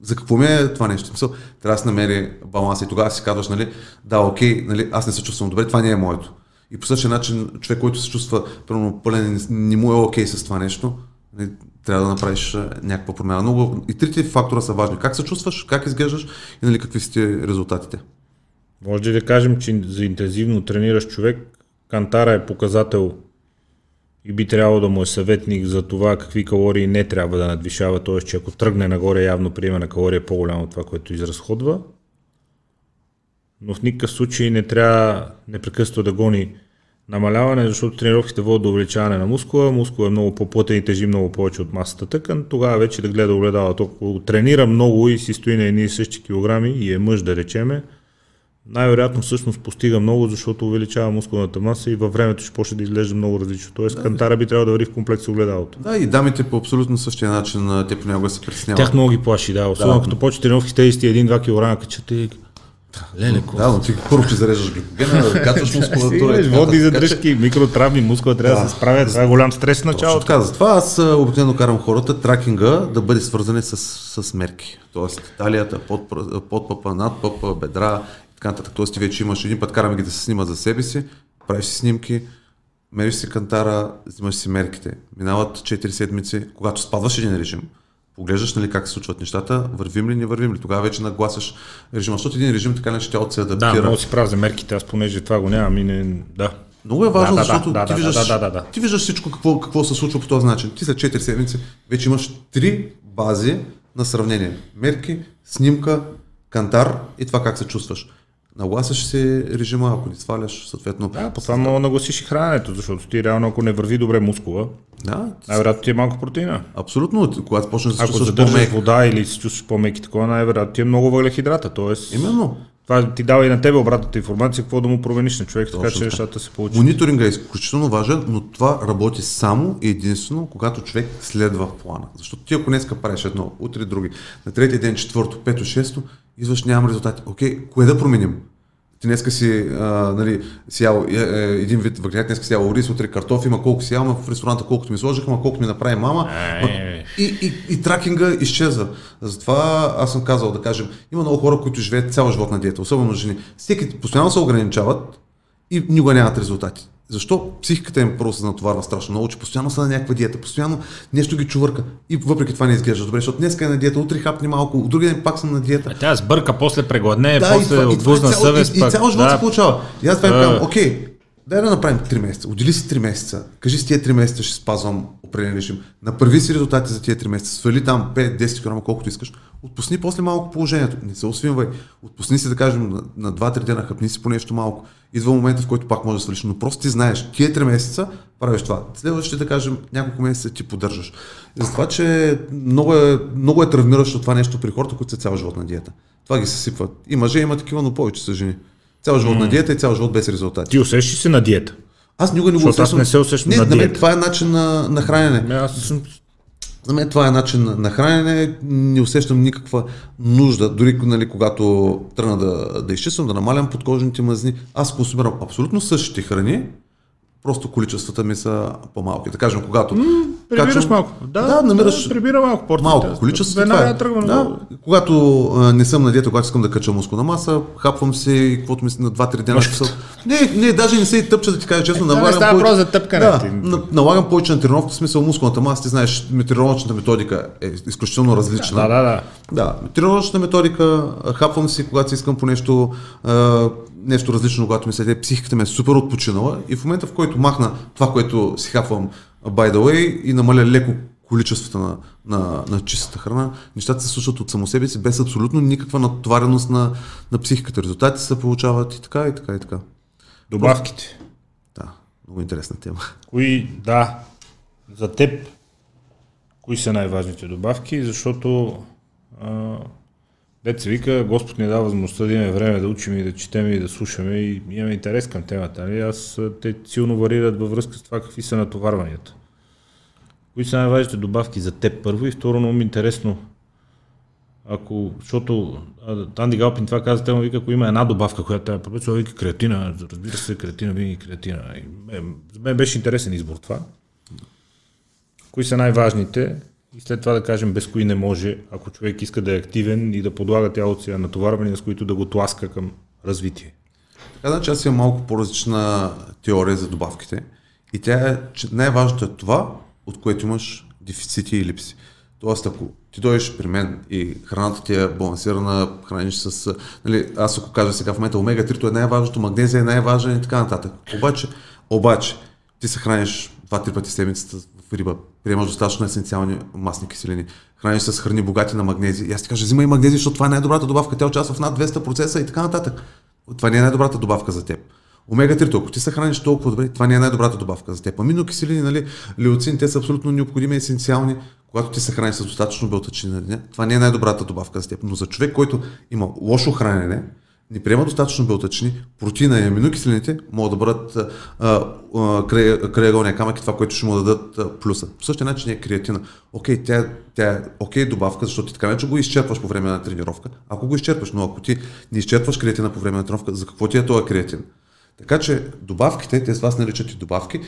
За какво ми е това нещо? В Смисъл, трябва да се намери баланс и тогава си казваш, нали, да, окей, нали, аз не се чувствам добре, това не е моето. И по същия начин, човек, който се чувства примерно пълен, не- не му е окей с това нещо, нали, трябва да направиш а, някаква промяна. Но и трите фактора са важни. Как се чувстваш, как изглеждаш и нали, какви са ти резултатите.
Може да кажем, че за интензивно трениращ човек кантара е показател и би трябвало да му е съветник за това какви калории не трябва да надвишава, т.е. че ако тръгне нагоре явно приема на калория по-голямо от това, което изразходва. Но в никакъв случай не трябва непрекъснато да гони намаляване, защото тренировките водят до увеличаване на мускула, мускула е много по-плътен и тежи много повече от масата тъкан, тогава вече да гледа огледалото. Ако тренира много и си стои на едни и същи килограми и е мъж да речеме, най-вероятно всъщност постига много, защото увеличава мускулната маса и във времето ще почне да изглежда много различно. Тоест кантара би трябвало да върви в комплекс огледалото.
Да, и дамите по абсолютно същия начин, те понякога се притесняват.
Тях много ги плаши, да. Особено
Да.
като почне тренировки с тези 1-2 кг качат и... Леле?
Да, но ти първо ще зареждаш гликогена, качваш мускулатура. и така
Водни задръжки, микротравми, мускула трябва да,
Да.
се справят. Това е голям стрес в началото.
така, затова аз обикновено карам хората тракинга да бъде свързан с, с мерки. Тоест талията, под, под пъпа, над пъпа, бедра така нататък. Тоест ти вече имаш един път караме ги да се снимат за себе си, правиш си снимки, мериш си кантара, взимаш си мерките. Минават 4 седмици, когато спадваш един режим, поглеждаш нали, как се случват нещата, вървим ли, не вървим ли. Тогава вече нагласяш режима, защото един режим така не ще тялото се адаптира.
Да, много си прав за мерките, аз понеже това го нямам и не... Да.
Много е важно,
Да,
защото
да,
ти,
да,
виждаш,
да, да, да, да.
ти виждаш всичко какво, какво се случва по този начин. Ти след 4 седмици вече имаш три бази на сравнение. Мерки, снимка, кантар и това как се чувстваш. Нагласяш си режима, ако не сваляш, съответно.
Да, по това много нагласиш и храненето, защото ти реално ако не върви добре мускула,
да
най-вероятно ти е малко протеина.
абсолютно. Когато почнеш да се
Ако
чувстваш по-мек.
вода или се чувстваш по-мек и такова, най-вероятно ти е много въглехидрата. Тоест,
Именно.
това ти дава и на тебе обратната информация, какво да му промениш на човек, така
Точно
че
така.
нещата се получат.
Мониторинга е изключително важен, но това работи само и единствено, когато човек следва плана. Защото ти ако днеска правиш едно, утре други, на третия ден, четвърто, пето, шесто, изваш нямам резултати. Окей, кое да променим? Ти днеска си, а, нали, си ял е, е, един вид въглехидрат, днеска си ял рис, утре картофи, има колко си ял, ма в ресторанта колкото ми сложиха, ма колко ми направи мама. Ма, и, и, и тракинга изчезва. Затова аз съм казал да кажем, има много хора, които живеят цял живот на диета, особено жени. Всеки постоянно се ограничават и никога нямат резултати. Защо психиката им просто се натоварва страшно много, че постоянно са на някаква диета, постоянно нещо ги чувърка. И въпреки това не изглежда добре, защото днес е на диета, утре хапни малко, другия ден пак съм на диета.
Тя сбърка, после прегладне,
и
после
и цял-
съвест.
и, и
пак.
цял живот
да.
се получава. И аз това им
Да.
казвам, окей, дай да направим 3 месеца. Отдели си 3 месеца. Кажи с тия 3 месеца ще спазвам определен режим. Направи си резултати за тия 3 месеца. Свали там 5-10 кг, колкото искаш. Отпусни после малко положението. Не се освинвай. Отпусни си, да кажем, на, на 2-3 дена, хъпни си по нещо малко. Идва момента, в който пак може да свалиш. Но просто ти знаеш, тия 3 месеца правиш това. Следващите, да кажем, няколко месеца ти поддържаш. И затова, че много е, много е травмиращо това нещо при хората, които са цял живот на диета. Това ги съсипват. И мъже има такива, но повече са жени. Цял живот на диета и цял живот без резултати.
Ти усещаш се на диета?
Аз никога не го
Защото аз
усещам.
не се усещам
не,
на
на мен това е начин на, на хранене.
Ами Аз съм
За мен това е начин на, на хранене. Не усещам никаква нужда, дори нали, когато тръгна да, да изчиствам, да намалям подкожните мазни. Аз консумирам абсолютно същите храни, просто количествата ми са по-малки. Да кажем, когато...
Прибираш
качвам-
малко. Да,
да, намираш
да, прибира малко порцията.
малко количество.
Веднага
това е.
тръгвам
да, когато а, не съм на диета, когато искам да кача мускулна маса, хапвам си каквото ми се на 2-3 дена.
Мъжката.
Са... Не, не, даже не се и тъпча да ти кажа честно.
Е, това не
налагам
става
повече-
въпрос за тъпкане.
Да, налагам повече на тренировка, в смисъл мускулната маса, ти знаеш, тренировъчната методика е изключително различна.
Да, да, да.
Да, тренировъчната методика, хапвам си, когато си искам по нещо, а, нещо различно, когато ми се психиката ми е супер отпочинала и в момента, в който махна това, което си хапвам by the way и намаля леко количествата на, на, на чистата храна, нещата се случват от само себе си, без абсолютно никаква натовареност на, на психиката. Резултати се получават и така, и така, и така.
Добавките.
Да, много интересна тема.
Кои, да, за теб, кои са най-важните добавки, защото а, дет се вика, Господ ни дава възможността да имаме време да учим и да четем и да слушаме и имаме интерес към темата. Нали? Аз, те силно варират във връзка с това какви са натоварванията. Кои са най-важните добавки за теб първо и второ, много ми е интересно, ако, защото Анди Галпин това каза, те му вика, ако има една добавка, която трябва да прописва, вика креатина, разбира се, креатина, винаги креатина. И, мен, за мен беше интересен избор това. Кои са най-важните и след това да кажем без кои не може, ако човек иска да е активен и да подлага тялото си на натоварвания, с които да го тласка към развитие.
Така значи аз имам малко по-различна теория за добавките. И тя е, че най-важното е това, от което имаш дефицити и липси. Тоест, ако ти дойдеш при мен и храната ти е балансирана, храниш с... Нали, аз ако кажа сега в момента омега-3 е най-важното, магнезия е най-важен и така нататък. Обаче, обаче, ти се храниш два-три пъти седмицата риба, приемаш достатъчно есенциални масни киселини, храниш с храни богати на магнези. И аз ти кажа, взимай магнези, защото това е най-добрата добавка. Тя участва в над 200 процеса и така нататък. Това не е най-добрата добавка за теб. Омега-3, ако ти се храниш толкова добре, това не е най-добрата добавка за теб. Аминокиселини, нали, леоцин, те са абсолютно необходими, есенциални, когато ти се храниш с достатъчно белтъчини. Нали, не? това не е най-добрата добавка за теб. Но за човек, който има лошо хранене, не приема достатъчно белтъчини, протеина и аминокиселините могат да бъдат крайъгълния камък и това, което ще му дадат а, плюса. По същия начин е креатина. Окей, тя, е- тя е окей добавка, защото ти така не че го изчерпваш по време на тренировка. Ако го изчерпваш, но ако ти не изчерпваш креатина по време на тренировка, за какво ти е този креатин? Така че добавките, те с вас наричат и добавки,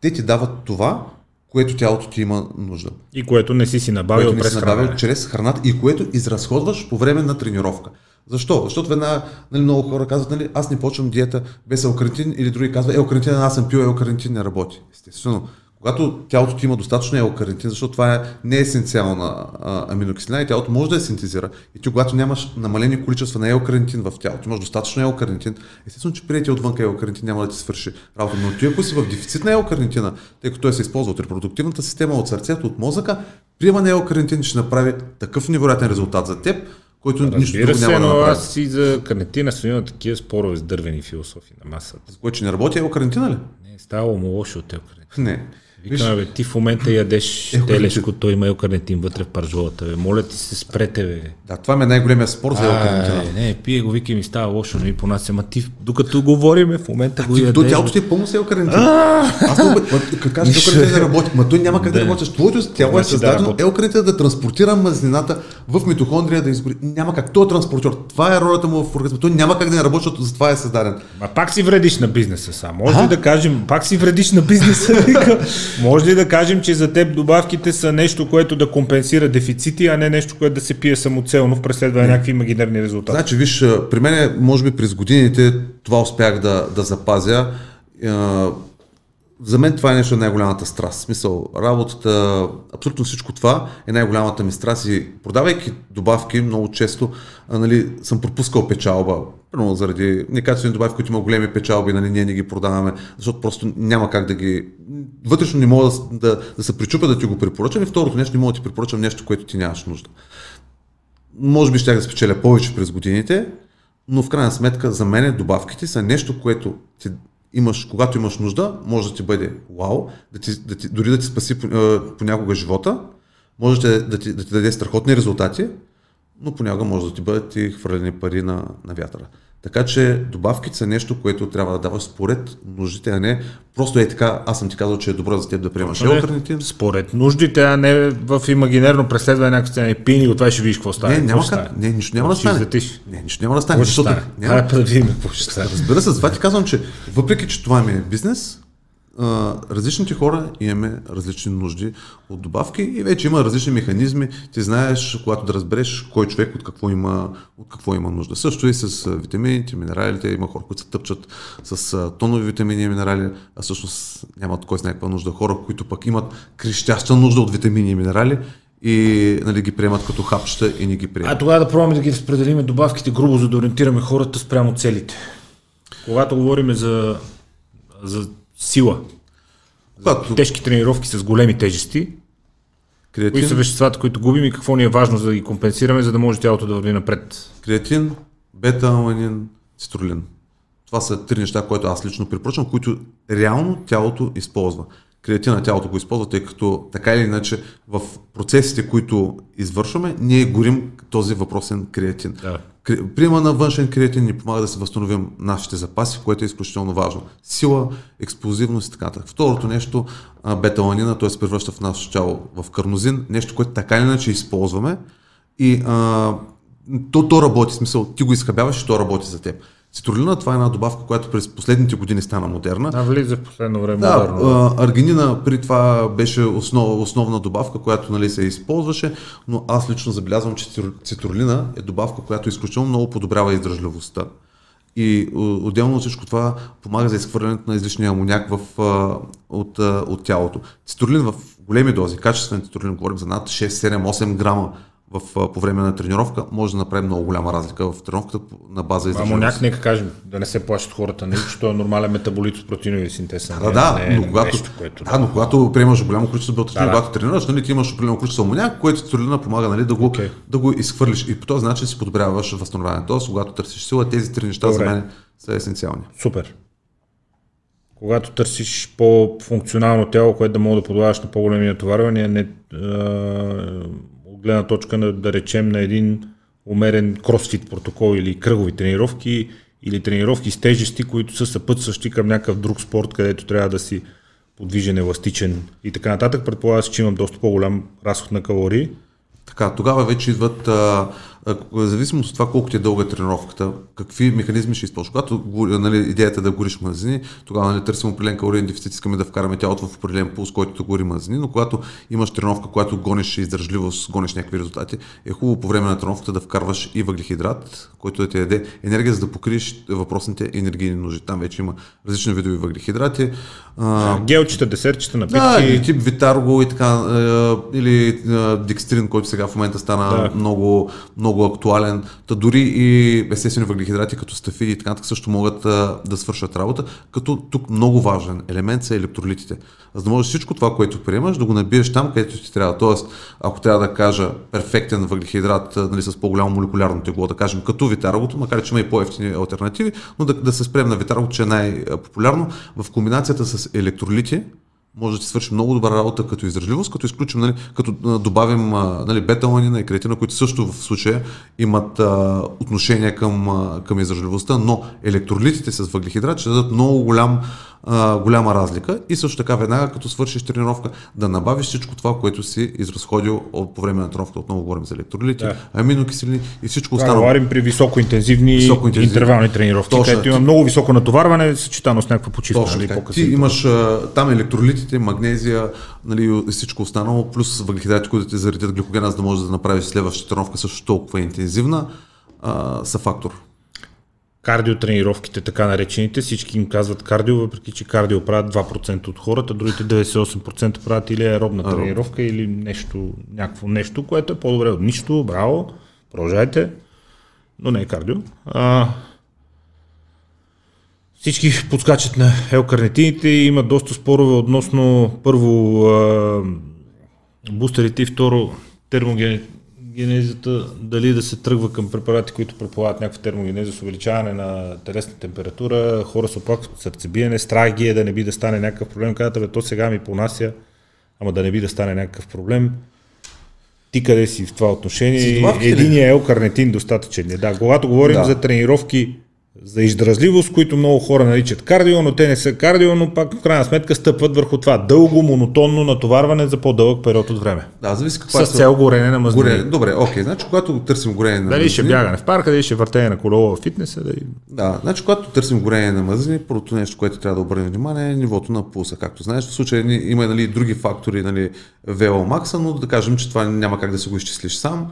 те ти дават това, което тялото ти има нужда.
И което не си си набавил
Което не
през
си набавил
хранене.
чрез храната и което изразходваш по време на тренировка. Защо? Защото веднага нали, много хора казват, нали, аз не почвам диета без елкарантин или други казват, елкарантин, аз съм пил елкарантин, не работи. Естествено, когато тялото ти има достатъчно елкарантин, защото това е не есенциална а, аминокиселина и тялото може да я синтезира. И ти, когато нямаш намалени количества на елкарантин в тялото, имаш достатъчно елкарантин, естествено, че приятел отвън елкарантин няма да ти свърши работа. Но ти, ако си в дефицит на елкарантина, тъй като той се използва от репродуктивната система, от сърцето, от мозъка, приема на елкарантин ще направи такъв невероятен резултат за теб, който
Разбира
нищо друго няма да
но
направи.
аз и за карантина съм имал такива спорове с дървени философии на масата.
За което, че не работи елкарантина ли?
Не, ставало му лошо от тези карантина.
Не.
Викаме, бе, ти в момента ядеш телешко, той има елкарнетин вътре в паржолата. Бе. Моля ти се, спрете, бе.
Да, това ми е най-големия спор за елкарантина.
А, не, пие го, вика и ми става лошо, не ми понася. Ма ти, докато говориме, в момента го ядеш.
то тялото ти е пълно с елкарантин. Аз като кажеш елкарантин да работи, ма той няма как да работи. Твоето тяло е
Значи да
създадено
работи.
елкарантин да транспортира мазнината в митохондрия да изгори. Няма как. Той е транспортьор. Това е ролята му в организма. Той няма как да не работи, защото за това е създаден.
Ма пак си вредиш на бизнеса сам. Може да кажем, пак си вредиш на бизнеса? Може ли да кажем, че за теб добавките са нещо, което да компенсира дефицити, а не нещо, което да се пие самоцелно в преследване на някакви имагинерни резултати?
Значи, виж, при мен, може би през годините това успях да, да запазя. За мен това е нещо най-голямата страст. В смисъл, работата, абсолютно всичко това е най-голямата ми страст и продавайки добавки много често а, нали, съм пропускал печалба. Примерно заради некачествени добавки, които има големи печалби, нали, ние не ги продаваме, защото просто няма как да ги... Вътрешно не мога да, да, да се причупя да ти го препоръчам и второто нещо не мога да ти препоръчам нещо, което ти нямаш нужда може би ще да спечеля повече през годините, но в крайна сметка за мен добавките са нещо, което ти имаш, когато имаш нужда, може да ти бъде вау, да ти, да ти, дори да ти спаси понякога живота, може да, да, ти, да ти даде страхотни резултати, но понякога може да ти бъдат и хвърлени пари на, на вятъра. Така че добавките са нещо, което трябва да даваш според нуждите, а не просто е така, аз съм ти казал, че е добро за теб да приемаш елкарнитин.
Според нуждите, а не в имагинерно преследване някакъв сцена. Пини го, това и ще видиш какво стане.
Не, няма как. Не, нищо няма да стане. Не, нищо няма да стане. Защото няма,
Хайде, да видим какво ще стане.
Разбира се, затова ти казвам, че въпреки, че това ми е бизнес, а, различните хора имаме различни нужди от добавки и вече има различни механизми. Ти знаеш, когато да разбереш кой човек от какво има, от какво има нужда. Също и с витамините, минералите. Има хора, които се тъпчат с тонови витамини и минерали, а всъщност нямат кой знае каква нужда. Хора, които пък имат крещяща нужда от витамини и минерали и нали, ги приемат като хапчета и не ги приемат.
А тогава да пробваме да ги разпределиме добавките грубо, за да ориентираме хората спрямо целите. Когато говорим за, за сила,
Когато
тежки тренировки с големи тежести, кои
креатин,
са веществата, които губим и какво ни е важно за да ги компенсираме, за да може тялото да върви напред.
Креатин, бета-аланин, цитрулин. Това са три неща, които аз лично препоръчвам, които реално тялото използва. Креатина тялото го използва, тъй като така или иначе в процесите, които извършваме, ние горим този въпросен креатин.
Да.
Приема на външен креатин ни помага да се възстановим нашите запаси, което е изключително важно. Сила, експлозивност и така нататък. Второто нещо, а, бета-аланина, той се превръща в нашето тяло в карнозин, нещо, което така или иначе използваме и а, то, то работи, в смисъл, ти го изхабяваш и то работи за теб. Цитрулина, това е една добавка, която през последните години стана модерна.
Да, влиза в последно време.
Да,
модерно.
аргинина при това беше основ, основна добавка, която нали, се използваше, но аз лично забелязвам, че цитрулина е добавка, която изключително много подобрява издържливостта. И отделно от всичко това помага за изхвърлянето на излишния амоняк в, от, от тялото. Цитрулин в големи дози, качествен цитрулин, говорим за над 6, 7, 8 грама в, по време на тренировка, може да направи много голяма разлика в тренировката на база издържливост.
Амоняк, нека кажем, да не се плащат хората, нали, че той е нормален метаболит от протеинови синтез.
Да, да,
не,
но когато,
нещо, което...
да, но когато приемаш голямо количество белтъчини,
Да, да.
когато тренираш, нали, ти имаш определено количество амоняк, което цитрулина помага нали, да, го,
Окей.
да го изхвърлиш. И по този начин си подобряваш възстановяването. Тоест, когато търсиш сила, тези три неща за
Добре.
мен са есенциални.
Супер. Когато търсиш по-функционално тяло, което да мога да подлагаш на по-големи натоварвания, не, а, гледна точка на, да речем, на един умерен кросфит протокол или кръгови тренировки, или тренировки с тежести, които са съпътстващи към някакъв друг спорт, където трябва да си подвижен, еластичен и така нататък. Предполага се, че имам доста по-голям разход на калории.
Така, тогава вече идват а, ако, зависимост от това колко ти е дълга тренировката, какви механизми ще използваш. Когато нали, идеята е да гориш мазнини, тогава нали, търсим определен калориен дефицит, искаме да вкараме тялото в определен пулс, който да гори мазнини, но когато имаш тренировка, която гониш издържливост, гониш някакви резултати, е хубаво по време на тренировката да вкарваш и въглехидрат, който да ти даде енергия, за да покриеш въпросните енергийни нужди. Там вече има различни видове въглехидрати.
Гелчета, десертчета, напитки.
Да, тип Витарго и така, или Декстрин, който сега в момента стана да. много, много актуален. Та дори и естествени въглехидрати, като стафиди и така също могат да свършат работа, като тук много важен елемент са електролитите. За да можеш всичко това, което приемаш, да го набиеш там, където ти трябва. Тоест, ако трябва да кажа перфектен въглехидрат нали, с по-голямо молекулярно тегло, да кажем като витаргото, макар че има и по-ефтини альтернативи, но да, да се спрем на витаргото, че е най-популярно, в комбинацията с електролити, може да ти свърши много добра работа като издръжливост, като изключим, нали, като добавим нали, бета-ланина и креатина, които също в случая имат а, отношение към, а, към издръжливостта, но електролитите с въглехидрат ще дадат много голям а, голяма разлика и също така веднага като свършиш тренировка да набавиш всичко това, което си изразходил от, по време на тренировка. Отново говорим за електролити, да. аминокиселини и всичко
да,
останало.
Говорим при високоинтензивни, високоинтензивни интервални тренировки, Точно, където има много високо натоварване, съчетано с някаква почивка.
Точно, нали, ти имаш а, там електролитите, магнезия нали, и всичко останало, плюс въглехидрати, които ти заредят гликогена, за да можеш да направиш следващата тренировка също толкова интензивна, а, са фактор
кардиотренировките, така наречените, всички им казват кардио, въпреки че кардио правят 2% от хората, другите 98% правят или аеробна Аероб. тренировка, или нещо, някакво нещо, което е по-добре от нищо, браво, продължайте, но не е кардио. А, всички подскачат на елкарнетините и има доста спорове относно първо а, бустерите и второ термоген генезата, дали да се тръгва към препарати, които предполагат някаква термогенеза с увеличаване на телесна температура, хора с оплакват сърцебиене, страх ги е да не би да стане някакъв проблем, казвате, бе, то сега ми понася, ама да не би да стане някакъв проблем. Ти къде си в това отношение? Единия елкарнетин достатъчен е. Да, когато говорим да. за тренировки за издразливост, които много хора наричат кардио, но те не са кардио, но пак в крайна сметка стъпват върху това дълго, монотонно натоварване за по-дълъг период от време.
Да, зависи каква
С цел горене на мазнини. Горе,
добре, окей, значи когато търсим горене на
Дали ще бягане в парка, дали ще въртене на колело в фитнеса. Дали...
Да, значи когато търсим горене на мазнини, първото нещо, което трябва да обърнем внимание е нивото на пулса. Както знаеш, в случая има нали, други фактори, нали, VO но да кажем, че това няма как да се го изчислиш сам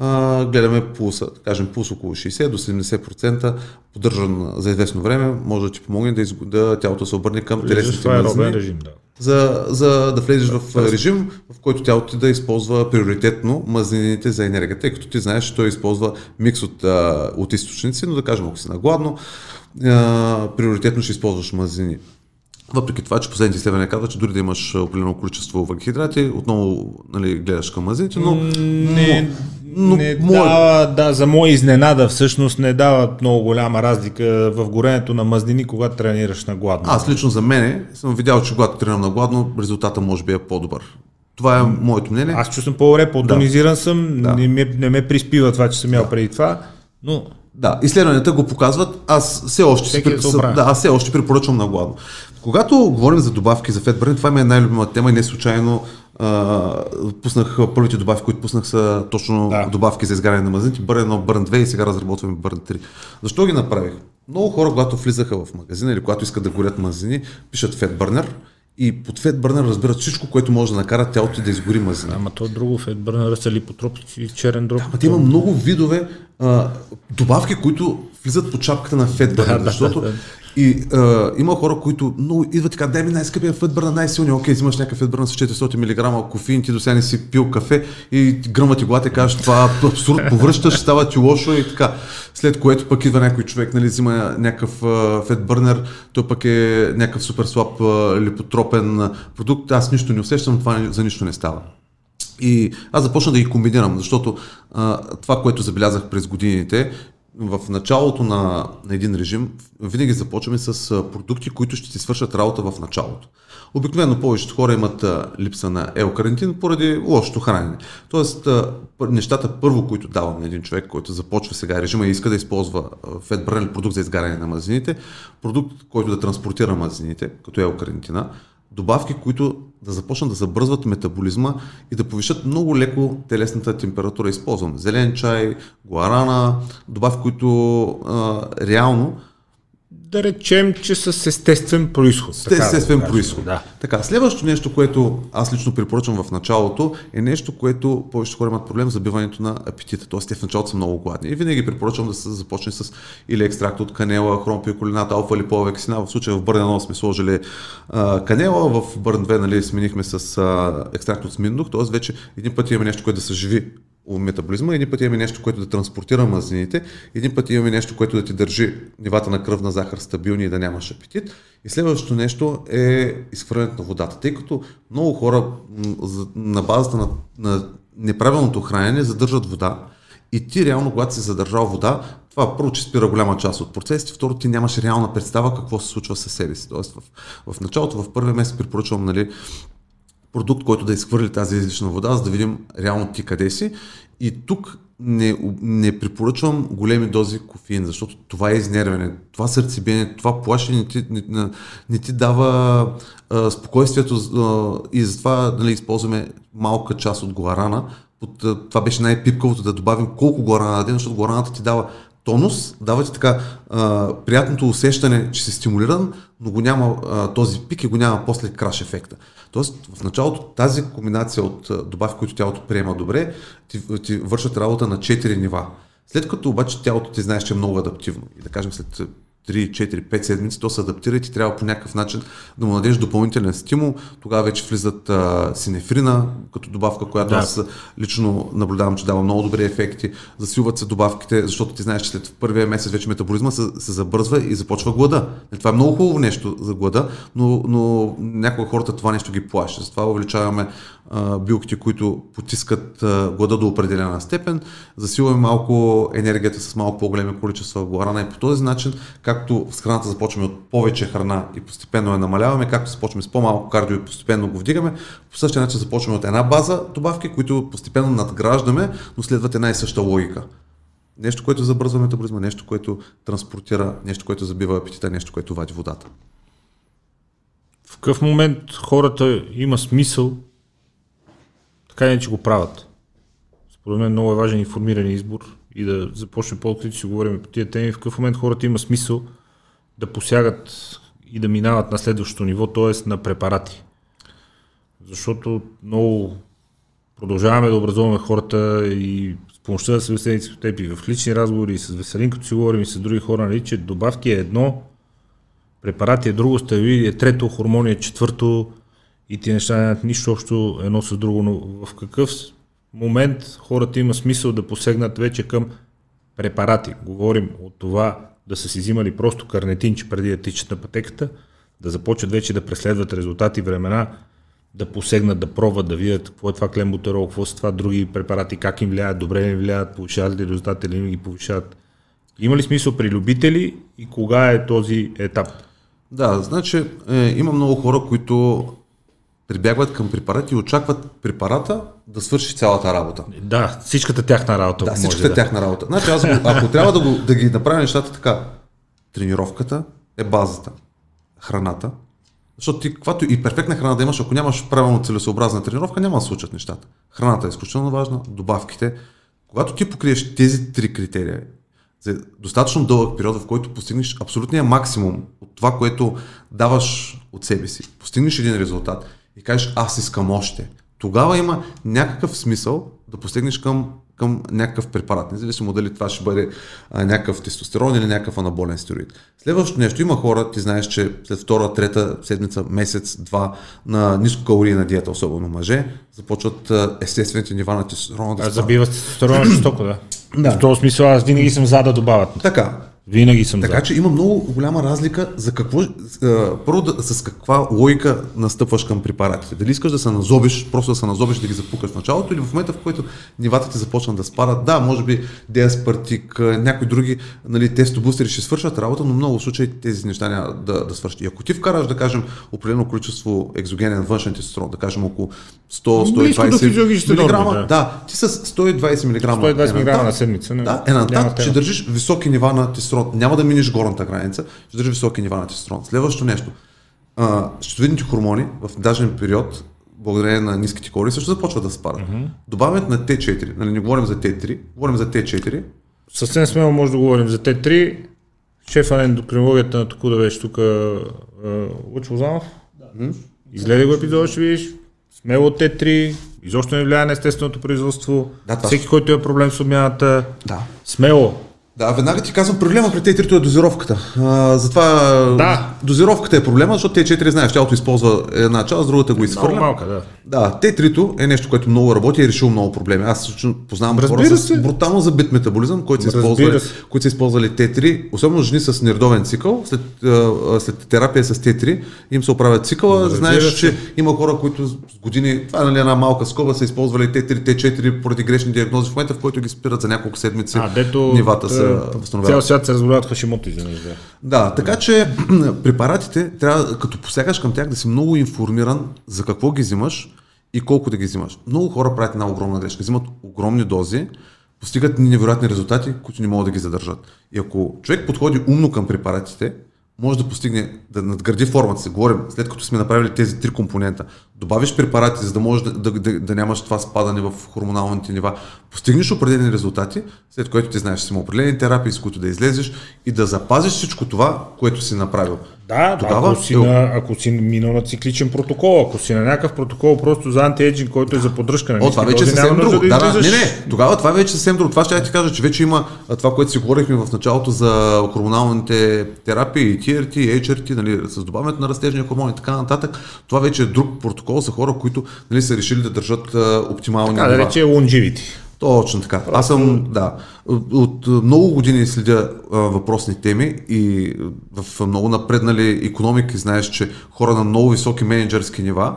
а, гледаме пулса, да кажем пулс около 60 до 70%, поддържан за известно време, може да ти помогне да, изг... да тялото се обърне към телесните
Това е режим, да.
За, за да влезеш в режим, в който тялото ти да използва приоритетно мазнините за енергия, тъй като ти знаеш, че той използва микс от, от източници, но да кажем, ако си нагладно, приоритетно ще използваш мазнини. Въпреки това, че последните изследвания казват, че дори да имаш определено количество въглехидрати, отново нали, гледаш към мазините, но...
Не, но не мой... дава, да, за моя изненада всъщност не дава много голяма разлика в горенето на мазнини, когато тренираш на гладно.
Аз лично за мене съм видял, че когато тренирам на гладно, резултата може би е по-добър. Това е моето мнение.
Аз чувствам по-добре, по-тонизиран да. съм, да. Не, ме, не ме приспива това, че съм ял да. преди това, но
да, изследванията го показват. Аз все още, си, е да, аз все още препоръчвам на гладно. Когато говорим за добавки за фетбърн, това ми е най-любима тема и не случайно а, пуснах първите добавки, които пуснах са точно да. добавки за изгаряне на мазнините, бърн 1, бърн 2 и сега разработваме бърн 3. Защо ги направих? Много хора, когато влизаха в магазина или когато искат да горят мазнини, пишат фетбърнер и под фетбърнер разбират всичко, което може да накара тялото да изгори мазнини.
Ама то е друго фетбърнер са липотропици и черен дроб.
Да, има много видове а, добавки, които влизат под чапката на фетбърнер, да, защото да, да. И а, има хора, които много идват така, дай ми най-скъпия фетбърна, най-силния, окей, взимаш някакъв фетбърна с 400 мг кофеин, ти до сега не си пил кафе и гръмва ти главата и кажеш, това е абсурд, повръщаш, става ти лошо и така. След което пък идва някой човек, нали, взима някакъв фетбърнер, той пък е някакъв супер слаб липотропен продукт, аз нищо не усещам, това за нищо не става. И аз започна да ги комбинирам, защото а, това, което забелязах през годините, в началото на, на един режим винаги започваме с продукти, които ще ти свършат работа в началото. Обикновено повечето хора имат липса на елкарантин поради лошото хранене. Тоест, нещата първо, които давам на един човек, който започва сега режима и иска да използва фетбърнен продукт за изгаряне на мазнините, продукт, който да транспортира мазнините, като елкарантина, добавки, които да започнат да забързват метаболизма и да повишат много леко телесната температура. Използвам зелен чай, гуарана, добавки, които а, реално
да речем, че с естествен происход.
С естествен да происход. Да. Така, следващото нещо, което аз лично препоръчвам в началото, е нещо, което повечето хора имат проблем забиването на апетита. Тоест, те в началото са много гладни. И винаги препоръчвам да се започне с или екстракт от канела, хромпиоколината, алфа липова кисина. В случая в Бърн 1 сме сложили а, канела, в Бърн 2 нали, сменихме с а, екстракт от сминдух, т.е. вече един път имаме нещо, което да съживи метаболизма, един път имаме нещо, което да транспортира мазнините, един път имаме нещо, което да ти държи нивата на кръвна захар стабилни и да нямаш апетит. И следващото нещо е изхвърлянето на водата, тъй като много хора на базата на, на неправилното хранене задържат вода и ти реално, когато си задържал вода, това първо, че спира голяма част от процесите, второ, ти нямаш реална представа какво се случва със себе си. Тоест, в, в началото, в първия месец препоръчвам нали, продукт, който да изхвърли тази излишна вода, за да видим реално ти къде си. И тук не, не препоръчвам големи дози кофеин, защото това е изнервяне, това сърцебиене, това плаше не ти, не, не ти дава а, спокойствието а, и затова нали, използваме малка част от гуарана. Под, а, това беше най-пипкавото да добавим колко гуарана на ден, защото гуараната ти дава тонус, дава ти така а, приятното усещане, че си стимулиран, но го няма а, този пик и го няма после краш ефекта. Тоест в началото тази комбинация от добавки, които тялото приема добре, ти, ти вършат работа на 4 нива. След като обаче тялото ти знаеш, че е много адаптивно и да кажем след 3, 4, 5 седмици, то се адаптира и ти трябва по някакъв начин да му надеш допълнителен стимул. Тогава вече влизат а, синефрина като добавка, която да. аз лично наблюдавам, че дава много добри ефекти. Засилват се добавките, защото ти знаеш, че след първия месец вече метаболизма се, се забързва и започва глада. Това е много хубаво нещо за глада, но, но някои хората това нещо ги плаща. Затова увеличаваме билките, които потискат глада до определена степен, засилваме малко енергията с малко по-големи количества гларана и по този начин, както с храната започваме от повече храна и постепенно я намаляваме, както започваме с по-малко кардио и постепенно го вдигаме, по същия начин започваме от една база добавки, които постепенно надграждаме, но следват една и съща логика. Нещо, което забързва метаболизма, нещо, което транспортира, нещо, което забива апетита, нещо, което вади водата.
В какъв момент хората има смисъл така не, че го правят. Според мен много е важен информиран избор и да започне по-открито си говорим по тия теми, в какъв момент хората има смисъл да посягат и да минават на следващото ниво, т.е. на препарати. Защото много продължаваме да образуваме хората и с помощта да се с теб и в лични разговори, и с Веселин, като си говорим и с други хора, нали, че добавки е едно, препарати е друго, стави е трето, хормони е четвърто, и ти неща нямат нищо общо едно с друго, но в какъв момент хората има смисъл да посегнат вече към препарати. Говорим от това да са си взимали просто карнетинче преди да тичат на пътеката, да започват вече да преследват резултати, времена, да посегнат, да пробват, да видят какво е това клембутерол, какво са това други препарати, как им влияят, добре ли им влияят, повишават ли резултати или ги повишават. Има ли смисъл при любители и кога е този етап?
Да, значи е, има много хора, които прибягват към препарати и очакват препарата да свърши цялата работа.
Да, всичката тяхна работа.
Да, всичката може, тяхна да. работа. Значи аз, ако трябва да, го, да ги направя нещата така, тренировката е базата, храната, защото ти, каквато и перфектна храна да имаш, ако нямаш правилно целесообразна тренировка, няма да случат нещата. Храната е изключително важна, добавките. Когато ти покриеш тези три критерия за достатъчно дълъг период, в който постигнеш абсолютния максимум от това, което даваш от себе си, постигнеш един резултат и кажеш аз искам още, тогава има някакъв смисъл да постигнеш към, към някакъв препарат, независимо дали това ще бъде а, някакъв тестостерон или някакъв анаболен стероид. Следващото нещо, има хора, ти знаеш, че след втора, трета седмица, месец, два на нискокалорийна диета, особено мъже, започват а, естествените нива на тестостерона
да Забиват тестостерона жестоко, да. Да. В този смисъл аз винаги съм за да добавят.
Така.
Винаги съм
Така
за.
че има много голяма разлика за какво, първо да, с каква логика настъпваш към препаратите. Дали искаш да се назобиш, просто да се назобиш да ги запукаш в началото или в момента, в който нивата ти започнат да спадат. Да, може би Деаспартик, някои други нали, тестобустери ще свършат работа, но много случаи тези неща няма да, да свършат. И ако ти вкараш, да кажем, определено количество екзогенен външен тестостерон, да кажем около 100-120 мг, да. да, ти с 120 мг,
120 мг на седмица.
Да, една ще държиш високи нива на тестостерон тестостерон, няма да минеш горната граница, ще държи високи нива на тестостерон. Следващото нещо, а, щитовидните хормони в дажен период благодарение на ниските калории, също започват да спадат. Mm-hmm. Добавянето на Т4, нали, не говорим за Т3, говорим за Т4.
Съвсем смело може да говорим за Т3. Шефа на ендокринологията на Току да беше тук Лъчо Лозанов. Да. Изгледай го епизода, ще видиш. Смело Т3, изобщо не влияе на естественото производство. Да, Всеки, който има проблем с обмяната,
да.
смело.
Да, веднага ти казвам, проблема при Т3 е дозировката. А, затова
да.
дозировката е проблема, защото Т4 знаеш, тялото използва една част, другата го изхвърля.
Много малка, да.
Да, Т3 е нещо, което много работи и е решило много проблеми. Аз познавам Разбира хора се. с брутално забит метаболизъм, които са, използвали, които са използвали Т3, особено жени с нередовен цикъл, след, след терапия с Т3, им се оправят цикъла. Разбира Знаеш, се. че има хора, които с години, това е нали, една малка скоба, са използвали Т3, Т4 поради грешни диагнози в момента, в който ги спират за няколко седмици.
А, дето,
нивата са
възстановяват. Цял свят се разболяват хашимото, изведнъж. Да.
да, така че препаратите трябва, като посягаш към тях, да си много информиран за какво ги взимаш и колко да ги взимаш. Много хора правят една огромна грешка. Взимат огромни дози, постигат невероятни резултати, които не могат да ги задържат. И ако човек подходи умно към препаратите, може да постигне, да надгради формата си. Говорим, след като сме направили тези три компонента, добавиш препарати, за да можеш да, да, да, да нямаш това спадане в хормоналните нива, постигнеш определени резултати, след което ти знаеш, си има определени терапии, с които да излезеш и да запазиш всичко това, което си направил.
Да, Тогава, ако, си на, ако си минал на цикличен протокол, ако си на някакъв протокол просто за антиеджинг, който е за поддръжка на
О, това вече е съвсем друго. Да, да, да, не, не, тогава това вече е съвсем друго. Това ще я ти кажа, че вече има това, което си говорихме в началото за хормоналните терапии, TRT, HRT, нали, с добавянето на растежния хормон и така нататък. Това вече е друг протокол за хора, които нали, са решили да държат оптимални
така, да рече longevity.
Точно така. Просто... Аз съм, да, от много години следя а, въпросни теми и в много напреднали економики знаеш, че хора на много високи менеджерски нива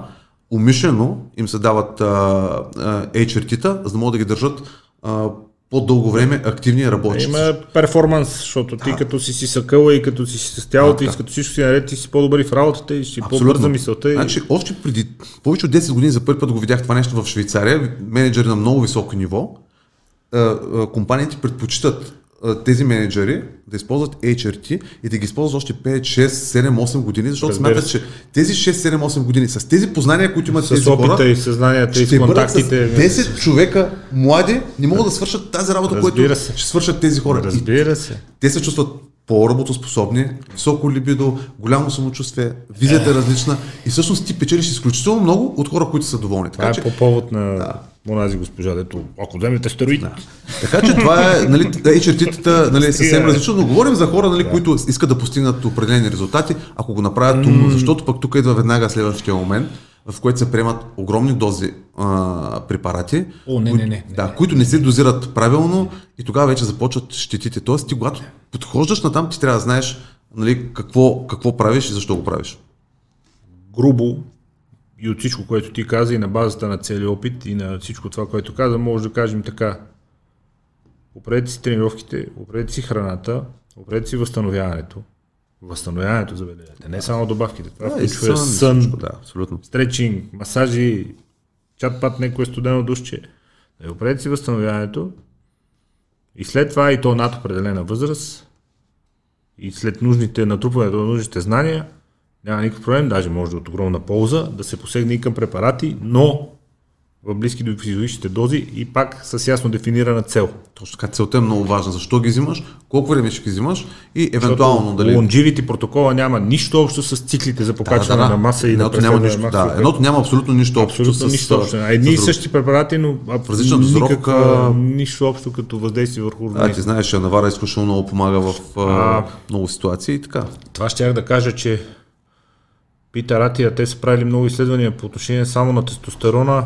умишлено им се дават а, а, HRT-та, за да могат да ги държат а, по-дълго време активни работещи.
Има перформанс, защото ти да. като си си съкъла и като си с тялото да, и като всичко си наред, ти си по-добър и в работата и си по-бърза мисълта. И...
Значи, още преди повече от 10 години за първи път го видях това нещо в Швейцария, менеджери на много високо ниво, компаниите предпочитат тези менеджери да използват HRT и да ги използват още 5, 6, 7, 8 години, защото смятат, че тези 6, 7, 8 години с тези познания, които имат с тези
опита хора, и съзнанията и контактите.
10 човека млади не могат да свършат тази работа, която се. ще свършат тези хора.
Разбира се.
Те се чувстват по-работоспособни, високо либидо, голямо самочувствие, визията е различна и всъщност ти печелиш изключително много от хора, които са доволни.
Така, това е по повод на да. Онази госпожа, дето ако вземете стероиди. Да.
Така че това е, нали, HRT-тата нали, е съвсем различно, но говорим за хора, нали, да. които искат да постигнат определени резултати, ако го направят умно, защото пък тук идва веднага следващия момент, в който се приемат огромни дози а, препарати,
О, не, не, не,
да, които не се дозират правилно и тогава вече започват щетите. Тоест ти когато подхождаш на там, ти трябва да знаеш нали, какво, какво правиш и защо го правиш.
Грубо и от всичко, което ти каза и на базата на целият опит и на всичко това, което каза, може да кажем така. Опредете си тренировките, опредете си храната, опредете си възстановяването, възстановяването, забележете. Не само добавките. Това да, включва сън, сън всичко, да, абсолютно. стречинг, масажи, чат пат некое студено душче. Да оправете си възстановяването и след това и то над определена възраст и след нужните натрупването на нужните знания, няма никакъв проблем, даже може да от огромна полза, да се посегне и към препарати, но в близки до физиологичните дози и пак с ясно дефинирана цел.
Точно така, целта е много важна. Защо ги взимаш, колко време ще ги взимаш и евентуално Защото дали...
Longevity протокола няма нищо общо с циклите за покачване да, да, да. на маса и едното
на няма нищо, да, едното няма абсолютно нищо общо
абсолютно с... Нищо общо. Едни и същи препарати, но
в различна дозировка...
нищо общо като въздействие върху
организма. Да, ти знаеш, Навара изключително много помага в а, много ситуации и така.
Това ще да кажа, че Пита Ратия, те са правили много изследвания по отношение само на тестостерона,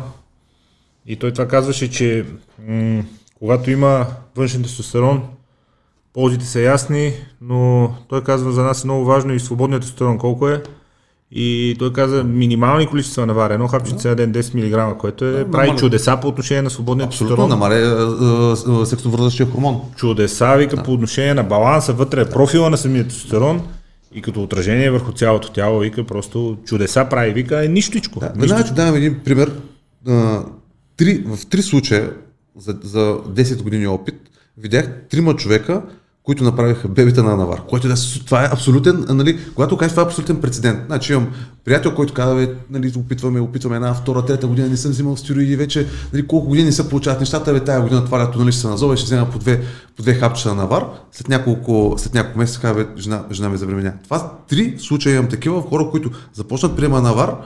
и той това казваше, че м- когато има външен тестостерон, ползите са ясни, но той казва за нас е много важно и свободният тестостерон колко е. И той каза минимални количества наваря, едно хапче на ден 10 мг, което е, прави чудеса по отношение на свободния тестостерон.
намаля е, е, сексовързващия хормон.
Чудеса, вика, да. по отношение на баланса вътре, профила на самия тестостерон и като отражение върху цялото тяло, вика, просто чудеса прави, вика, е нищичко.
Да, веднага давам един пример три, в три случая за, за 10 години опит видях трима човека, които направиха бебета на навар, което да, това е абсолютен, нали, когато кажеш това е абсолютен прецедент. Значи имам приятел, който казва, нали, опитваме, опитваме една, втора, трета година, не съм взимал стероиди вече, нали, колко години не се получават нещата, бе, тая година това лято нали, ще се назова и ще взема по две, по две хапчета на навар. След няколко, след няколко месеца казва, жена, жена ме забременя. Това три случая имам такива хора, които започнат приема навар,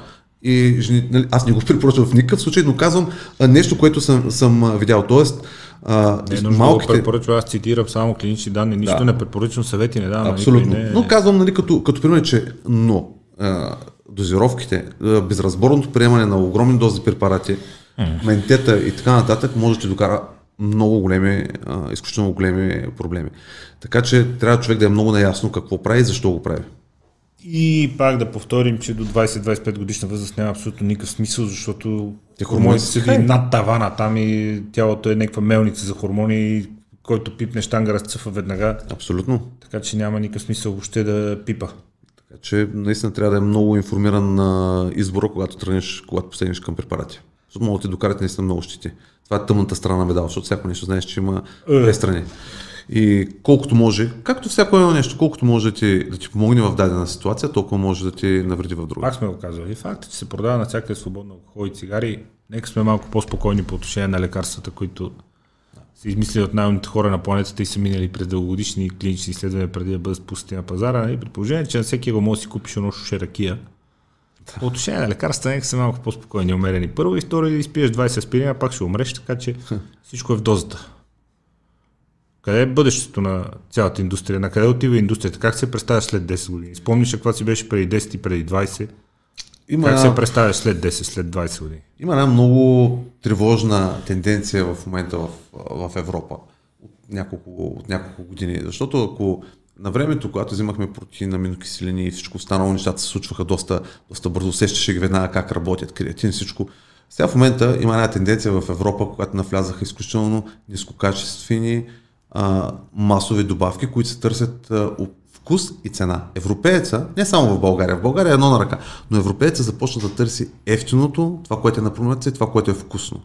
и жени, нали, аз не го препоръчвам в никакъв случай, но казвам а, нещо, което съм, съм видял. Тоест,
а, не, нужно малките... да препоръчва, аз цитирам само клинични данни, нищо да. не препоръчвам, съвети не давам.
Абсолютно.
Не...
Но казвам, нали, като, като пример, че но а, дозировките, а, безразборното приемане на огромни дози препарати, mm. ментета и така нататък може да ти докара много големи, а, изключително големи проблеми. Така че трябва човек да е много наясно какво прави и защо го прави.
И пак да повторим, че до 20-25 годишна възраст няма абсолютно никакъв смисъл, защото хормоните са над тавана там и тялото е някаква мелница за хормони, който пипне штанга разцъфа веднага.
Абсолютно.
Така че няма никакъв смисъл въобще да пипа.
Така че наистина трябва да е много информиран на избора, когато тръгнеш, когато посегнеш към препарати. Защото могат да ти докарат наистина много щити. Това е тъмната страна на медал, защото всяко нещо знаеш, че има е. две страни. И колкото може, както всяко едно нещо, колкото може да ти, да ти помогне в дадена ситуация, толкова може да ти навреди в друга.
Пак сме го казвали. Факт е, че се продава на всяка свободно алкохол и цигари. Нека сме малко по-спокойни по отношение на лекарствата, които са измислили от най-умните хора на планетата и са минали през дългогодишни клинични изследвания преди да бъдат пуснати на пазара. И при положение, че на всеки го може да си купиш едно шуше ракия. Да. По отношение на лекарства, нека са малко по-спокойни, умерени. Първо и второ, или изпиеш 20 аспирина, пак ще умреш, така че всичко е в дозата. Къде е бъдещето на цялата индустрия? На къде отива индустрията? Как се представяш след 10 години? Спомниш каква си беше преди 10 и преди 20? Има как се представяш след 10, след 20 години?
Има една много тревожна тенденция в момента в, в Европа от няколко, от няколко години. Защото ако на времето, когато взимахме протеин, аминокиселини и всичко останало, нещата се случваха доста, доста бързо, усещаше ги веднага как работят, креатин, всичко. Сега в момента има една тенденция в Европа, когато навлязаха изключително нискокачествени масови добавки, които се търсят а, вкус и цена. Европееца, не само в България, в България е едно на ръка, но европееца започна да търси ефтиното, това, което е на промица и това, което е вкусно.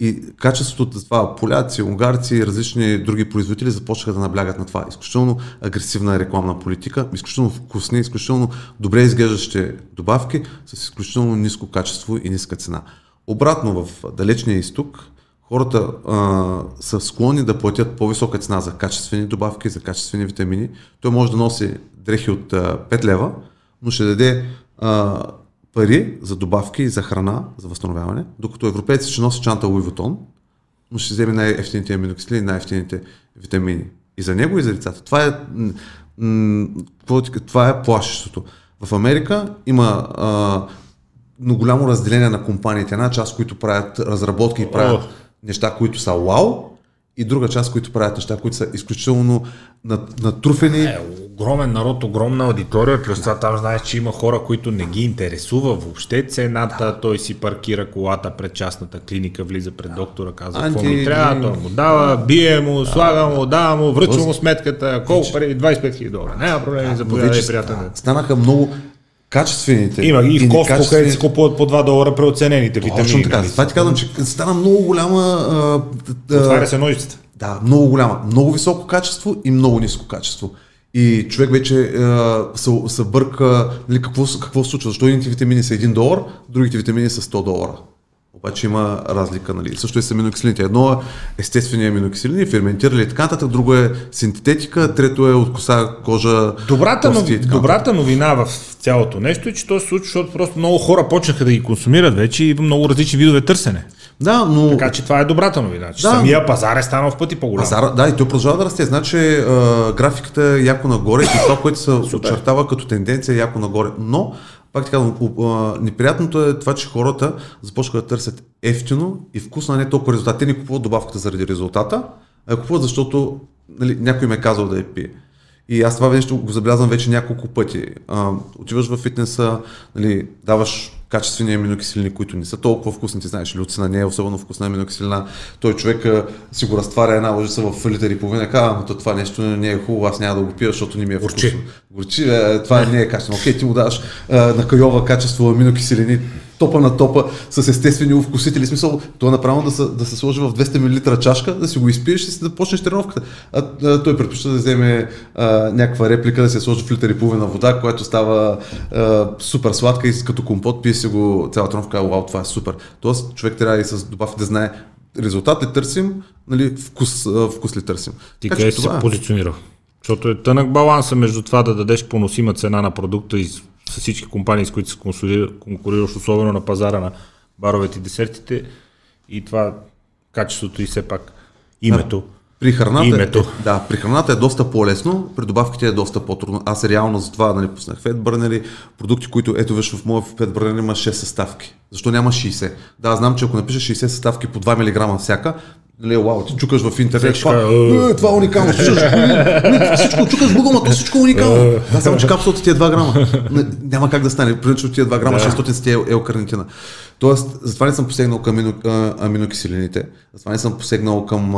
И качеството това, поляци, унгарци и различни други производители започнаха да наблягат на това. Изключително агресивна рекламна политика, изключително вкусни, изключително добре изглеждащи добавки с изключително ниско качество и ниска цена. Обратно в далечния изток, хората а, са склонни да платят по-висока цена за качествени добавки, за качествени витамини. Той може да носи дрехи от а, 5 лева, но ще даде а, пари за добавки за храна, за възстановяване, докато европейци ще носи чанта Louis Vuitton, но ще вземе най-ефтините аминокиселини, най-ефтините витамини. И за него, и за децата. Това е, м- това е плашещото. В Америка има а, но голямо разделение на компаниите. Една част, които правят разработки и правят неща, които са вау, и друга част, които правят неща, които са изключително натруфени. Е,
огромен народ, огромна аудитория, плюс това там знаеш, че има хора, които не ги интересува въобще цената, да. той си паркира колата пред частната клиника, влиза пред доктора, казва Анти... какво му трябва, той му дава, бие му, да, слага му, дава му, връчва му сметката, колко пари, 25 000 долара. Няма проблеми, заповядай, приятел.
Станаха много качествените.
Има и в Костко, качествени... където се купуват по 2 долара преоценените витамини. Точно
така. Това ти казвам, че стана много голяма...
Отваря се ножицата.
Да, много голяма. Много високо качество и много ниско качество. И човек вече а, се, се бърка нали, какво, какво случва. Защо едните витамини са 1 долар, другите витамини са 100 долара. Обаче има разлика, нали? Също е с аминокиселините. Едно е естествени аминокиселини, ферментирали и така нататък, друго е синтетика, трето е от коса, кожа,
добрата, кости и така Добрата новина в цялото нещо е, че то се случва, защото просто много хора почнаха да ги консумират вече и много различни видове търсене.
Да, но...
Така че това е добрата новина, че да, самия пазар е станал в пъти по-голям. Пазар,
да, и той продължава да расте. Значи а, графиката е яко нагоре и това, което се очертава като тенденция е яко нагоре. Но пак така, неприятното е това, че хората започват да търсят ефтино и вкусно, а не толкова резултат. Те не купуват добавката заради резултата, а купуват защото нали, някой ме е казал да я пие. И аз това нещо го забелязвам вече няколко пъти. А, отиваш в фитнеса, нали, даваш качествени аминокиселини, които не са толкова вкусни. Ти знаеш, люцина не е особено вкусна аминокиселина. Той човек а, си го разтваря една лъжица в литър и половина. Казва, но това нещо не е хубаво, аз няма да го пия, защото не ми е вкусно.
Горчи.
Горчи, е, това не е качествено. Окей, ти му даваш а, на кайова качество аминокиселини, топа на топа с естествени вкусители. Смисъл, то е направо да се, да се сложи в 200 мл чашка, да си го изпиеш и да почнеш тренировката. А, а той предпочита да вземе а, някаква реплика, да се сложи в литър и половина вода, която става а, супер сладка и като компот пие си го цялата тренировка. Вау, това е супер. Тоест, човек трябва и с добавки да знае резултат ли търсим, нали, вкус, вкус ли търсим.
Ти къде си
това
се
е.
позиционирал? Защото е тънък баланса между това да дадеш поносима цена на продукта и с всички компании, с които се конкурираш, особено на пазара на баровете и десертите и това качеството и все пак името.
При храната,
Името.
Е, да, при храната е доста по-лесно, при добавките е доста по-трудно. Аз реално за това нали, пуснах фетбърнери, продукти, които ето виж в моя фетбърнер има 6 съставки. Защо няма 60? Да, знам, че ако напишеш 60 съставки по 2 мг всяка, Нали, вау, ти чукаш в интернет, това,
каже,
е, това е уникално, слушаш, е, всичко, чукаш в Google, то всичко е уникално. Да, само че капсулата ти е 2 грама. Няма как да стане, принцип тия 2 грама, 600 си е елкарнитина. Тоест, затова не съм посегнал към амино, аминокиселините, затова не съм посегнал към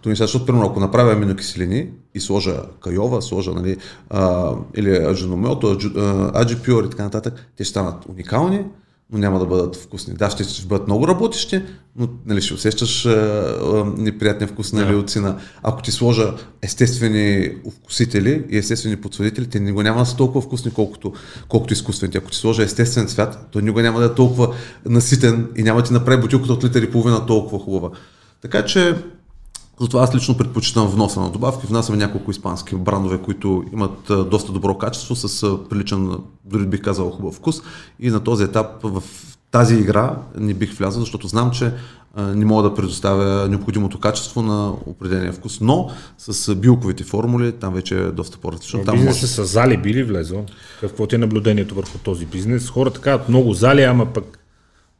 това неща, защото, примерно, ако направя аминокиселини и сложа кайова, сложа, нали, а, или аджиномелто, аджу, а, аджипюр и така нататък, те ще станат уникални, но няма да бъдат вкусни. Да, ще, ще бъдат много работещи, но нали, ще усещаш а, а, неприятния вкус на
Да.
леоцина. Ако ти сложа естествени вкусители и естествени подсладители, те никога няма да са толкова вкусни, колкото, колкото изкуствените. Ако ти сложа естествен цвят, той никога няма да е толкова наситен и няма да ти направи бутилката от литър и половина толкова хубава. Така че затова аз лично предпочитам вноса на добавки. Внасяме няколко испански брандове, които имат доста добро качество, с приличен, дори бих казал, хубав вкус. И на този етап в тази игра не бих влязъл, защото знам, че не мога да предоставя необходимото качество на определения вкус. Но с билковите формули там вече е доста по-различно. Там може...
Бизнесът с зали би ли влезъл? Какво ти е наблюдението върху този бизнес? Хората казват много зали, ама пък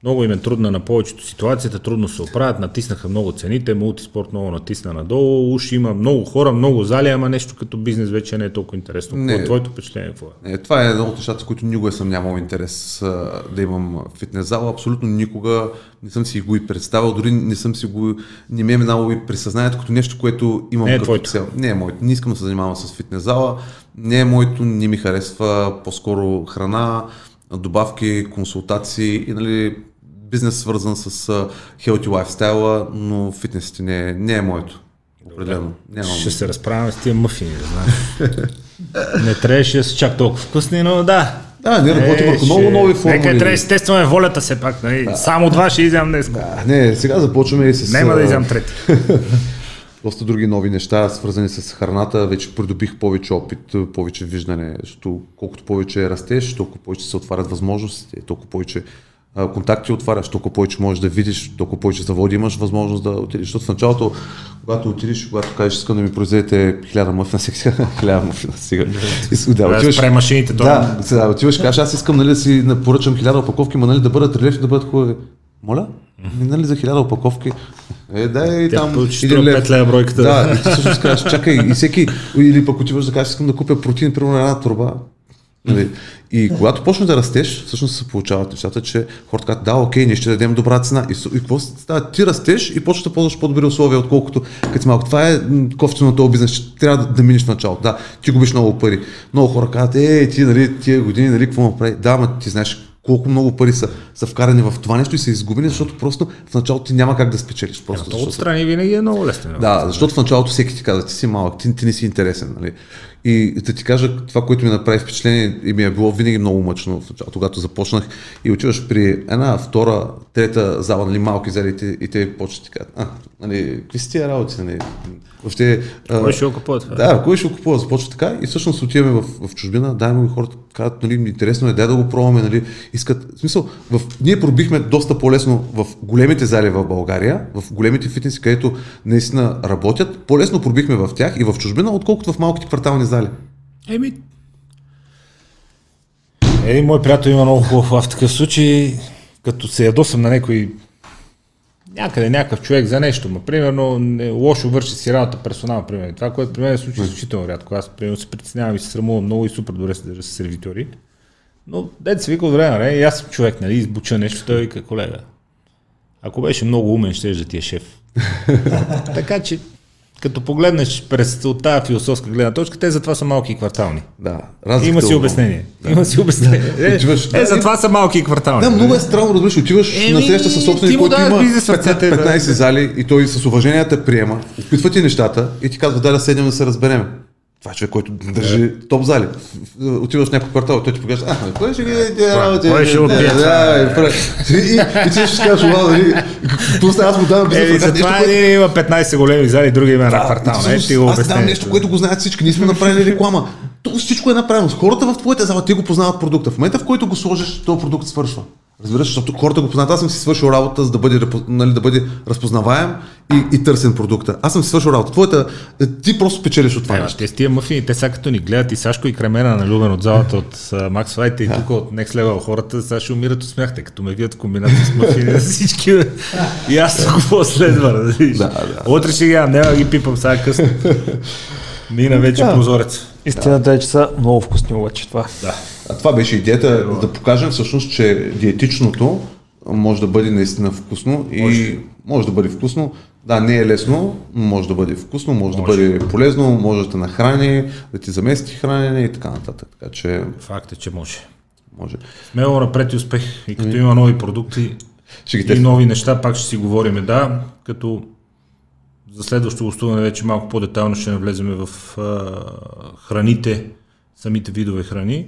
много им е трудна на повечето ситуацията, трудно се оправят, натиснаха много цените, мултиспорт много натисна надолу, уж има много хора, много зали, ама нещо като бизнес вече не е толкова интересно.
Не.
Какво е твоето впечатление? Какво е?
Е, това е едно от нещата, с които никога съм нямал интерес да имам фитнес зала. Абсолютно никога не съм си го и представил, дори не съм си го, не ми е минало и през съзнанието като нещо, което имам
Не е
като
твоето.
цел. Не е моето. Не искам да се занимавам с фитнес зала. Не е моето, не ми харесва по-скоро храна, добавки, консултации и нали, бизнес свързан с healthy lifestyle, но фитнесите не не е моето. Определено. Нямам.
Ще се разправяме с тия мъфини, да знаеш. не трябваше да са чак толкова вкусни, но да.
Да, не работи
Е,
върху
ще-
много нови формули.
Нека трябва да естестваме волята все пак. Нали? Само два ще изям днес.
А, не, сега започваме и с...
Няма да изям трети.
доста други нови неща, свързани с храната. Вече придобих повече опит, повече виждане, защото колкото повече растеш, толкова повече се отварят възможности, толкова повече контакти отваряш, толкова повече можеш да видиш, толкова повече заводи имаш възможност да отидеш. Защото в началото, когато отидеш, когато кажеш, искам да ми произведете хиляда мъфна сега, хиляда мъфна сега. Да,
Да,
отиваш,
спре машините,
да, сега отиваш, кажеш, аз искам нали, да си поръчам хиляда опаковки, ма нали, да бъдат релефни, да бъдат хубави. Моля? Ми, нали за хиляда опаковки? Е, да, и
Тя
там. един лев.
пет лева бройката.
Да, и ти всъщност казваш, чакай, и всеки, или пък отиваш да кажеш, искам да купя протеин, примерно една турба. Нали? И когато почнеш да растеш, всъщност се получават нещата, че хората казват, да, окей, ние ще дадем добра цена. И, и какво става? Ти растеш и почваш да ползваш по-добри условия, отколкото като малко. Това е м, кофтено на този бизнес, че трябва да, да минеш в началото. Да, ти губиш много пари. Много хора казват, е, ти, нали, тия години, нали, какво направи? Да, ама ти знаеш колко много пари са, са вкарани в това нещо и са изгубени, защото просто в началото ти няма как да спечелиш. Просто,
То
защото-
отстрани винаги е много лесно.
да, защото в началото всеки ти каза, ти си малък, ти, ти не си интересен. Нали? И да ти кажа, това, което ми направи впечатление и ми е било винаги много мъчно в началото, когато започнах и отиваш при една, втора, трета зала, нали, малки зали и те, и те почват ти кажат, а, нали, какви са тия работи, нали? Въобще,
Кой ще го купува това?
да, кой ще го купува? Започва така и всъщност отиваме в, в чужбина, дайме го хората, казват, нали, интересно е, дай да го пробваме, нали, искат, в смисъл, в, ние пробихме доста по-лесно в големите зали в България, в големите фитнеси, където наистина работят, по-лесно пробихме в тях и в чужбина, отколкото в малките квартални зали.
Еми. Един мой приятел има много хубав лав в такъв случай, като се ядосам на някой някъде някакъв човек за нещо, ма примерно не, лошо върши си работа персонал, примерно. Това, което при мен се случи изключително рядко. Аз примерно се притеснявам и се срамувам много и супер добре се държа с сервитори. Но дете се вика от време, не, и аз съм човек, нали, избуча нещо, той вика, колега. Ако беше много умен, ще да ти е шеф. така че, като погледнеш през от тази философска гледна точка, те затова са малки и квартални.
Да.
Има си обяснение. Да. Има си обяснение. Да. Е,
Отиваш-
е,
да,
затова са малки и квартални.
Да, много е странно, разбираш, отиваш
Еми,
на среща с собственик, който
даваш
има
бизнес в ръцете,
15,
да.
15 зали и той с уважение те приема, опитва ти нещата и ти казва, дай да седнем да се разберем. Това е човек, който държи топ зали. Отиваш в някой квартал, той ти поглежда, а, кой ще ги
Кой ще го пие това?
Да, и прави. И, ти ще кажеш, вау, нали, какво става, аз му давам бизнес.
Е,
нещо, което-
един има 15 големи зали, други има една квартална. Е,
всъщност,
ти го
аз
обяснение.
нещо, което го знаят всички. Ние сме направили реклама. То всичко е направено. С хората в твоята зала, те го познават продукта. В момента, в който го сложиш, този продукт свършва. Разбираш, защото хората го познават. Аз съм си свършил работа, за да бъде, нали, да бъде разпознаваем и, и търсен продукта. Аз съм си свършил работа. Твоята, е, ти просто печелиш от това
Е, те с тия мафини, те сега като ни гледат и Сашко и Кремена на Любен от залата от Макс Файта и тук от Next Level хората, сега ще умират от смях, тъй като ме видят в комбинация с мафини на всички. И аз какво следва, да.
Да, да.
Утре ще ги ям, няма да ги пипам сега късно. Мина вече
Да.
прозорец.
Истината е, че са много вкусни обаче това.
Да.
А това беше идеята, да покажем всъщност, че диетичното може да бъде наистина вкусно и
Може.
може, да бъде вкусно. Да, не е лесно, но може да бъде вкусно, може,
Може.
да бъде полезно, може да те нахрани, да ти замести хранене и така нататък. Така че
Факт е, че може.
може.
Смело напред и успех. И като има нови продукти
Ще ги
и нови неща, пак ще си говорим, да, като за следващото гостуване вече малко по-детайлно ще навлеземе в а, храните, самите видове храни,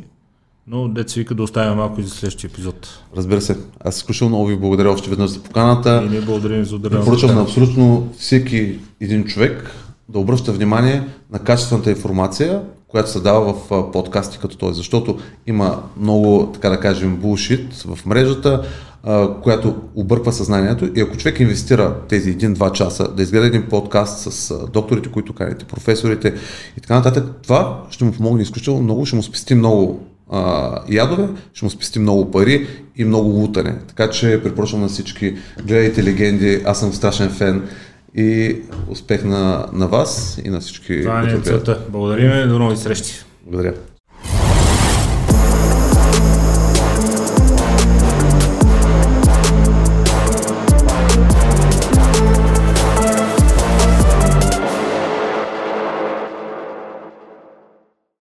но деца вика да оставим малко и за следващия епизод.
Разбира се, аз изключително много ви благодаря още веднъж за поканата.
И ние благодарим за отделеното
Препоръчвам на абсолютно всеки един човек да обръща внимание на качествената информация, която се дава в подкасти като този, защото има много, така да кажем, булшит в мрежата, която обърква съзнанието и ако човек инвестира тези 1-2 часа да изгледа един подкаст с докторите, които каните, професорите и така нататък, това ще му помогне изключително много, ще му спести много а, ядове, ще му спести много пари и много лутане. Така че препоръчвам на всички, гледайте легенди, аз съм страшен фен и успех на, на вас и на всички.
Това е целта. Благодариме, до нови срещи.
Благодаря.